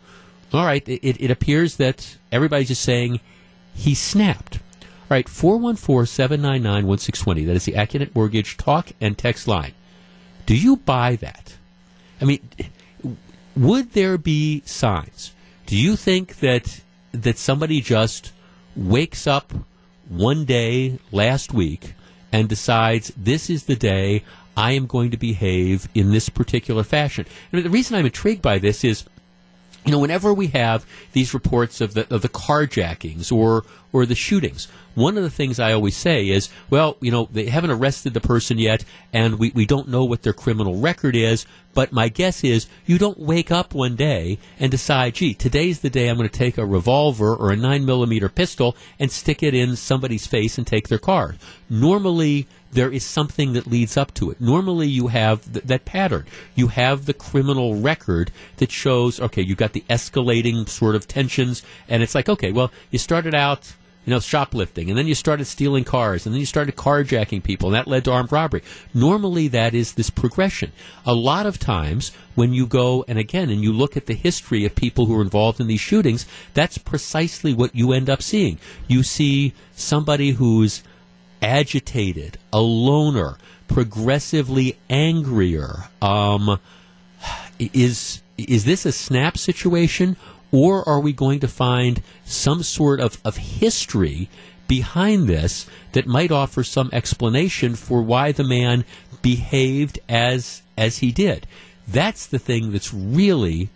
Speaker 1: all right, it, it appears that everybody's just saying he snapped. All right, 414 799 1620. That is the Accunet Mortgage talk and text line. Do you buy that? I mean, would there be signs? Do you think that that somebody just wakes up one day last week and decides this is the day I am going to behave in this particular fashion. And the reason I'm intrigued by this is you know, whenever we have these reports of the of the carjackings or or the shootings, one of the things I always say is, well, you know, they haven't arrested the person yet, and we, we don't know what their criminal record is. But my guess is you don't wake up one day and decide, gee, today's the day I'm going to take a revolver or a nine millimeter pistol and stick it in somebody's face and take their car. Normally, there is something that leads up to it. Normally, you have th- that pattern. You have the criminal record that shows, okay, you've got the escalating sort of tensions, and it's like, okay, well, you started out you know, shoplifting, and then you started stealing cars, and then you started carjacking people, and that led to armed robbery. Normally, that is this progression. A lot of times, when you go, and again, and you look at the history of people who are involved in these shootings, that's precisely what you end up seeing. You see somebody who's agitated, a loner, progressively angrier. Um, is is this a snap situation, or are we going to find some sort of, of history behind this that might offer some explanation for why the man behaved as as he did? That's the thing that's really,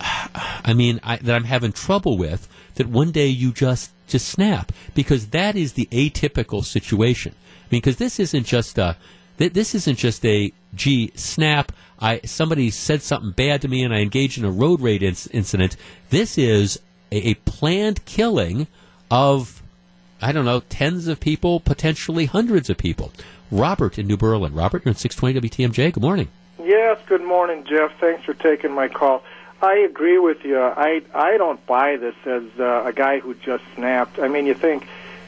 Speaker 1: I mean, I, that I'm having trouble with. That one day you just just snap because that is the atypical situation. I mean, because this isn't just a th- this isn't just a gee snap. I somebody said something bad to me and I engaged in a road rage inc- incident. This is a, a planned killing of I don't know tens of people, potentially hundreds of people. Robert in New Berlin. Robert, you're in 620 WTMJ. Good morning.
Speaker 23: Yes, good morning, Jeff. Thanks for taking my call. I agree with you. I I don't buy this as uh, a guy who just snapped. I mean, you think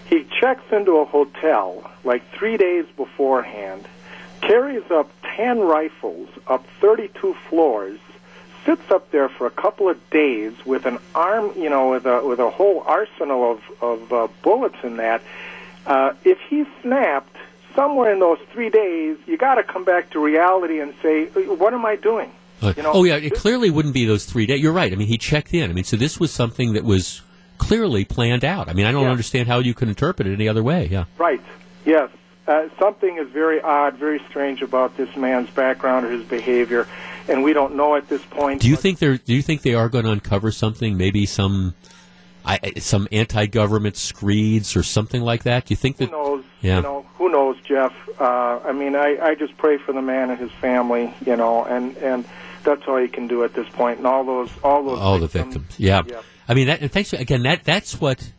Speaker 23: he checks into a hotel like three days beforehand, carries up ten rifles up 32 floors, sits up there for a couple of days with an arm, you know, with a with a whole arsenal of of uh, bullets in that. Uh, if he snapped somewhere in those three days, you got to come back to reality and say, what am I doing? You know,
Speaker 1: oh yeah, it clearly wouldn't be those three days. You're right. I mean, he checked in. I mean, so this was something that was clearly planned out. I mean, I don't
Speaker 23: Yeah.
Speaker 1: understand how you could interpret it any other way. Yeah.
Speaker 23: Right. Yes. Uh, something is very odd, very strange about this man's background or his behavior, and we don't know at this point.
Speaker 1: Do you think they're? Do you think they are going to uncover something? Maybe some, I, some anti-government screeds or something like that. Do you think that?
Speaker 23: Who knows?
Speaker 1: Yeah.
Speaker 23: You know, who knows, Jeff? Uh, I mean, I, I just pray for the man and his family, you know, and and that's all you can do at this point. And all those, all those,
Speaker 1: all the victims. Yeah. I mean, that, and thanks. Again, that that's what.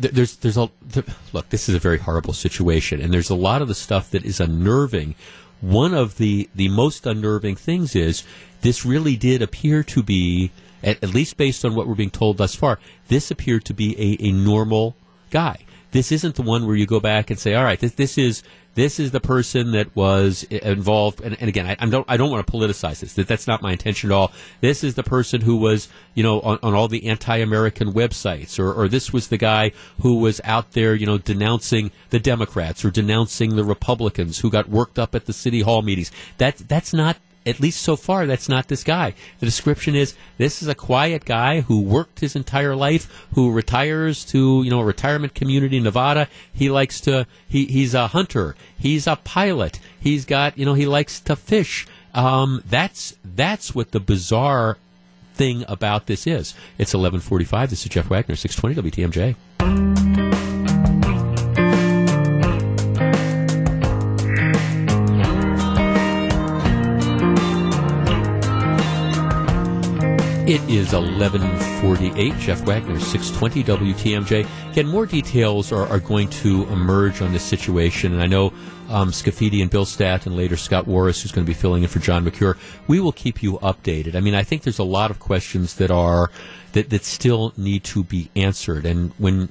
Speaker 1: th- There's there's a th- look. This is a very horrible situation, and there's a lot of the stuff that is unnerving. One of the the most unnerving things is this really did appear to be, at, at least based on what we're being told thus far, this appeared to be a, a normal guy. This isn't the one where you go back and say, all right, this, this is this is the person that was involved. And, and again, I, I don't I don't want to politicize this. That that's not my intention at all. This is the person who was you know on, on all the anti-American websites, or or this was the guy who was out there you know denouncing the Democrats or denouncing the Republicans who got worked up at the city hall meetings. That that's not at least so far, that's not this guy. The description is this is a quiet guy who worked his entire life, who retires to you know a retirement community in Nevada. He likes to he, he's a hunter. He's a pilot. He's got you know he likes to fish. Um, that's that's what the bizarre thing about this is. It's eleven forty five. This is Jeff Wagner, six twenty WTMJ. It is 1148. Jeff Wagner, 620 WTMJ. Again, more details are, are going to emerge on this situation. And I know um, Scafidi and Bilstead and later Scott Warris, who's going to be filling in for John Mercure, we will keep you updated. I mean, I think there's a lot of questions that are, that, that still need to be answered. And when,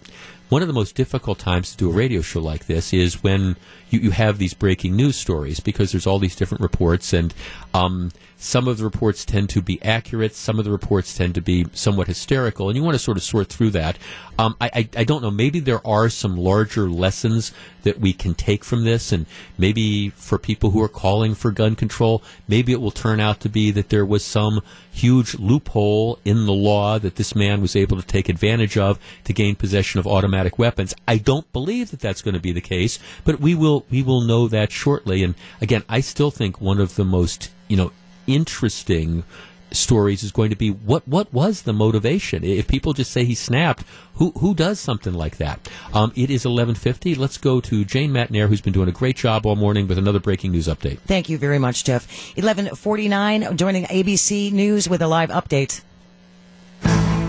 Speaker 1: one of the most difficult times to do a radio show like this is when you, you have these breaking news stories because there's all these different reports and um, some of the reports tend to be accurate, some of the reports tend to be somewhat hysterical, and you want to sort of sort through that. Um, I, I, I don't know. Maybe there are some larger lessons that we can take from this, and maybe for people who are calling for gun control, maybe it will turn out to be that there was some huge loophole in the law that this man was able to take advantage of to gain possession of automatic weapons. I don't believe that that's going to be the case, but we will we will know that shortly. And again, I still think one of the most you know interesting stories is going to be what what was the motivation? If people just say he snapped, who who does something like that? Um, it is eleven fifty. Let's go to Jane Matenaer, who's been doing a great job all morning with another breaking news update.
Speaker 3: Thank you very much, Jeff. 1149, joining ABC News with a live update.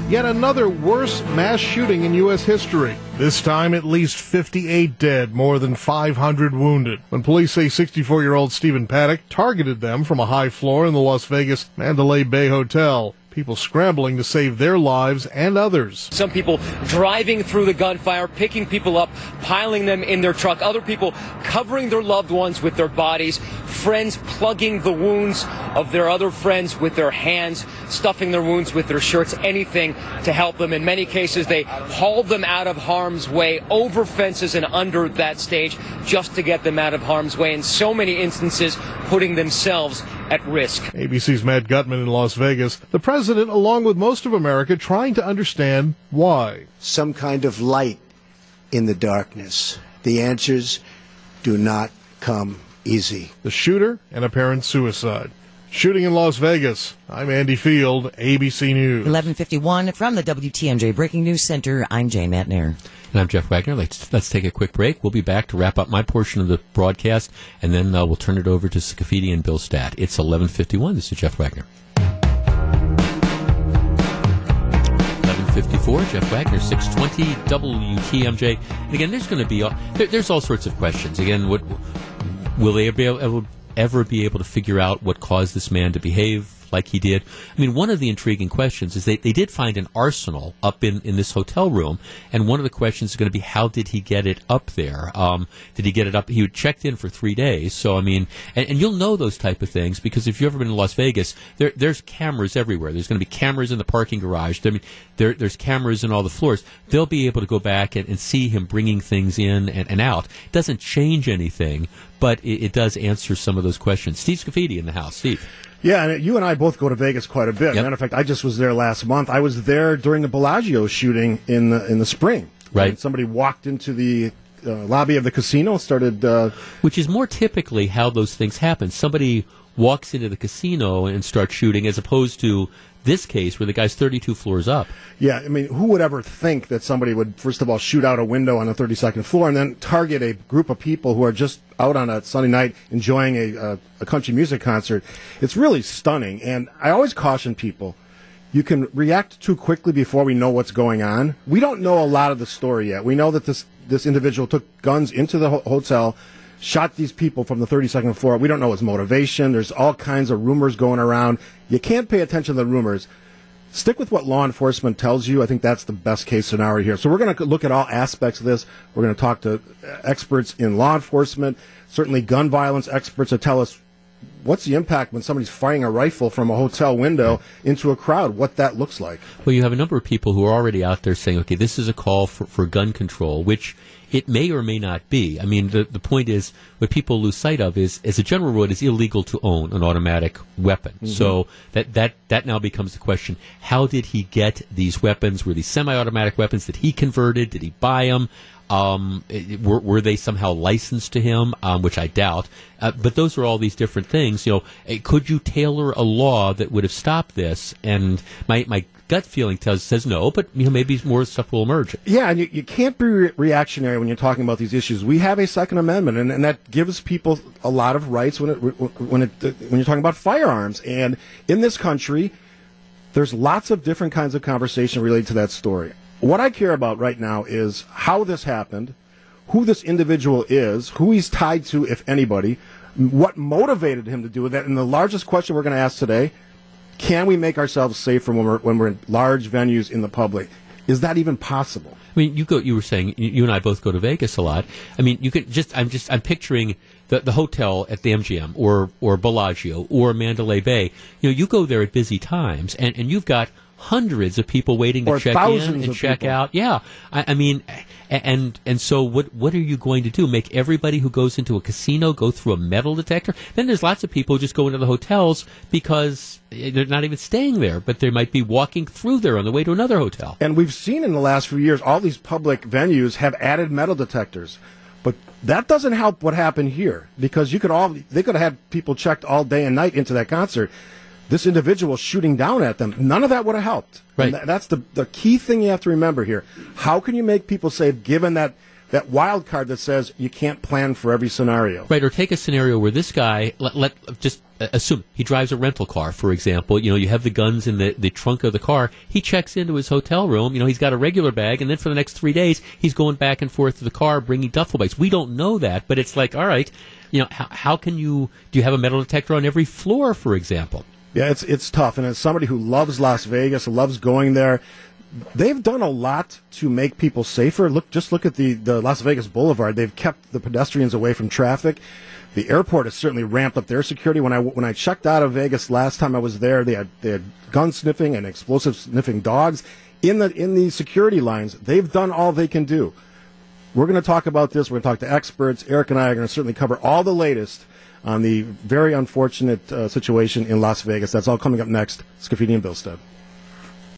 Speaker 17: Yet another worst mass shooting in U.S. history. This time, at least 58 dead, more than 500 wounded. When police say 64 year old Stephen Paddock targeted them from a high floor in the Las Vegas Mandalay Bay Hotel. People scrambling to save their lives and others.
Speaker 19: Some people driving through the gunfire, picking people up, piling them in their truck. Other people covering their loved ones with their bodies. Friends plugging the wounds of their other friends with their hands, stuffing their wounds with their shirts, anything to help them. In many cases, they hauled them out of harm's way, over fences and under that stage, just to get them out of harm's way. In so many instances, putting themselves at risk.
Speaker 17: ABC's Matt Gutman in Las Vegas. The president, along with most of America, trying to understand why.
Speaker 9: Some kind of light in the darkness. The answers do not come easy.
Speaker 17: The shooter, and apparent suicide. Shooting in Las Vegas. I'm Andy Field, ABC News.
Speaker 3: 1151 from the WTMJ Breaking News Center. I'm Jane Matenaer.
Speaker 1: And I'm Jeff Wagner. Let's, let's take a quick break. We'll be back to wrap up my portion of the broadcast, and then uh, we'll turn it over to Scafidi and Bilstead. It's 1151. This is Jeff Wagner. 1154, Jeff Wagner, 620 WTMJ. And again, there's going to be, all, there, there's all sorts of questions. Again, what will they able, ever be able to figure out what caused this man to behave like he did. I mean, one of the intriguing questions is they, they did find an arsenal up in, in this hotel room, and one of the questions is going to be how did he get it up there? Um, did he get it up? He checked in for three days, so I mean, and, and you'll know those type of things because if you've ever been in Las Vegas, there, there's cameras everywhere. There's going to be cameras in the parking garage. I mean, there, there's cameras in all the floors. They'll be able to go back and, and see him bringing things in and, and out. It doesn't change anything, but it, it does answer some of those questions. Steve Scafidi in the house. Steve.
Speaker 24: Yeah, and you and I both go to Vegas quite a bit.
Speaker 1: Yep.
Speaker 24: Matter of fact, I just was there last month. I was there during the Bellagio shooting in the in the spring.
Speaker 1: Right.
Speaker 24: And somebody walked into the uh, lobby of the casino, started. Uh,
Speaker 1: Which is more typically how those things happen. Somebody walks into the casino and starts shooting, as opposed to this case where the guy's 32 floors up.
Speaker 24: yeah, I mean, who would ever think that somebody would first of all shoot out a window on the 32nd floor and then target a group of people who are just out on a Sunday night enjoying a, a, a country music concert? It's really stunning, and I always caution people. You can react too quickly before we know what's going on. We don't know a lot of the story yet. We know that this this individual took guns into the ho- hotel, shot these people from the 32nd floor. We don't know his motivation. There's all kinds of rumors going around. You can't pay attention to the rumors. Stick with what law enforcement tells you. I think that's the best case scenario here. So we're going to look at all aspects of this. We're going to talk to uh, experts in law enforcement, certainly gun violence experts to tell us what's the impact when somebody's firing a rifle from a hotel window into a crowd, what that looks like.
Speaker 1: Well, you have a number of people who are already out there saying, okay, this is a call for, for gun control, which it may or may not be. I mean, the, the point is, what people lose sight of is, as a general rule, it is illegal to own an automatic weapon.
Speaker 25: Mhm.
Speaker 1: So that, that, that now becomes the question, how did he get these weapons? Were these semi-automatic weapons that he converted? Did he buy them? Um, were, were they somehow licensed to him? Um, which I doubt. Uh, but those are all these different things. You know, eh, could you tailor a law that would have stopped this? And my, my gut feeling tells, says no, but you know, maybe more stuff will emerge.
Speaker 24: Yeah, and you, you can't be re- reactionary when you're talking about these issues. We have a Second Amendment, and, and that gives people a lot of rights when it when it when you're talking about firearms. And in this country, there's lots of different kinds of conversation related to that story. What I care about right now is how this happened, who this individual is, who he's tied to, if anybody, what motivated him to do that, and the largest question we're going to ask today: Can we make ourselves safer when we're when we're in large venues in the public? Is that even possible?
Speaker 1: I mean, you go. You were saying you and I both go to Vegas a lot. I mean, you could just. I'm just. I'm picturing the the hotel at the MGM or or Bellagio or Mandalay Bay. You know, you go there at busy times, and and you've got hundreds of people waiting to
Speaker 24: Or
Speaker 1: check in and check
Speaker 24: people.
Speaker 1: out. Yeah, I, I mean, and and so what what are you going to do? Make everybody who goes into a casino go through a metal detector? Then there's lots of people who just go into the hotels because they're not even staying there, but they might be walking through there on the way to another hotel.
Speaker 24: And we've seen in the last few years all these public venues have added metal detectors. But that doesn't help what happened here because you could all they could have had people checked all day and night into that concert. This individual shooting down at them, none of that would have helped.
Speaker 1: Right.
Speaker 24: And tha- that's the the key thing you have to remember here. How can you make people safe given that that wild card that says you can't plan for every scenario.
Speaker 1: Right, or take a scenario where this guy, let, let just uh, assume he drives a rental car, for example. You know, you have the guns in the, the trunk of the car. He checks into his hotel room. You know, he's got a regular bag, and then for the next three days, he's going back and forth to the car bringing duffel bags. We don't know that, but it's like, all right, you know, how, how can you do you have a metal detector on every floor, for example?
Speaker 24: Yeah, it's it's tough, and as somebody who loves Las Vegas, loves going there, they've done a lot to make people safer. Look, just look at the the Las Vegas Boulevard. They've kept the pedestrians away from traffic. The airport has certainly ramped up their security. When I when I checked out of Vegas last time I was there, they had they had gun sniffing and explosive sniffing dogs in the in the security lines. They've done all they can do. We're going to talk about this. We're going to talk to experts. Eric and I are going to certainly cover all the latest on the very unfortunate uh, situation in Las Vegas. That's all coming up next. Scafidi and Bilstead.